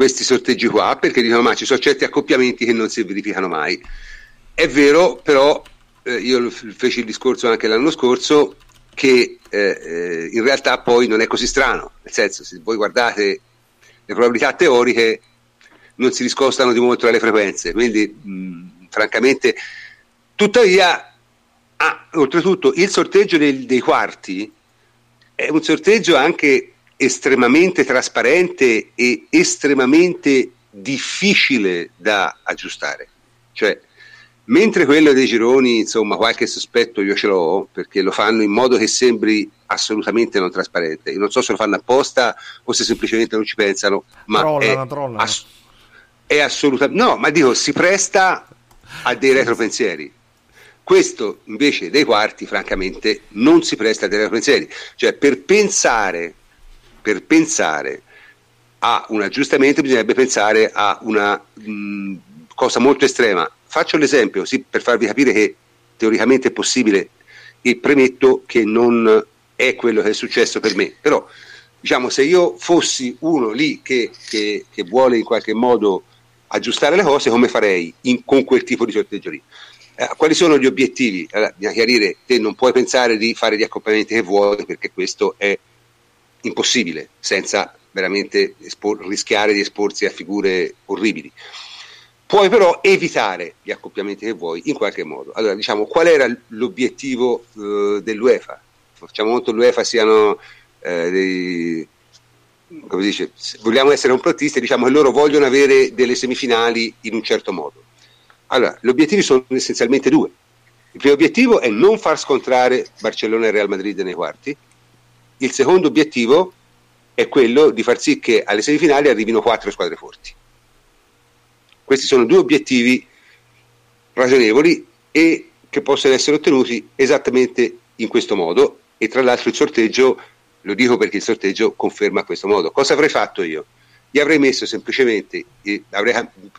Speaker 1: questi sorteggi qua perché dicono ma ci sono certi accoppiamenti che non si verificano mai. È vero, però eh, io feci il discorso anche l'anno scorso che eh, eh, in realtà poi non è così strano, nel senso se voi guardate le probabilità teoriche non si discostano di molto dalle frequenze, quindi mh, francamente tuttavia ah, oltretutto il sorteggio dei, dei quarti è un sorteggio anche estremamente trasparente e estremamente difficile da aggiustare. Cioè, mentre quello dei gironi, insomma, qualche sospetto io ce l'ho, perché lo fanno in modo che sembri assolutamente non trasparente. Io non so se lo fanno apposta o se semplicemente non ci pensano, ma trollano, è, trollano. Ass- è assolutamente... No, ma dico, si presta a dei retropensieri. Questo invece dei quarti, francamente, non si presta a dei retropensieri. Cioè, per pensare per pensare a un aggiustamento bisognerebbe pensare a una mh, cosa molto estrema. Faccio l'esempio sì, per farvi capire che teoricamente è possibile e premetto che non è quello che è successo per me, però diciamo se io fossi uno lì che, che, che vuole in qualche modo aggiustare le cose, come farei in, con quel tipo di sorteggio lì? Eh, quali sono gli obiettivi? Allora, bisogna chiarire, te non puoi pensare di fare gli accoppiamenti che vuoi perché questo è impossibile senza veramente espor- rischiare di esporsi a figure orribili. Puoi però evitare gli accoppiamenti che vuoi in qualche modo. Allora, diciamo, qual era l'obiettivo eh, dell'UEFA? Facciamo molto l'UEFA siano eh, dei, come dice, vogliamo essere complottisti, diciamo che loro vogliono avere delle semifinali in un certo modo. Allora, gli obiettivi sono essenzialmente due. Il primo obiettivo è non far scontrare Barcellona e Real Madrid nei quarti, il secondo obiettivo è quello di far sì che alle semifinali arrivino quattro squadre forti. Questi sono due obiettivi ragionevoli e che possono essere ottenuti esattamente in questo modo e tra l'altro il sorteggio, lo dico perché il sorteggio conferma questo modo. Cosa avrei fatto io? Gli avrei messo semplicemente, eh, avrei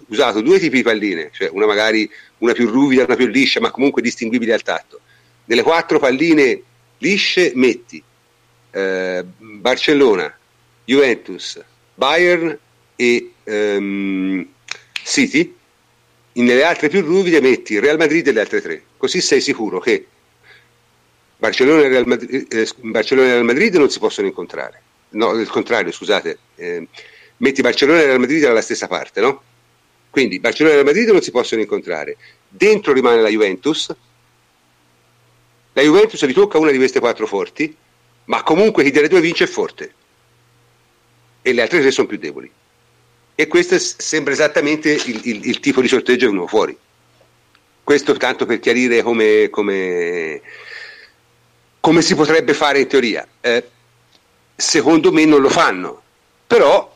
Speaker 1: usato due tipi di palline, cioè una magari una più ruvida, una più liscia, ma comunque distinguibile al tatto. Nelle quattro palline lisce metti eh, Barcellona, Juventus, Bayern e ehm, City, nelle altre più ruvide metti Real Madrid e le altre tre, così sei sicuro che Barcellona e Real Madrid, eh, Barcellona e Real Madrid non si possono incontrare. No, il contrario, scusate, eh, metti Barcellona e Real Madrid dalla stessa parte, no? Quindi Barcellona e Real Madrid non si possono incontrare. Dentro rimane la Juventus. La Juventus gli tocca una di queste quattro forti ma comunque chi delle due vince è forte e le altre tre sono più deboli. E questo sembra esattamente il, il, il tipo di sorteggio che uno fuori. Questo tanto per chiarire come, come, come si potrebbe fare in teoria. Eh, secondo me non lo fanno, però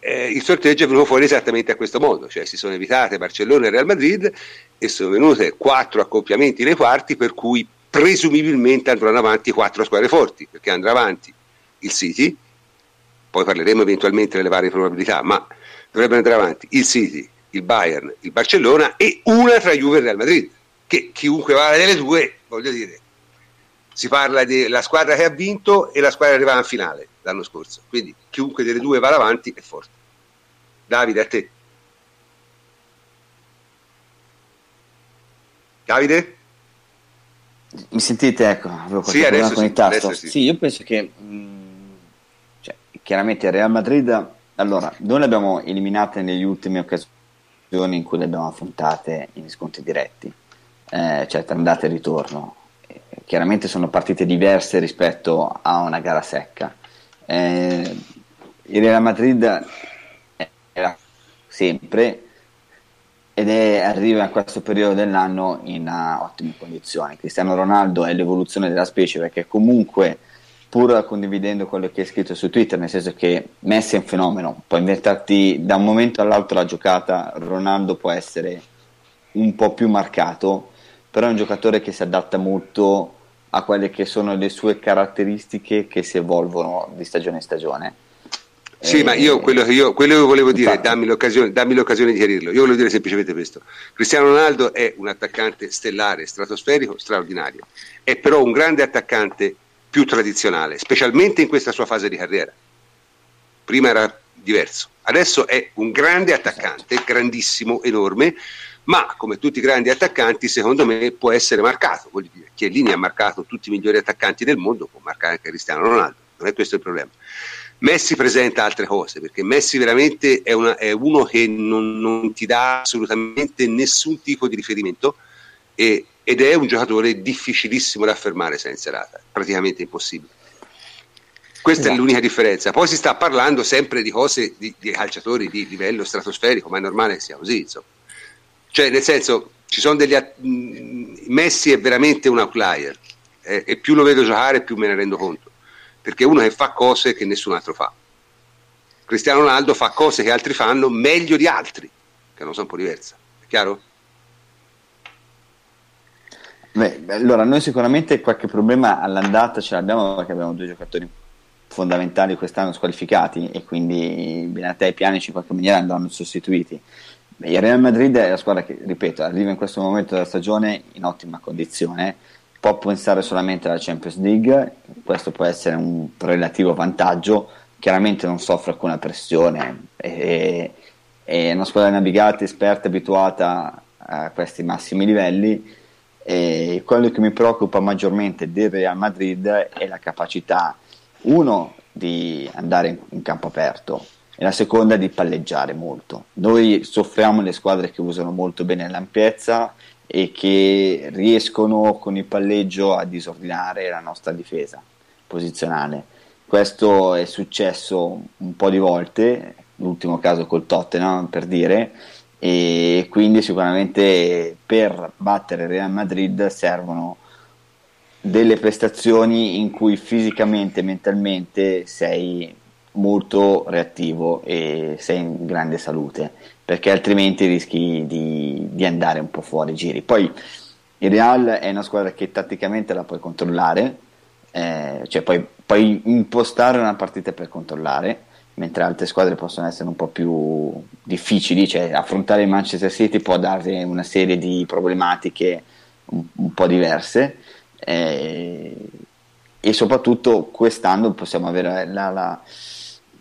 Speaker 1: eh, il sorteggio è venuto fuori esattamente a questo modo, cioè si sono evitate Barcellona e Real Madrid e sono venute quattro accoppiamenti nei quarti per cui presumibilmente andranno avanti quattro squadre forti, perché andrà avanti il City, poi parleremo eventualmente delle varie probabilità, ma dovrebbero andare avanti il City, il Bayern, il Barcellona e una tra Juve e Real Madrid, che chiunque vada delle due, voglio dire, si parla della squadra che ha vinto e la squadra che arrivava in finale l'anno scorso, quindi chiunque delle due vada avanti è forte. Davide, a te. Davide?
Speaker 3: Mi sentite? Ecco, avevo qualche sì, problema con il tasto. Sì. sì. io penso che mh, mm, cioè, chiaramente Real Madrid, allora, noi le abbiamo eliminate negli ultimi occasioni in cui le abbiamo affrontate in scontri diretti, eh, cioè tra andata e ritorno. Eh, chiaramente sono partite diverse rispetto a una gara secca. Eh, il Real Madrid era sempre ed è, arriva a questo periodo dell'anno in uh, ottime condizioni. Cristiano Ronaldo è l'evoluzione della specie perché comunque pur condividendo quello che hai scritto su Twitter, nel senso che Messi è un fenomeno, può inventarti da un momento all'altro la giocata, Ronaldo può essere un po' più marcato, però è un giocatore che si adatta molto a quelle che sono le sue caratteristiche che si evolvono di stagione in stagione
Speaker 1: sì, ma io quello che io, quello che volevo dire, dammi l'occasione, dammi l'occasione, di chiarirlo. Io volevo dire semplicemente questo: Cristiano Ronaldo è un attaccante stellare, stratosferico, straordinario. È però un grande attaccante più tradizionale, specialmente in questa sua fase di carriera. Prima era diverso. Adesso è un grande attaccante, grandissimo, enorme, ma come tutti i grandi attaccanti, secondo me può essere marcato. Chiellini ha marcato tutti i migliori attaccanti del mondo, può marcare anche Cristiano Ronaldo, non è questo il problema. Messi presenta altre cose, perché Messi veramente è, una, è uno che non, non, ti dà assolutamente nessun tipo di riferimento e, ed è un giocatore difficilissimo da affermare senza rata, praticamente impossibile. Questa esatto. è l'unica differenza. Poi si sta parlando sempre di cose di, di calciatori di livello stratosferico, ma è normale che sia così, insomma. Cioè, nel senso, ci sono degli att- Messi è veramente un outlier eh, e più lo vedo giocare più me ne rendo conto, perché è uno che fa cose che nessun altro fa. Cristiano Ronaldo fa cose che altri fanno meglio di altri, che non sono un po' diverse. È chiaro?
Speaker 3: Beh, allora noi sicuramente qualche problema all'andata ce l'abbiamo perché abbiamo due giocatori fondamentali quest'anno squalificati e quindi Benatè e Pianici in qualche maniera andranno sostituiti il Real Madrid è la squadra che, ripeto, arriva in questo momento della stagione in ottima condizione, può pensare solamente alla Champions League, questo può essere un relativo vantaggio, chiaramente non soffre alcuna pressione, è, è una squadra navigata, esperta, abituata a questi massimi livelli e quello che mi preoccupa maggiormente del Real Madrid è la capacità, uno, di andare in, in campo aperto, e la seconda di palleggiare molto. Noi soffriamo le squadre che usano molto bene l'ampiezza e che riescono con il palleggio a disordinare la nostra difesa posizionale. Questo è successo un po' di volte, l'ultimo caso col Tottenham per dire, e quindi sicuramente per battere Real Madrid servono delle prestazioni in cui fisicamente e mentalmente sei molto reattivo e sei in grande salute perché altrimenti rischi di, di, andare un po' fuori giri. Poi il Real è una squadra che tatticamente la puoi controllare eh, cioè puoi, puoi, impostare una partita per controllare mentre altre squadre possono essere un po' più difficili cioè affrontare il Manchester City può dare una serie di problematiche un, un po' diverse eh, e soprattutto quest'anno possiamo avere la, la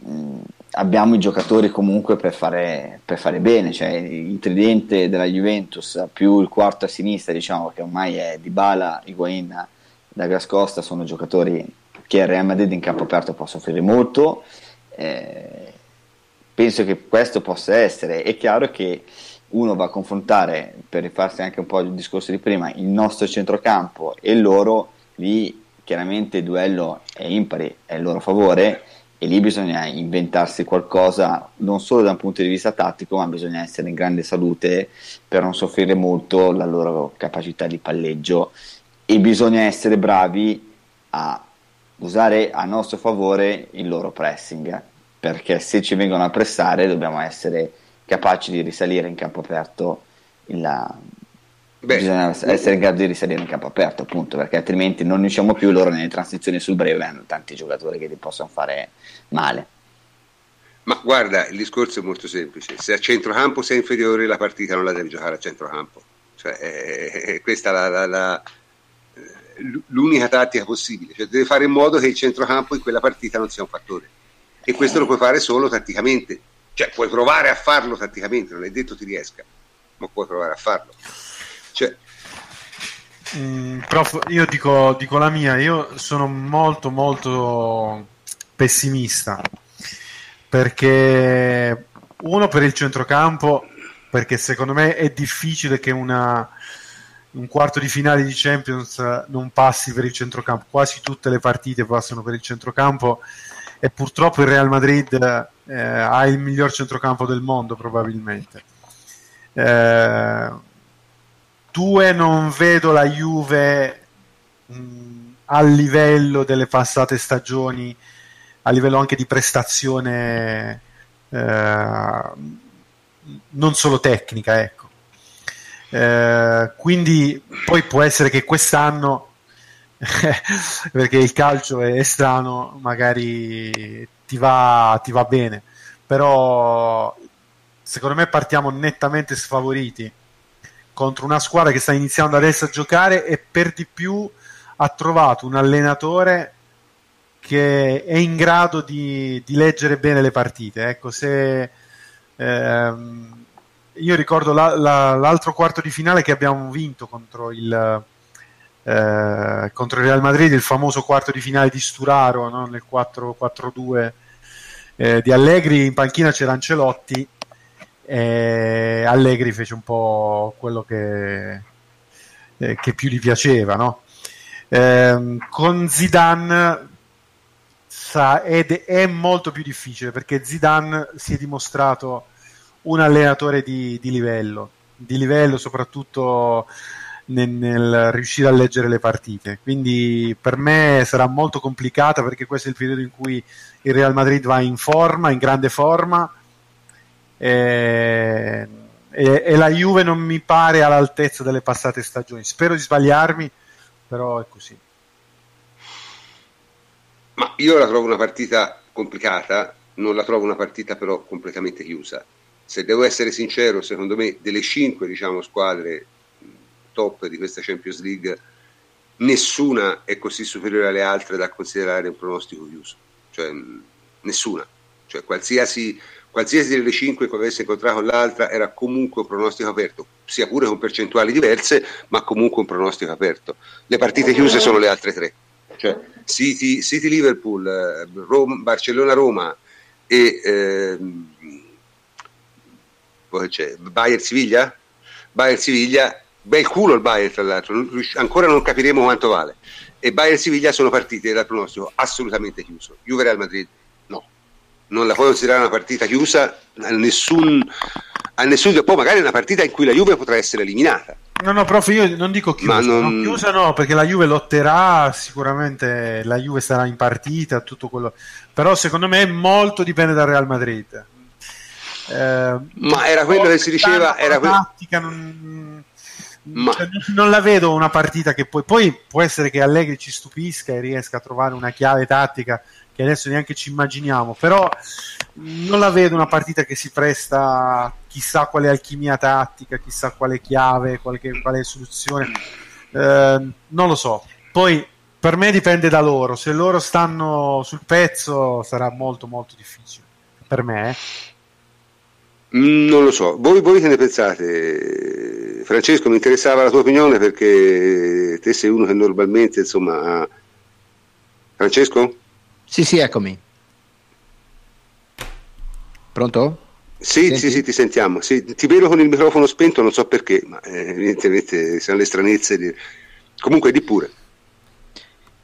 Speaker 3: Mm, abbiamo i giocatori comunque per fare, per fare, bene, cioè il tridente della Juventus più il quarto a sinistra, diciamo che ormai è Dybala, Higuain, Douglas Costa, sono giocatori che il Real Madrid in campo aperto può soffrire molto. Eh, penso che questo possa essere. È chiaro che uno va a confrontare, per rifarsi anche un po' il discorso di prima, il nostro centrocampo e loro, lì chiaramente il duello è impari, è il loro favore e lì bisogna inventarsi qualcosa non solo da un punto di vista tattico, ma bisogna essere in grande salute per non soffrire molto la loro capacità di palleggio. E bisogna essere bravi a usare a nostro favore il loro pressing, perché se ci vengono a pressare dobbiamo essere capaci di risalire in campo aperto la, Beh, bisogna essere in grado di risalire in campo aperto, appunto, perché altrimenti non riusciamo più. Loro nelle transizioni sul breve hanno tanti giocatori che ti possono fare male.
Speaker 1: Ma guarda, il discorso è molto semplice: se a centrocampo sei inferiore, la partita non la devi giocare a centrocampo. Cioè, è, è questa la, la, la, l'unica tattica possibile. Cioè, devi fare in modo che il centrocampo in quella partita non sia un fattore. E questo lo puoi fare solo tatticamente. Cioè, puoi provare a farlo tatticamente, non è detto ti riesca, ma puoi provare a farlo. Cioè...
Speaker 2: Mm, prof, io dico, dico la mia, io sono molto molto pessimista perché uno per il centrocampo perché secondo me è difficile che una, un quarto di finale di Champions non passi per il centrocampo. Quasi tutte le partite passano per il centrocampo e purtroppo il Real Madrid eh, ha il miglior centrocampo del mondo probabilmente. Eh, Due, non vedo la Juve mh, a livello delle passate stagioni, a livello anche di prestazione eh, non solo tecnica, ecco. Eh, quindi poi può essere che quest'anno, [LAUGHS] perché il calcio è strano, magari ti va, ti va bene, però secondo me partiamo nettamente sfavoriti contro una squadra che sta iniziando adesso a giocare e per di più ha trovato un allenatore che è in grado di, di leggere bene le partite. Ecco, se ehm, io ricordo la, la, l'altro quarto di finale che abbiamo vinto contro il, eh, contro il Real Madrid, il famoso quarto di finale di Sturaro no? nel 4-4-2 eh, di Allegri. In panchina c'era Ancelotti e Allegri fece un po' quello che, eh, che più gli piaceva. No? Eh, con Zidane sa, ed è molto più difficile perché Zidane si è dimostrato un allenatore di, di livello, di livello soprattutto nel, nel, riuscire a leggere le partite. Quindi per me sarà molto complicata perché questo è il periodo in cui il Real Madrid va in forma, in grande forma. E, e, e la Juve non mi pare all'altezza delle passate stagioni. Spero di sbagliarmi, però è così.
Speaker 1: Ma io la trovo una partita complicata, non la trovo una partita però completamente chiusa se devo essere sincero, secondo me delle cinque diciamo, squadre top di questa Champions League, nessuna è così superiore alle altre da considerare un pronostico chiuso. Cioè, nessuna. Cioè, qualsiasi, qualsiasi delle cinque che avesse incontrato l'altra era comunque un pronostico aperto, sia pure con percentuali diverse, ma comunque un pronostico aperto. Le partite chiuse sono le altre tre. Cioè, City, City Liverpool, eh, Barcellona Roma e eh, poi c'è Bayer Siviglia? Bayer Siviglia, bel culo il Bayer tra l'altro, ancora non capiremo quanto vale. E Bayer Siviglia sono partite dal pronostico assolutamente chiuso. Juve Real Madrid non la puoi considerare una partita chiusa a nessun, a nessun poi magari è una partita in cui la Juve potrà essere eliminata.
Speaker 2: No, no, prof, io non dico chiusa, non... No, chiusa no, perché la Juve lotterà, sicuramente la Juve sarà in partita, tutto quello. Però secondo me molto dipende dal Real Madrid.
Speaker 1: Eh, ma era quello che si diceva era que- tattica
Speaker 2: non, ma... cioè, non, la vedo una partita che poi, poi può essere che Allegri ci stupisca e riesca a trovare una chiave tattica che adesso neanche ci immaginiamo però non la vedo una partita che si presta chissà quale alchimia tattica chissà quale chiave qualche, quale soluzione. Eh, non lo so. Poi per me dipende da loro. Se loro stanno sul pezzo sarà molto molto difficile. Per me eh.
Speaker 1: Non lo so, voi, voi, che ne pensate? Francesco, mi interessava la tua opinione perché te sei uno che normalmente, insomma... Francesco?
Speaker 5: Sì, sì, eccomi. Pronto?
Speaker 1: Sì, sì, sì, ti sentiamo. Sì, ti vedo con il microfono spento, non so perché, ma eh, evidentemente sono le stranezze. Di... Comunque, di pure.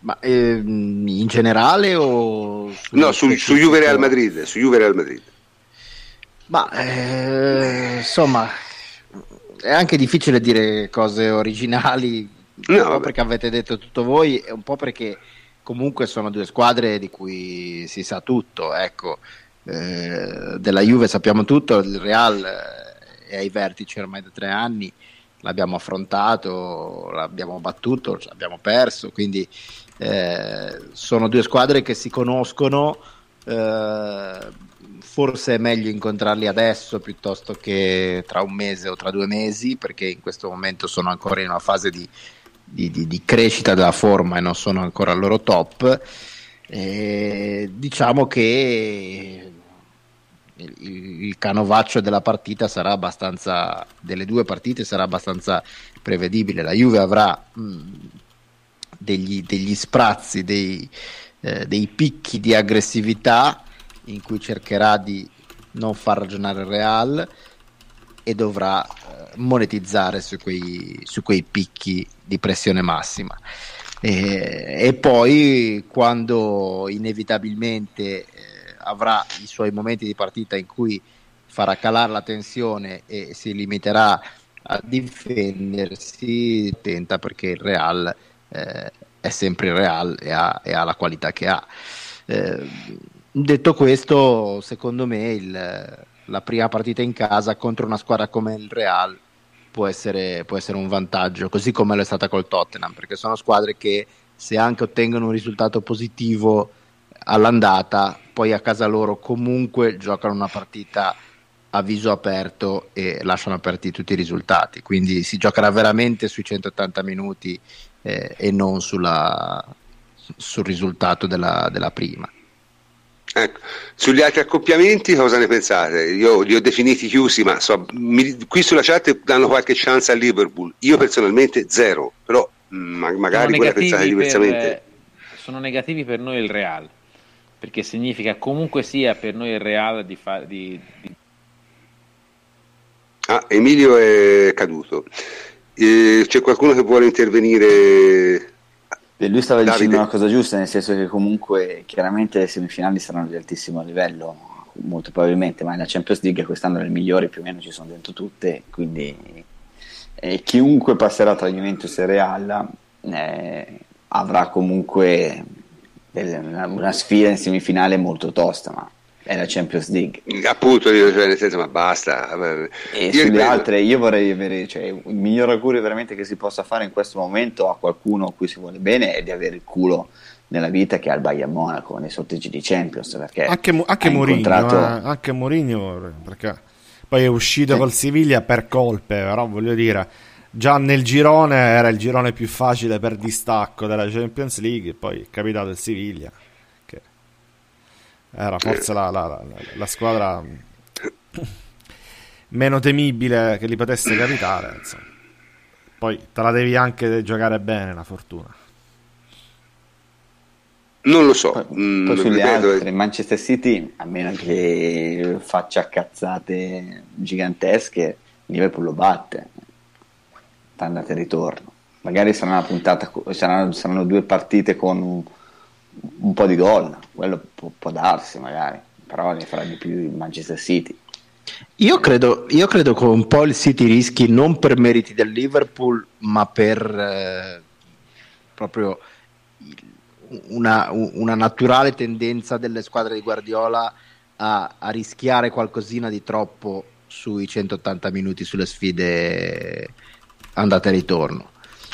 Speaker 5: Ma eh, in generale o...
Speaker 1: No, su, su Juve Real Madrid, su Juve Real Madrid.
Speaker 5: Ma eh, insomma, è anche difficile dire cose originali, no, un po' perché avete detto tutto voi e un po' perché comunque sono due squadre di cui si sa tutto. Ecco, eh, della Juve sappiamo tutto, il Real è ai vertici ormai da tre anni, l'abbiamo affrontato, l'abbiamo battuto, l'abbiamo perso, quindi eh, sono due squadre che si conoscono. Eh, forse è meglio incontrarli adesso piuttosto che tra un mese o tra due mesi, perché in questo momento sono ancora in una fase di, di, di, di crescita della forma e non sono ancora al loro top. E diciamo che il, il, canovaccio della partita sarà abbastanza delle due partite sarà abbastanza prevedibile. La Juve avrà mh, degli, degli, sprazzi, dei, eh, dei picchi di aggressività in cui cercherà di non far ragionare il Real e dovrà eh, monetizzare su quei, su quei, picchi di pressione massima. E, e poi quando inevitabilmente eh, avrà i suoi momenti di partita in cui farà calare la tensione e si limiterà a difendersi, tenta perché il Real eh, è sempre il Real e ha, e ha, la qualità che ha. Eh, Detto questo, secondo me il, la prima partita in casa contro una squadra come il Real può essere, può essere un vantaggio, così come lo è stata col Tottenham, perché sono squadre che se anche ottengono un risultato positivo all'andata, poi a casa loro comunque giocano una partita a viso aperto e lasciano aperti tutti i risultati. Quindi si giocherà veramente sui 180 minuti eh, e non sulla, sul risultato della, della prima.
Speaker 1: Ecco. Sugli altri accoppiamenti cosa ne pensate? Io li ho definiti chiusi, ma so, mi, qui sulla chat danno qualche chance al Liverpool. Io personalmente zero, però ma, magari voi la pensate diversamente. Per,
Speaker 6: sono negativi per noi il Real, perché significa comunque sia per noi il Real di, fa, di, di...
Speaker 1: Ah, Emilio è caduto. Eh, c'è qualcuno che vuole intervenire?
Speaker 3: Lui stava Davide. dicendo una cosa giusta, nel senso che comunque chiaramente le semifinali saranno di altissimo livello, molto probabilmente, ma nella Champions League quest'anno le migliori più o meno ci sono dentro tutte, quindi eh, chiunque passerà tra Juventus e Real eh, avrà comunque una, una sfida in semifinale molto tosta, ma è la Champions League.
Speaker 1: Appunto, cioè, nel senso, ma basta.
Speaker 3: E io sulle altre, io vorrei avere, cioè, il miglior augurio veramente che si possa fare in questo momento a qualcuno a cui si vuole bene è di avere il culo nella vita che ha il Bayern Monaco nei sorteggi di Champions. Perché
Speaker 4: anche, anche Mourinho, incontrato... eh, anche Mourinho, perché poi è uscito eh. col Siviglia per colpe, però voglio dire già nel girone era il girone più facile per distacco della Champions League, poi è capitato il Siviglia era forse la, la, la, la squadra meno temibile che gli potesse capitare. Insomma. Poi te la devi anche giocare bene, la fortuna.
Speaker 1: Non lo so.
Speaker 3: Poi, mm, poi sulle altre, Manchester City, a meno che faccia cazzate gigantesche, Liverpool lo batte. Andata e ritorno. Magari sarà una puntata, saranno, saranno due partite con un, po' di gol, quello può, può, darsi magari, però ne farà di più il Manchester City.
Speaker 5: Io credo, io credo che un po' il City rischi non per meriti del Liverpool, ma per eh, proprio una, una, naturale tendenza delle squadre di Guardiola a, a rischiare qualcosina di troppo sui 180 minuti sulle sfide andate e ritorno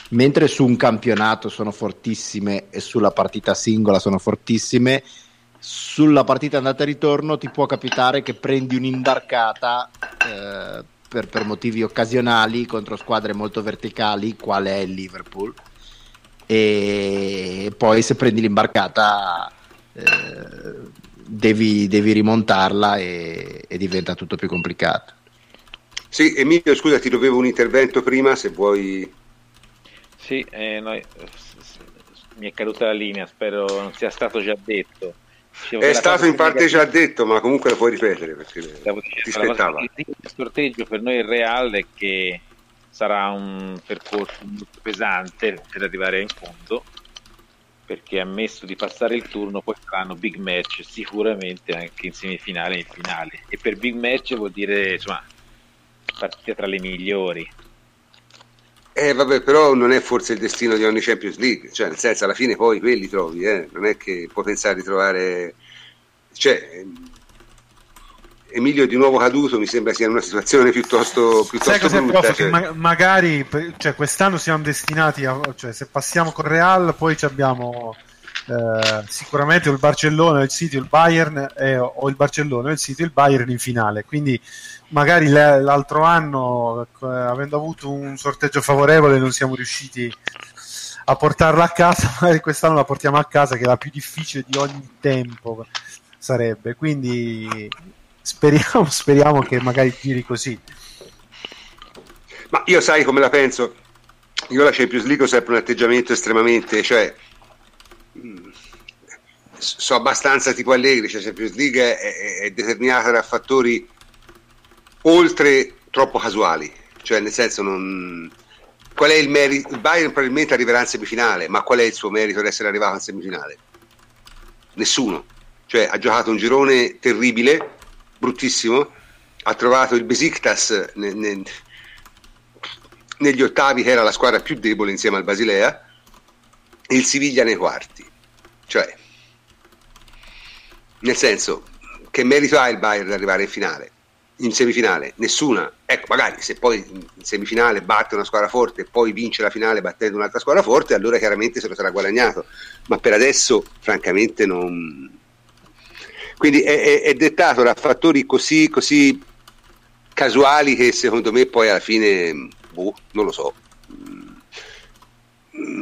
Speaker 5: mentre su un campionato sono fortissime e sulla partita singola sono fortissime, sulla partita andata e ritorno ti può capitare che prendi un'imbarcata eh, per, per, motivi occasionali contro squadre molto verticali, quale è il Liverpool, e poi se prendi l'imbarcata eh, devi, devi, rimontarla e, e diventa tutto più complicato.
Speaker 1: Sì, Emilio, scusa, ti dovevo un intervento prima, se vuoi
Speaker 6: sì, eh, noi, mi è caduta la linea, spero non sia stato già detto.
Speaker 1: Dicevo è stato in parte già detto, ma comunque lo puoi ripetere perché
Speaker 6: dicendo, ti aspettava. Il sorteggio per noi è reale è che sarà un percorso molto pesante per arrivare in fondo perché ammesso di passare il turno poi saranno big match sicuramente anche in semifinale e in finale e per big match vuol dire insomma partite tra le migliori
Speaker 1: eh vabbè, però non è forse il destino di ogni Champions League, cioè nel senso alla fine poi quelli trovi, eh? non è che puoi pensare di trovare... Cioè, Emilio di nuovo caduto mi sembra sia in una situazione piuttosto, piuttosto Sai brutta.
Speaker 2: Cioè... Ma- magari cioè, quest'anno siamo destinati a... Cioè, se passiamo con Real poi abbiamo... Eh, sicuramente o il Barcellona il City il Bayern eh, o il Barcellona il City il Bayern in finale quindi magari l'altro anno, eh, avendo avuto un sorteggio favorevole, non siamo riusciti a portarla a casa, [LAUGHS] magari quest'anno la portiamo a casa, che è la più difficile di ogni tempo sarebbe. Quindi speriamo, [LAUGHS] speriamo che magari giri così.
Speaker 1: Ma io sai come la penso? Io la Champions League ho sempre un atteggiamento estremamente, cioè mm, so abbastanza tipo Allegri, cioè Champions League è, è determinata da fattori oltre troppo casuali, cioè nel senso non... Qual è il merito? Il Bayern probabilmente arriverà in semifinale, ma qual è il suo merito di essere arrivato in semifinale? Nessuno. Cioè ha giocato un girone terribile, bruttissimo, ha trovato il Besiktas ne, ne, negli ottavi che era la squadra più debole insieme al Basilea e il Siviglia nei quarti. Cioè, nel senso, che merito ha il Bayern di arrivare in finale? In semifinale nessuna. Ecco magari se poi in semifinale batte una squadra forte e poi vince la finale battendo un'altra squadra forte allora chiaramente se lo sarà guadagnato. Ma per adesso francamente non quindi è, è, è dettato da fattori così, così casuali che secondo me poi alla fine boh, non lo so.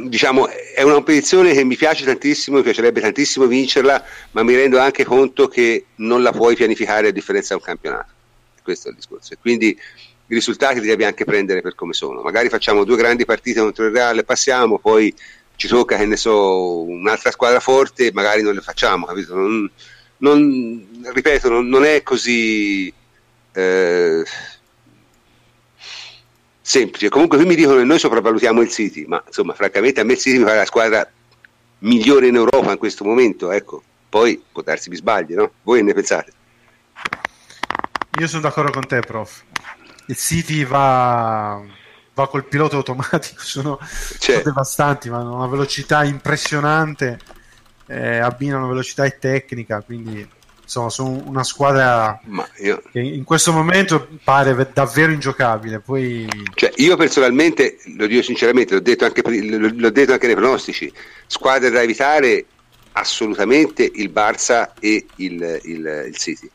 Speaker 1: Diciamo, è una competizione che mi piace tantissimo, mi piacerebbe tantissimo vincerla, ma mi rendo anche conto che non la puoi pianificare a differenza di un campionato. Questo è il discorso. E quindi i risultati li devi anche prendere per come sono. Magari facciamo due grandi partite contro il Real passiamo, poi ci tocca, che ne so, un'altra squadra forte, magari non le facciamo, capito? Non, non, ripeto, non, non, è così eh, semplice. Comunque qui mi dicono che noi sopravvalutiamo il City, ma insomma, francamente a me il City mi pare la squadra migliore in Europa in questo momento, ecco. Poi può darsi mi sbagli, no? Voi ne pensate?
Speaker 2: Io sono d'accordo con te, prof. Il City va, va col pilota automatico, [LAUGHS] sono, sono devastanti, ma hanno una velocità impressionante, eh, abbinano velocità e tecnica, quindi insomma sono una squadra io... che in questo momento pare davvero ingiocabile. Poi...
Speaker 1: Cioè, io personalmente, lo dico sinceramente, l'ho detto, anche, l'ho detto anche nei pronostici, squadre da evitare assolutamente il Barça e il, il, il City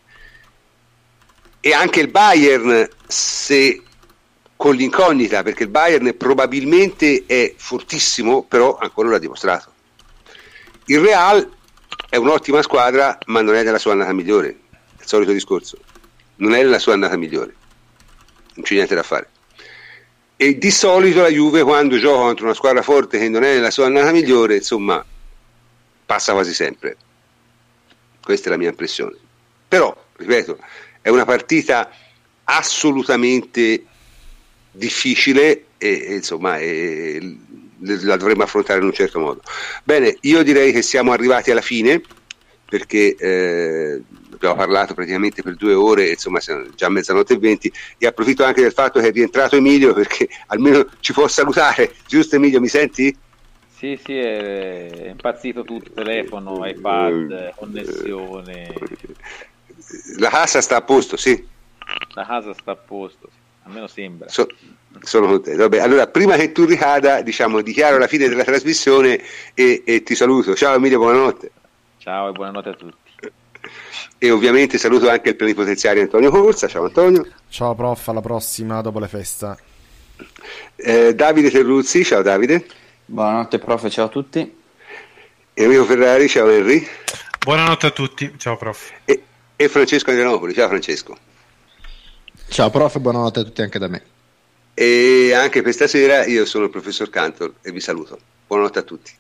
Speaker 1: e anche il Bayern se con l'incognita perché il Bayern probabilmente è fortissimo però ancora non l'ha dimostrato. Il Real è un'ottima squadra ma non è nella sua annata migliore. Il solito discorso. Non è nella sua annata migliore. Non c'è niente da fare. E di solito la Juve quando gioca contro una squadra forte che non è nella sua annata migliore insomma passa quasi sempre. Questa è la mia impressione. Però ripeto è una partita assolutamente difficile e, e insomma e, la dovremmo affrontare in un certo modo. Bene, io direi che siamo arrivati alla fine perché eh, abbiamo parlato praticamente per due ore, insomma siamo già mezzanotte e venti, e approfitto anche del fatto che è rientrato Emilio perché almeno ci può salutare, giusto Emilio, mi senti?
Speaker 6: Sì, sì, è impazzito tutto, telefono, iPad, connessione
Speaker 1: la casa sta a posto, sì.
Speaker 6: La casa sta a posto, sì. almeno sembra.
Speaker 1: So, sono contento. Vabbè, allora, prima che tu ricada, diciamo, dichiaro la fine della trasmissione e, e ti saluto. Ciao Emilio, buonanotte.
Speaker 6: Ciao e buonanotte a tutti.
Speaker 1: E ovviamente saluto anche il plenipotenziario Antonio Corsa. Ciao Antonio.
Speaker 4: Ciao prof, alla prossima dopo le feste.
Speaker 1: Eh, Davide Terruzzi, ciao Davide.
Speaker 3: Buonanotte prof, ciao a tutti.
Speaker 1: Enrico Ferrari, ciao Henry.
Speaker 2: Buonanotte a tutti, ciao prof.
Speaker 1: E, e Francesco Adrianopoli. Ciao Francesco.
Speaker 5: Ciao prof, buonanotte a tutti anche da me.
Speaker 1: E anche per stasera io sono il professor Cantor e vi saluto. Buonanotte a tutti.